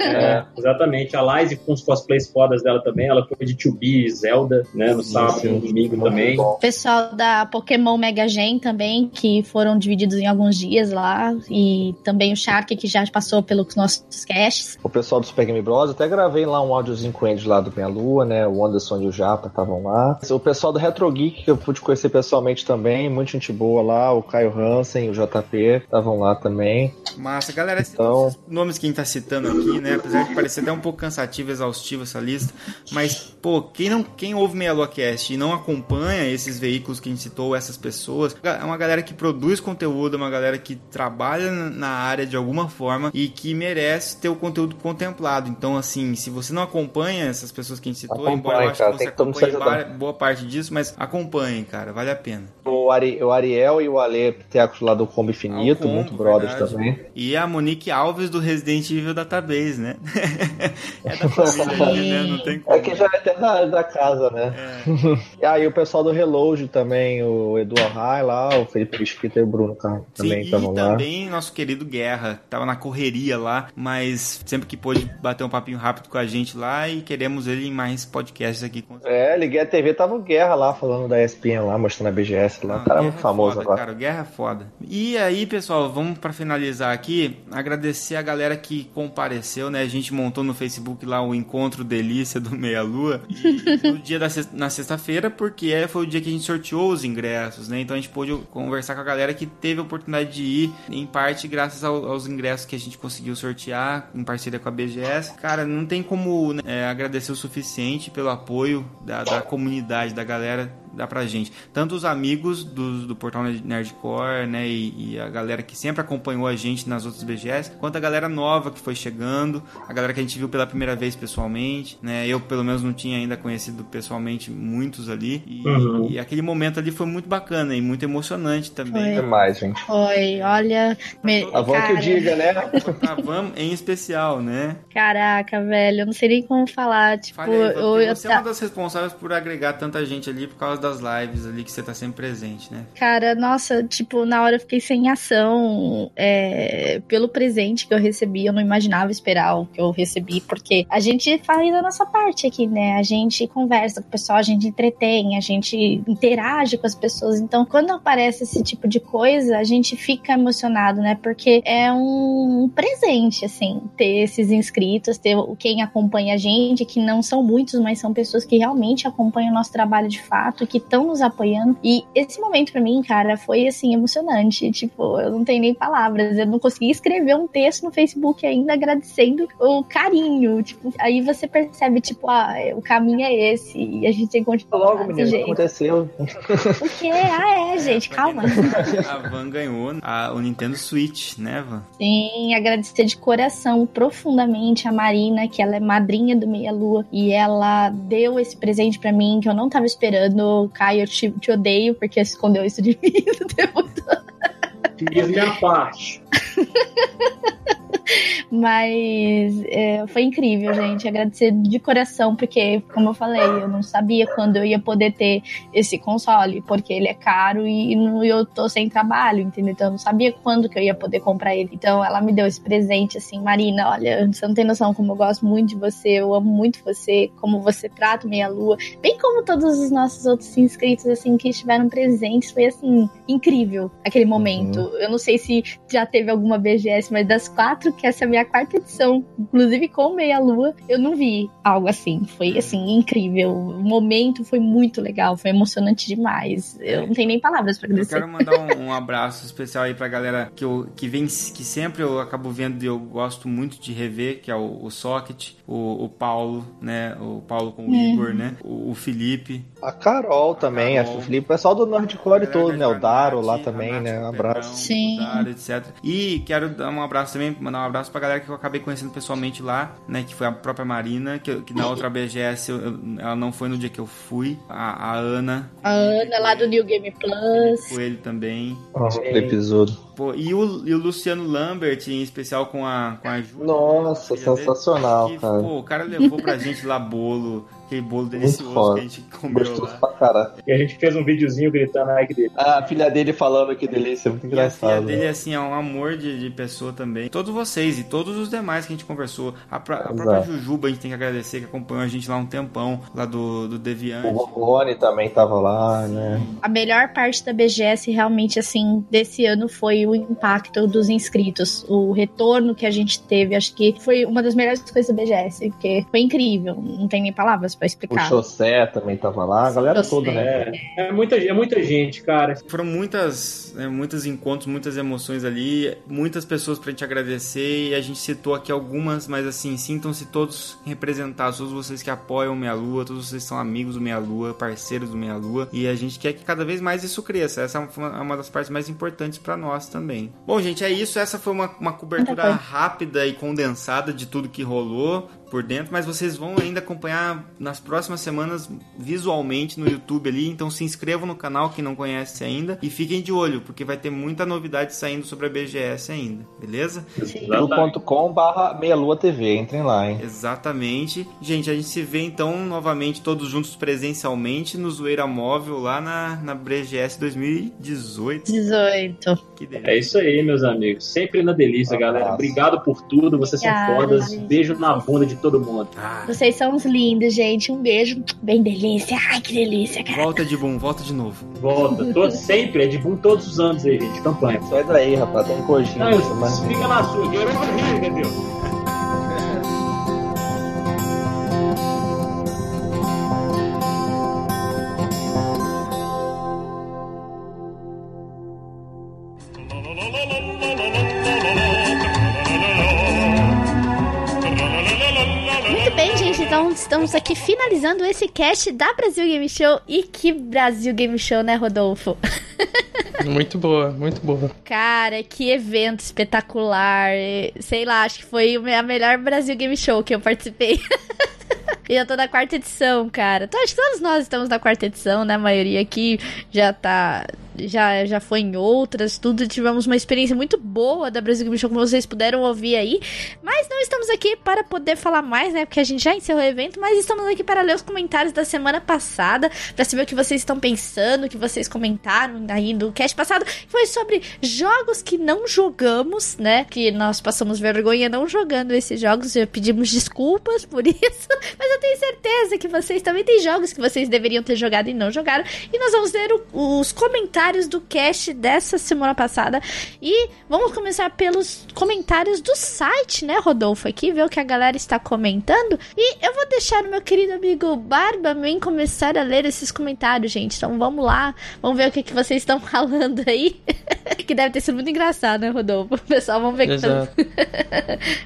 É, exatamente. A Lize com os cosplays fodas dela também. Ela foi de 2B, Zelda, né? No sábado e no domingo também. bom. Pessoal da Pokémon Mega Gen também, que foram divididos em alguns dias lá. E também o Shark, que já passou pelos nossos casts. O pessoal do Super Game Bros. Até gravei lá um áudiozinho com eles lá do Penha Lua, né? O Anderson e o Japa estavam lá. O pessoal do Retro Geek, que eu pude conhecer pessoalmente também, muita gente boa lá. O Caio Hansen, o JP, estavam lá também. Massa, galera, Então- esses nomes que a gente tá citando aqui, né? Apesar de parecer até um pouco cansativo, exaustivo essa lista, mas, pô, quem não quem ouve Meia Lua Cast e não acompanha esses veículos que a gente citou, essas pessoas, é uma galera que produz conteúdo, é uma galera que trabalha na área de alguma forma e que merece ter o conteúdo contemplado. Então, assim, se você não acompanha essas pessoas que a gente citou, Acompanhe, embora eu acho cara, que você vari- boa parte disso, mas acompanhem, cara, vale a pena. O, Ari, o Ariel e o Ale Tecos lá do Combo Infinito, Ao combo, muito brothers verdade. também. E a Monique Alves do Resident Evil Database, né? é da família, né? Não tem como. É que já é até da, da casa, né? É. e aí o pessoal do Reload também, o Edu Arrai lá, o Felipe Mesquita e o Bruno também e estavam lá. também nosso querido Guerra, que tava na correria lá, mas sempre que pôde bater um papinho rápido com a gente lá e queremos ele em mais podcasts aqui. Com... É, liguei a TV, tava o Guerra lá falando da ESPN lá, mostrando a BGS lá. O cara é muito famoso foda, agora. Cara, Guerra é foda. E aí, pessoal, vamos pra finalizar aqui, agradecer a galera que compareceu, né? A gente montou no Facebook lá o Encontro Delícia do Meia Lua. E no dia da sex- na sexta-feira, porque é, foi o dia que a gente sorteou os ingressos, né? Então a gente pôde conversar com a galera que teve a oportunidade de ir, em parte graças ao- aos ingressos que a gente conseguiu sortear em parceria com a BGS. Cara, não tem como né, é, agradecer o suficiente pelo apoio da, da comunidade, da galera dá pra gente. Tanto os amigos do, do portal Nerdcore, né, e, e a galera que sempre acompanhou a gente nas outras BGS, quanto a galera nova que foi chegando, a galera que a gente viu pela primeira vez pessoalmente, né, eu pelo menos não tinha ainda conhecido pessoalmente muitos ali, e, Uhum. e aquele momento ali foi muito bacana e muito emocionante também. Foi. Demais, gente. Foi, olha. Me... A van que o diga, né? A Vam em especial, né? Caraca, velho, eu não sei nem como falar. Tipo, Fale aí, Vam, eu, eu você é uma das responsáveis por agregar tanta gente ali por causa das lives ali que você tá sempre presente, né? Cara, nossa, tipo, na hora eu fiquei sem ação é, pelo presente que eu recebi. Eu não imaginava esperar o que eu recebi, porque a gente faz a nossa parte aqui, né? A gente conversa com o pessoal, a gente entretém, a gente interage com as pessoas. Então, quando aparece esse tipo de coisa, a gente fica emocionado, né? Porque é um presente, assim, ter esses inscritos, ter quem acompanha a gente, que não são muitos, mas são pessoas que realmente acompanham o nosso trabalho de fato, que estão nos apoiando. E esse momento pra mim, cara, foi assim emocionante. Tipo, eu não tenho nem palavras. Eu não consegui escrever um texto no Facebook ainda agradecendo o carinho. Tipo, aí você percebe, tipo, ah, o caminho é esse. E a gente tem que continuar Logo, desse menino, o que jeito. aconteceu? O quê? Ah, é, gente, calma. A Van ganhou a- o Nintendo Switch, né, Van? Sim, agradecer de coração profundamente a Marina, que ela é madrinha do Meia Lua, e ela deu esse presente pra mim que eu não tava esperando. Caio, eu te, te odeio porque escondeu isso de mim no tempo Fiz minha parte. Mas é, foi incrível, gente. Agradecer de coração, porque, como eu falei, eu não sabia quando eu ia poder ter esse console, porque ele é caro e não- eu tô sem trabalho, entendeu? Então eu não sabia quando que eu ia poder comprar ele. Então ela me deu esse presente, assim, Marina, olha, você não tem noção como eu gosto muito de você, eu amo muito você, como você trata Meia Lua, bem como todos os nossos outros inscritos, assim, que estiveram presentes. Foi, assim, incrível aquele momento. Eu não sei se já teve alguma BGS, mas das quatro, que essa é a minha quarta edição, inclusive com Meia Lua, eu não vi algo assim. Foi assim, incrível. O momento foi muito legal, foi emocionante demais. Eu não tenho nem palavras pra Eu agradecer. quero mandar um, um abraço especial aí pra galera que, eu, que vem, que sempre eu acabo vendo e eu gosto muito de rever, que é o, o Socket, o, o Paulo, né? O Paulo com o Uhum. Igor, né? O, o Felipe. A Carol também, Carol. a Felipe, o pessoal do Nerdcore galera todo, né? O Daro lá também, Nath, né? Um abraço. Pedrão, Sim. o Daro, etc. E quero dar um abraço também, mandar um abraço pra galera que eu acabei conhecendo pessoalmente lá, né? Que foi a própria Marina, que, que na outra BGS eu- eu- ela não foi no dia que eu fui. A, a Ana. A Ana lá do New Game Plus. Foi ele também. Nossa, aquele episódio. Pô, e, o, e o Luciano Lambert, em especial com a, com a Ju. Nossa, dele, sensacional, que, cara. Pô, o cara levou pra gente lá bolo, aquele bolo delicioso que a gente comeu Gostoso lá. pra caralho. E a gente fez um videozinho gritando a Nike dele. A filha dele falando que delícia, muito E a filha engraçado. dele, assim, é um amor de, de pessoa também. Todos vocês e todos os demais que a gente conversou. A, pró- a própria Jujuba a gente tem que agradecer, que acompanhou a gente lá um tempão, lá do, do Deviante. O Rony também tava lá, né? A melhor parte da BGS realmente assim desse ano foi o impacto dos inscritos, o retorno que a gente teve, acho que foi uma das melhores coisas da BGS, porque foi incrível, não tem nem palavras pra O explicar. Chaussé também tava lá, a galera Chaussé. toda, né? É, é, muita, é muita gente, cara. Foram muitas, né, muitos encontros, muitas emoções ali, muitas pessoas pra gente agradecer e a gente citou aqui algumas, mas assim, sintam-se todos representados, todos vocês que apoiam o Meia Lua, todos vocês que são amigos do Meia Lua, parceiros do Meia Lua e a gente quer que cada vez mais isso cresça. Essa é uma, é uma das partes mais importantes pra nós também. Bom, gente, é isso. Essa foi uma, uma cobertura coisa. rápida e condensada de tudo que rolou por dentro, mas vocês vão ainda acompanhar nas próximas semanas visualmente no YouTube ali, então se inscrevam no canal quem não conhece ainda e fiquem de olho, porque vai ter muita novidade saindo sobre a BGS ainda, beleza? Sim. youtube.com barra meia lua TV, entrem lá, hein? Exatamente. Gente, a gente se vê então novamente todos juntos presencialmente no Zoeira Móvel lá na, na BGS 2018. 18. Que delícia. É isso aí, meus amigos. Sempre na delícia, Um galera. Obrigado por tudo. Vocês são Obrigada, fodas. gente. Beijo na bunda de de todo mundo. Ah, Vocês são uns lindos, gente. Um beijo. Bem delícia. Ai, que delícia, cara. volta de boom, volta de novo. Volta, todo, sempre, é de boom todos os anos aí, gente, campanha. Sai daí, rapaz, tem. Não, mas... fica na sua, get over here, entendeu? Aqui finalizando esse cast da Brasil Game Show. E que Brasil Game Show, né, Rodolfo? Muito boa, muito boa. Cara, que evento espetacular. Sei lá, acho que foi a melhor Brasil Game Show que eu participei. E eu tô na quarta edição, cara. Então, acho que todos nós estamos na quarta edição, né? A maioria aqui já tá. Já, já foi em outras, tudo. Tivemos uma experiência muito boa da Brasil Game Show, como vocês puderam ouvir aí. Mas não estamos aqui para poder falar mais, né? Porque a gente já encerrou o evento, mas estamos aqui para ler os comentários da semana passada, para saber o que vocês estão pensando, o que vocês comentaram aí do cast passado, foi sobre jogos que não jogamos, né? Que nós passamos vergonha não jogando esses jogos, já pedimos desculpas por isso, mas eu tenho certeza que vocês também têm jogos que vocês deveriam ter jogado e não jogaram. E nós vamos ler o- os comentários do cast dessa semana passada. E vamos começar pelos comentários do site, né, Rodolfo? Aqui, ver o que a galera está comentando. E eu vou deixar o meu querido amigo Barbaman começar a ler esses comentários, gente. Então vamos lá, vamos ver o que, que vocês estão falando aí. que deve ter sido muito engraçado, né, Rodolfo? Pessoal, vamos ver que.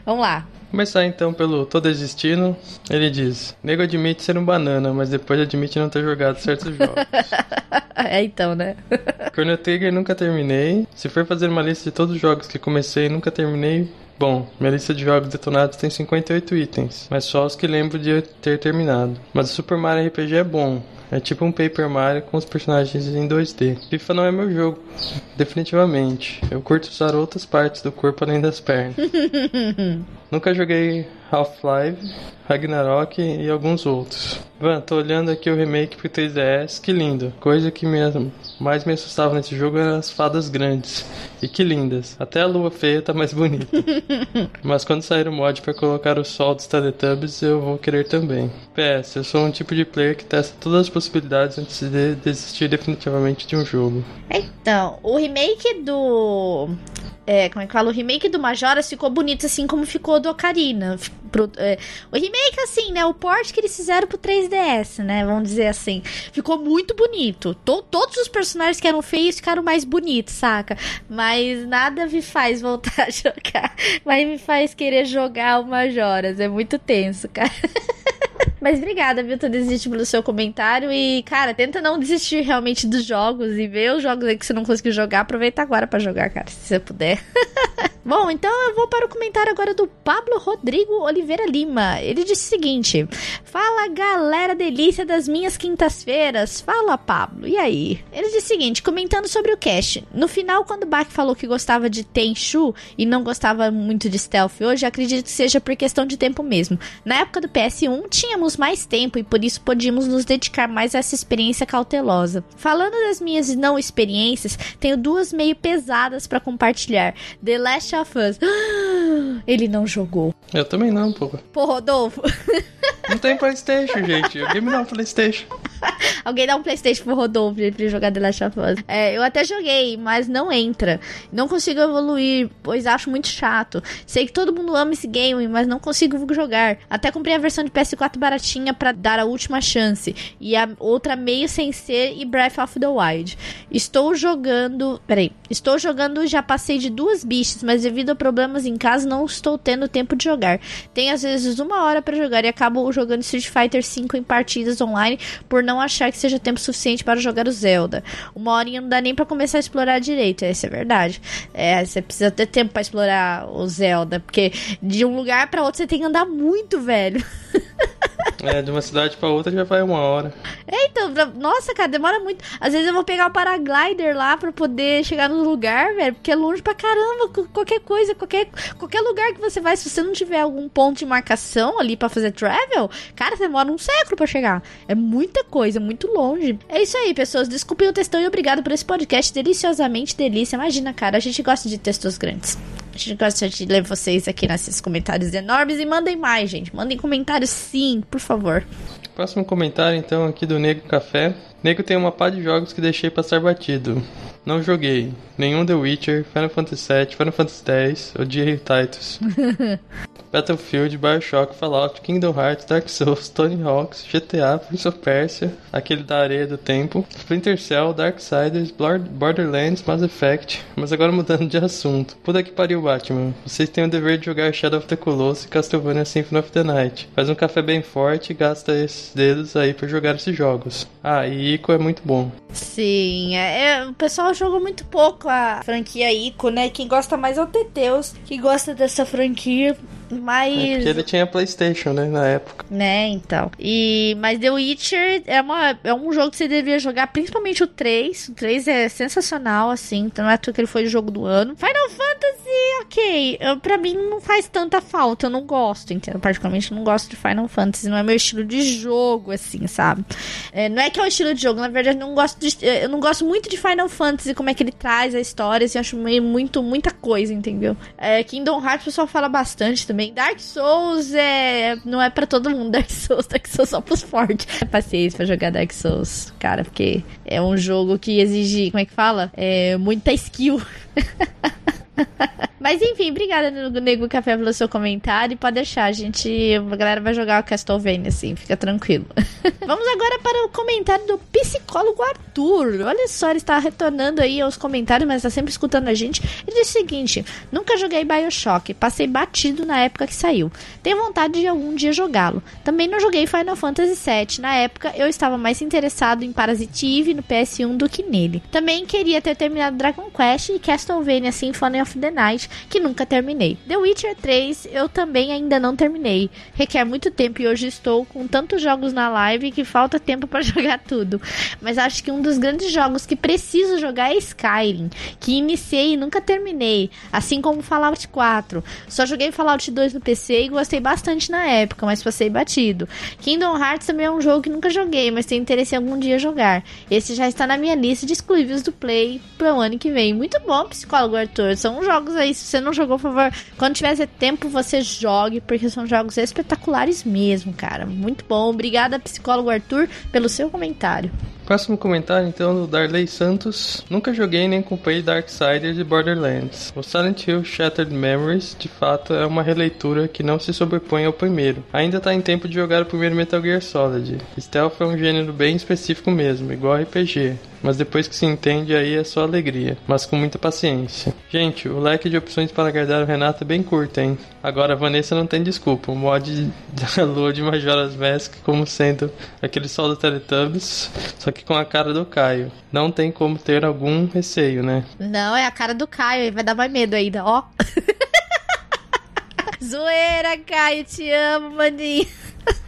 Vamos lá. Começar então pelo Tô Desistindo. Ele diz: Nego admite ser um banana, mas depois admite não ter jogado certos jogos. É então, né? Chrono Trigger nunca terminei. Se for fazer uma lista de todos os jogos que comecei e nunca terminei, bom, minha lista de jogos detonados tem 58 itens, mas só os que lembro de ter terminado. Mas o Super Mario RPG é bom. É tipo um Paper Mario com os personagens em 2D. FIFA não é meu jogo, definitivamente. Eu curto usar outras partes do corpo além das pernas. Nunca joguei Half-Life, Ragnarok e alguns outros. Van, tô olhando aqui o remake pro 3DS, que lindo. Coisa que me, mais me assustava nesse jogo eram as fadas grandes. E que lindas. Até a lua feia tá mais bonita. Mas quando sair o mod pra colocar o sol dos Teletubbies, eu vou querer também. PS, eu sou um tipo de player que testa todas as possibilidades antes de desistir definitivamente de um jogo. Então, o remake do. É, como é que fala? O remake do Majoras ficou bonito, assim como ficou do Ocarina. Pro- é, o remake, assim, né? O port que eles fizeram pro 3DS, né? Vamos dizer assim. Ficou muito bonito. To- todos os personagens que eram feios ficaram mais bonitos, saca? Mas nada me faz voltar a jogar. Mas me faz querer jogar o Majoras. É muito tenso, cara. Mas obrigada, viu, por desistir pelo seu comentário. E, cara, tenta não desistir realmente dos jogos e ver os jogos aí que você não conseguiu jogar. Aproveita agora pra jogar, cara, se você puder. Bom, então eu vou para o comentário agora do Pablo Rodrigo Oliveira Lima. Ele disse o seguinte: Fala galera delícia das minhas quintas-feiras. Fala, Pablo. E aí? Ele disse o seguinte, comentando sobre o cast. No final, quando o Bach falou que gostava de Tenchu e não gostava muito de stealth hoje, acredito que seja por questão de tempo mesmo. Na época do PS1, tínhamos mais tempo e por isso podíamos nos dedicar mais a essa experiência cautelosa. Falando das minhas não experiências, tenho duas meio pesadas pra compartilhar. The Last of Us. Ele não jogou. Eu também não, pô. Pô, Rodolfo. Não tem Playstation, gente. Alguém me dá um Playstation. Alguém dá um Playstation pro Rodolfo pra ele jogar The Last of Us. É, eu até joguei, mas não entra. Não consigo evoluir, pois acho muito chato. Sei que todo mundo ama esse game, mas não consigo jogar. Até comprei a versão de PS4 baratinha pra dar a última chance. E a outra meio sem ser e Breath of the Wild. Estou jogando. Peraí. Estou jogando, já passei de duas bichas, mas devido a problemas em casa não estou tendo tempo de jogar. Tenho às vezes uma hora pra jogar e acabo jogando Street Fighter V em partidas online por não achar que seja tempo suficiente para jogar o Zelda. Uma horinha não dá nem pra começar a explorar direito, essa é verdade. É, você precisa ter tempo pra explorar o Zelda, porque de um lugar pra outro você tem que andar muito, velho. É, de uma cidade pra outra já vai uma hora. É, então, nossa, cara, demora muito. Às vezes eu vou pegar o paraglider lá pra poder chegar no lugar, velho, porque é longe pra caramba. Qualquer coisa, qualquer, qualquer lugar que você vai, se você não tiver algum ponto de marcação ali pra fazer travel, cara, você demora um século pra chegar. É muita coisa, muito longe. É isso aí, pessoas. Desculpem o textão e obrigado por esse podcast deliciosamente delícia. Imagina, cara, a gente gosta de textos grandes. Gente gosta de ler vocês aqui nesses comentários enormes e mandem mais, gente. Mandem comentários sim, por favor. Próximo comentário então aqui do Nego Café. Nego tem uma pá de jogos que deixei passar batido. Não joguei nenhum The Witcher, Final Fantasy VII, Final Fantasy X, odiei Titus. Battlefield, Bioshock, Fallout, Kingdom Hearts, Dark Souls, Tony Hawks, GTA, Prince of Persia, aquele da areia do tempo, Splinter Cell, Darksiders, Borderlands, Mass Effect. Mas agora mudando de assunto. Puta que pariu, Batman. Vocês têm o dever de jogar Shadow of the Colossus e Castlevania Symphony of the Night. Faz um café bem forte e gasta esses dedos aí para jogar esses jogos. Ah, e Ico é muito bom. Sim, é, é, o pessoal jogou muito pouco a franquia Ico, né? Quem gosta mais é o Teteus, que gosta dessa franquia mas. É porque ele tinha PlayStation, né, na época. Né, então. E mas The Witcher é, uma, é um jogo que você deveria jogar, principalmente o 3. O 3 é sensacional, assim. Então não é tudo que ele foi o jogo do ano. Final Fantasy, ok. Eu, pra mim não faz tanta falta. Eu não gosto, entendo. Particularmente não gosto de Final Fantasy. Não é meu estilo de jogo, assim, sabe? É, não é que é o estilo de jogo, na verdade, eu não gosto de, Eu não gosto muito de Final Fantasy, como é que ele traz a história, assim, eu acho meio muito, muita coisa, entendeu? É, Kingdom Hearts o pessoal fala bastante também também. Dark Souls é. Não é para todo mundo Dark Souls. Dark Souls é só pros fortes. Paciência pra jogar Dark Souls, cara, porque é um jogo que exige. Como é que fala? É muita skill. Mas enfim, obrigada, Nego Café, pelo seu comentário. Pode deixar, a gente. A galera vai jogar o Castlevania, assim, fica tranquilo. Vamos agora para o comentário do psicólogo Arthur. Olha só, ele está retornando aí aos comentários, mas está sempre escutando a gente. Ele diz o seguinte: nunca joguei Bioshock, passei batido na época que saiu. Tenho vontade de algum dia jogá-lo. Também não joguei Final Fantasy VII. Na época, eu estava mais interessado em Parasite Eve no PS1 do que nele. Também queria ter terminado Dragon Quest e Castlevania Of the Night que nunca terminei. The Witcher 3 eu também ainda não terminei. Requer muito tempo e hoje estou com tantos jogos na live que falta tempo para jogar tudo. Mas acho que um dos grandes jogos que preciso jogar é Skyrim, que iniciei e nunca terminei, assim como Fallout 4. Só joguei Fallout 2 no PC e gostei bastante na época, mas passei batido. Kingdom Hearts também é um jogo que nunca joguei, mas tenho interesse em algum dia jogar. Esse já está na minha lista de exclusivos do Play para o ano que vem. Muito bom, psicólogo Arthur. São jogos aí, se você não jogou, por favor, quando tiver tempo, você jogue, porque são jogos espetaculares mesmo, cara. Muito bom. Obrigada, psicólogo Arthur, pelo seu comentário. Próximo comentário, então, do Darley Santos. Nunca joguei nem comprei Darksiders e Borderlands. O Silent Hill Shattered Memories, de fato, é uma releitura que não se sobrepõe ao primeiro. Ainda está em tempo de jogar o primeiro Metal Gear Solid. Stealth é um gênero bem específico mesmo, igual RPG mas depois que se entende aí é só alegria, mas com muita paciência. Gente, o leque de opções para agradar o Renato é bem curto, hein? Agora a Vanessa não tem desculpa, o mod da lua de Majora's Mask como sendo aquele sol do Teletubbies, só que com a cara do Caio. Não tem como ter algum receio, né? Não, é a cara do Caio, vai dar mais medo ainda, ó. Zoeira, Caio, te amo, maninho.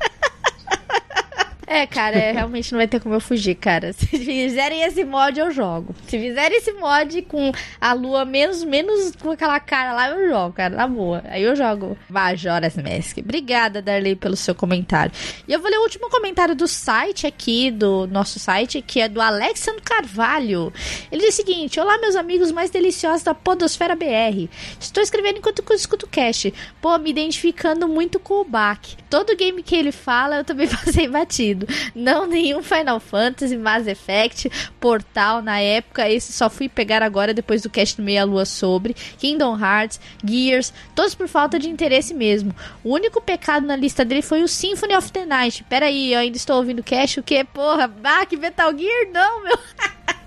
É, cara, é, realmente não vai ter como eu fugir, cara. Se fizerem esse mod, eu jogo. Se fizerem esse mod com a lua menos, menos com aquela cara lá, eu jogo, cara, na boa. Aí eu jogo Majora's Mask. Obrigada, Darley, pelo seu comentário. E eu vou ler o último comentário do site aqui, do nosso site, que é do Alexandre Carvalho. Ele diz o seguinte: Olá, meus amigos mais deliciosos da Podosfera BR. Estou escrevendo enquanto eu escuto o cast. Pô, me identificando muito com o Bach. Todo game que ele fala, eu também passei batido. Não nenhum Final Fantasy, Mass Effect, Portal na época. Esse só fui pegar agora depois do cast no Meia Lua sobre. Kingdom Hearts, Gears, todos por falta de interesse mesmo. O único pecado na lista dele foi o Symphony of the Night. Pera aí, eu ainda estou ouvindo o cast. O que? Porra, ah, que Metal Gear? Não, meu.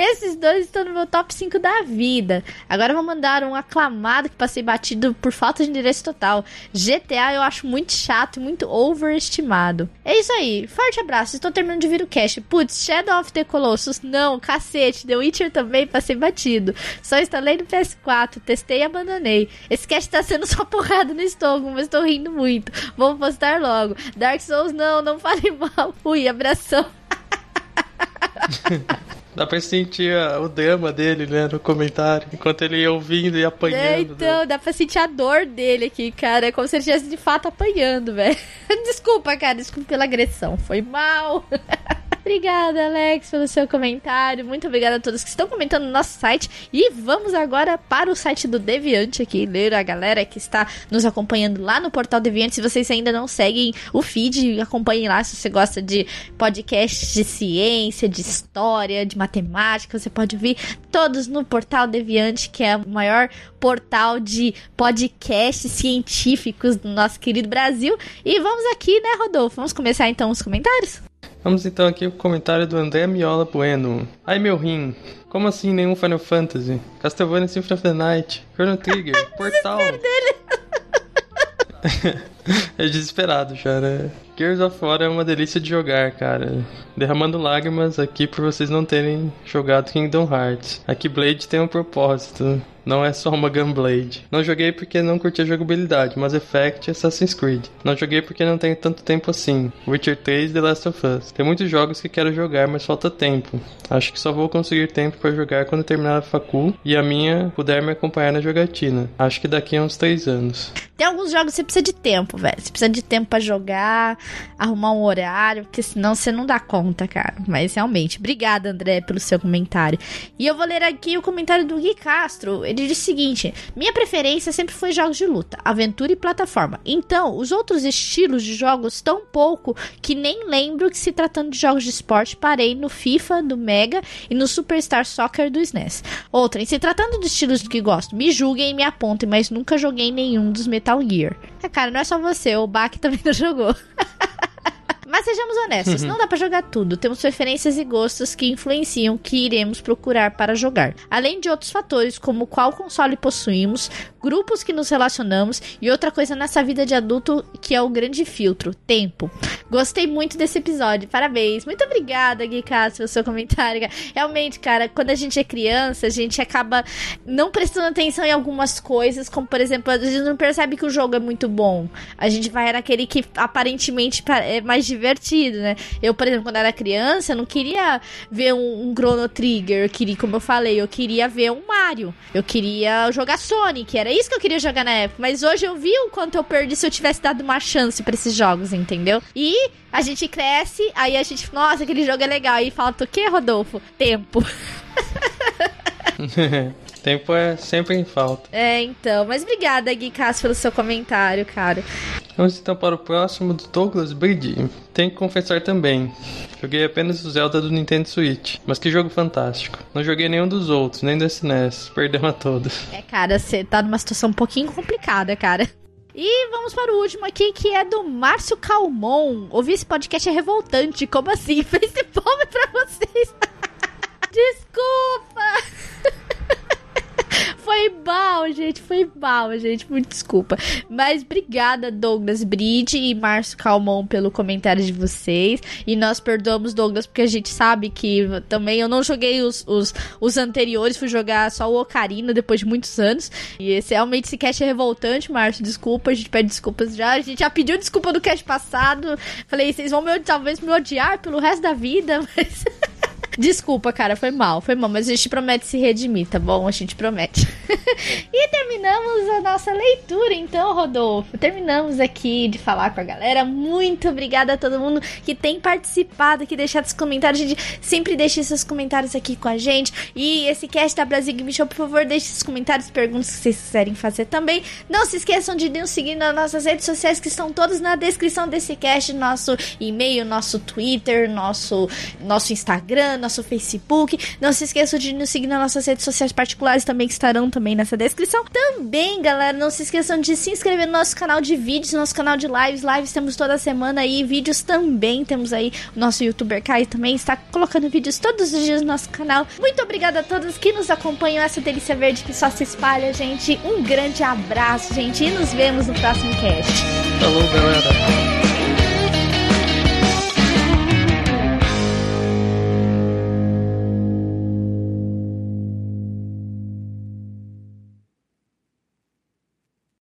Esses dois estão no meu top 5 da vida. Agora vou mandar um aclamado que passei batido por falta de endereço total. GTA eu acho muito chato e muito overestimado. É isso aí. Forte abraço. Estou terminando de vir o cast. Putz, Shadow of the Colossus. Não, cacete. The Witcher também passei batido. Só instalei no PS4, testei e abandonei. Esse cast tá sendo só porrada no estômago, mas estou rindo muito. Vou postar logo. Dark Souls não, não fale mal. Fui, abração. Dá pra sentir o drama dele, né, no comentário, enquanto ele ia ouvindo e apanhando. É, então, né? dá pra sentir a dor dele aqui, cara. É como se ele estivesse de fato apanhando, velho. Desculpa, cara, desculpa pela agressão. Foi mal. obrigada, Alex, pelo seu comentário. Muito obrigada a todos que estão comentando no nosso site. E vamos agora para o site do Deviante aqui, ler a galera que está nos acompanhando lá no portal Deviante. Se vocês ainda não seguem o feed, acompanhem lá se você gosta de podcasts de ciência, de história, de matemática. Você pode vir todos no portal Deviante, que é o maior portal de podcasts científicos do nosso querido Brasil. E vamos aqui, né, Rodolfo? Vamos começar então os comentários? Vamos então aqui o comentário do André Miola Bueno. Ai meu rim, como assim nenhum Final Fantasy? Castlevania Symphony of the Night, Chrono Trigger, Portal. é desesperado, cara. Gears of War é uma delícia de jogar, cara. Derramando lágrimas aqui por vocês não terem jogado Kingdom Hearts. Aqui Blade tem um propósito. Não é só uma Gunblade. Não joguei porque não curti a jogabilidade, Mass Effect e Assassin's Creed. Não joguei porque não tenho tanto tempo assim. Witcher 3 e The Last of Us. Tem muitos jogos que quero jogar, mas falta tempo. Acho que só vou conseguir tempo para jogar quando terminar a facul e a minha puder me acompanhar na jogatina. Acho que daqui a uns 3 anos. Tem alguns jogos que você precisa de tempo, velho. Você precisa de tempo para jogar, arrumar um horário, porque senão você não dá conta, cara. Mas realmente, obrigada, André, pelo seu comentário. E eu vou ler aqui o comentário do Gui Castro. Ele diz o seguinte: Minha preferência sempre foi jogos de luta, aventura e plataforma. Então, os outros estilos de jogos tão pouco que nem lembro que se tratando de jogos de esporte, parei no FIFA do Mega e no Superstar Soccer do SNES. Outra, em se tratando de estilos que gosto, me julguem e me apontem, mas nunca joguei nenhum dos Metal Gear. É, cara, não é só você, o Bach também não jogou. Mas sejamos honestos, não dá para jogar tudo. Temos preferências e gostos que influenciam o que iremos procurar para jogar. Além de outros fatores, como qual console possuímos, grupos que nos relacionamos e outra coisa nessa vida de adulto que é o grande filtro, tempo. Gostei muito desse episódio, parabéns. Muito obrigada, Gui Castro, pelo seu comentário. Realmente, cara, quando a gente é criança, a gente acaba não prestando atenção em algumas coisas, como por exemplo, a gente não percebe que o jogo é muito bom. A gente vai naquele que aparentemente é mais divertido, né? Eu, por exemplo, quando era criança, não queria ver um, um Chrono Trigger, eu queria, como eu falei, eu queria ver um Mario. Eu queria jogar Sonic, era isso que eu queria jogar na época. Mas hoje eu vi o quanto eu perdi se eu tivesse dado uma chance para esses jogos, entendeu? E a gente cresce, aí a gente, nossa, aquele jogo é legal. Aí falta o quê, Rodolfo? Tempo. Tempo é sempre em falta. É, então. Mas obrigada, Gui Cass, pelo seu comentário, cara. Vamos então para o próximo do Douglas Brady. Tenho que confessar também. Joguei apenas o Zelda do Nintendo Switch. Mas que jogo fantástico. Não joguei nenhum dos outros, nem do SNES. Perdeu a todos. É, cara, você tá numa situação um pouquinho complicada, cara. E vamos para o último aqui, que é do Márcio Calmon. Ouvir esse podcast é revoltante. Como assim? Fez palma pra vocês. Desculpa! Foi mal, gente. Foi mal, gente. Muito desculpa. Mas obrigada, Douglas Bride e Márcio Calmon, pelo comentário de vocês. E nós perdoamos, Douglas, porque a gente sabe que também eu não joguei os, os, os anteriores, fui jogar só o Ocarina depois de muitos anos. E esse realmente esse cast é revoltante, Márcio. Desculpa, a gente pede desculpas já. A gente já pediu desculpa do cast passado. Falei, vocês vão me, talvez me odiar pelo resto da vida, mas. Desculpa, cara, foi mal, foi mal, mas a gente promete se redimir, tá bom? A gente promete. e terminamos a nossa leitura, então, Rodolfo. Terminamos aqui de falar com a galera. Muito obrigada a todo mundo que tem participado, que deixado os comentários. A gente sempre deixa seus comentários aqui com a gente. E esse cast da Brasil Game Show, por favor, deixe seus comentários, perguntas que vocês quiserem fazer também. Não se esqueçam de nos seguir nas nossas redes sociais, que estão todas na descrição desse cast. Nosso e-mail, nosso Twitter, nosso, nosso Instagram, nosso Facebook. Não se esqueçam de nos seguir nas nossas redes sociais particulares também, que estarão também nessa descrição. Também, galera, não se esqueçam de se inscrever no nosso canal de vídeos, nosso canal de lives. Lives temos toda semana aí, vídeos também. Temos aí o nosso youtuber Kai também está colocando vídeos todos os dias no nosso canal. Muito obrigada a todos que nos acompanham. Essa delícia verde que só se espalha, gente. Um grande abraço, gente, e nos vemos no próximo cast. Falou, galera.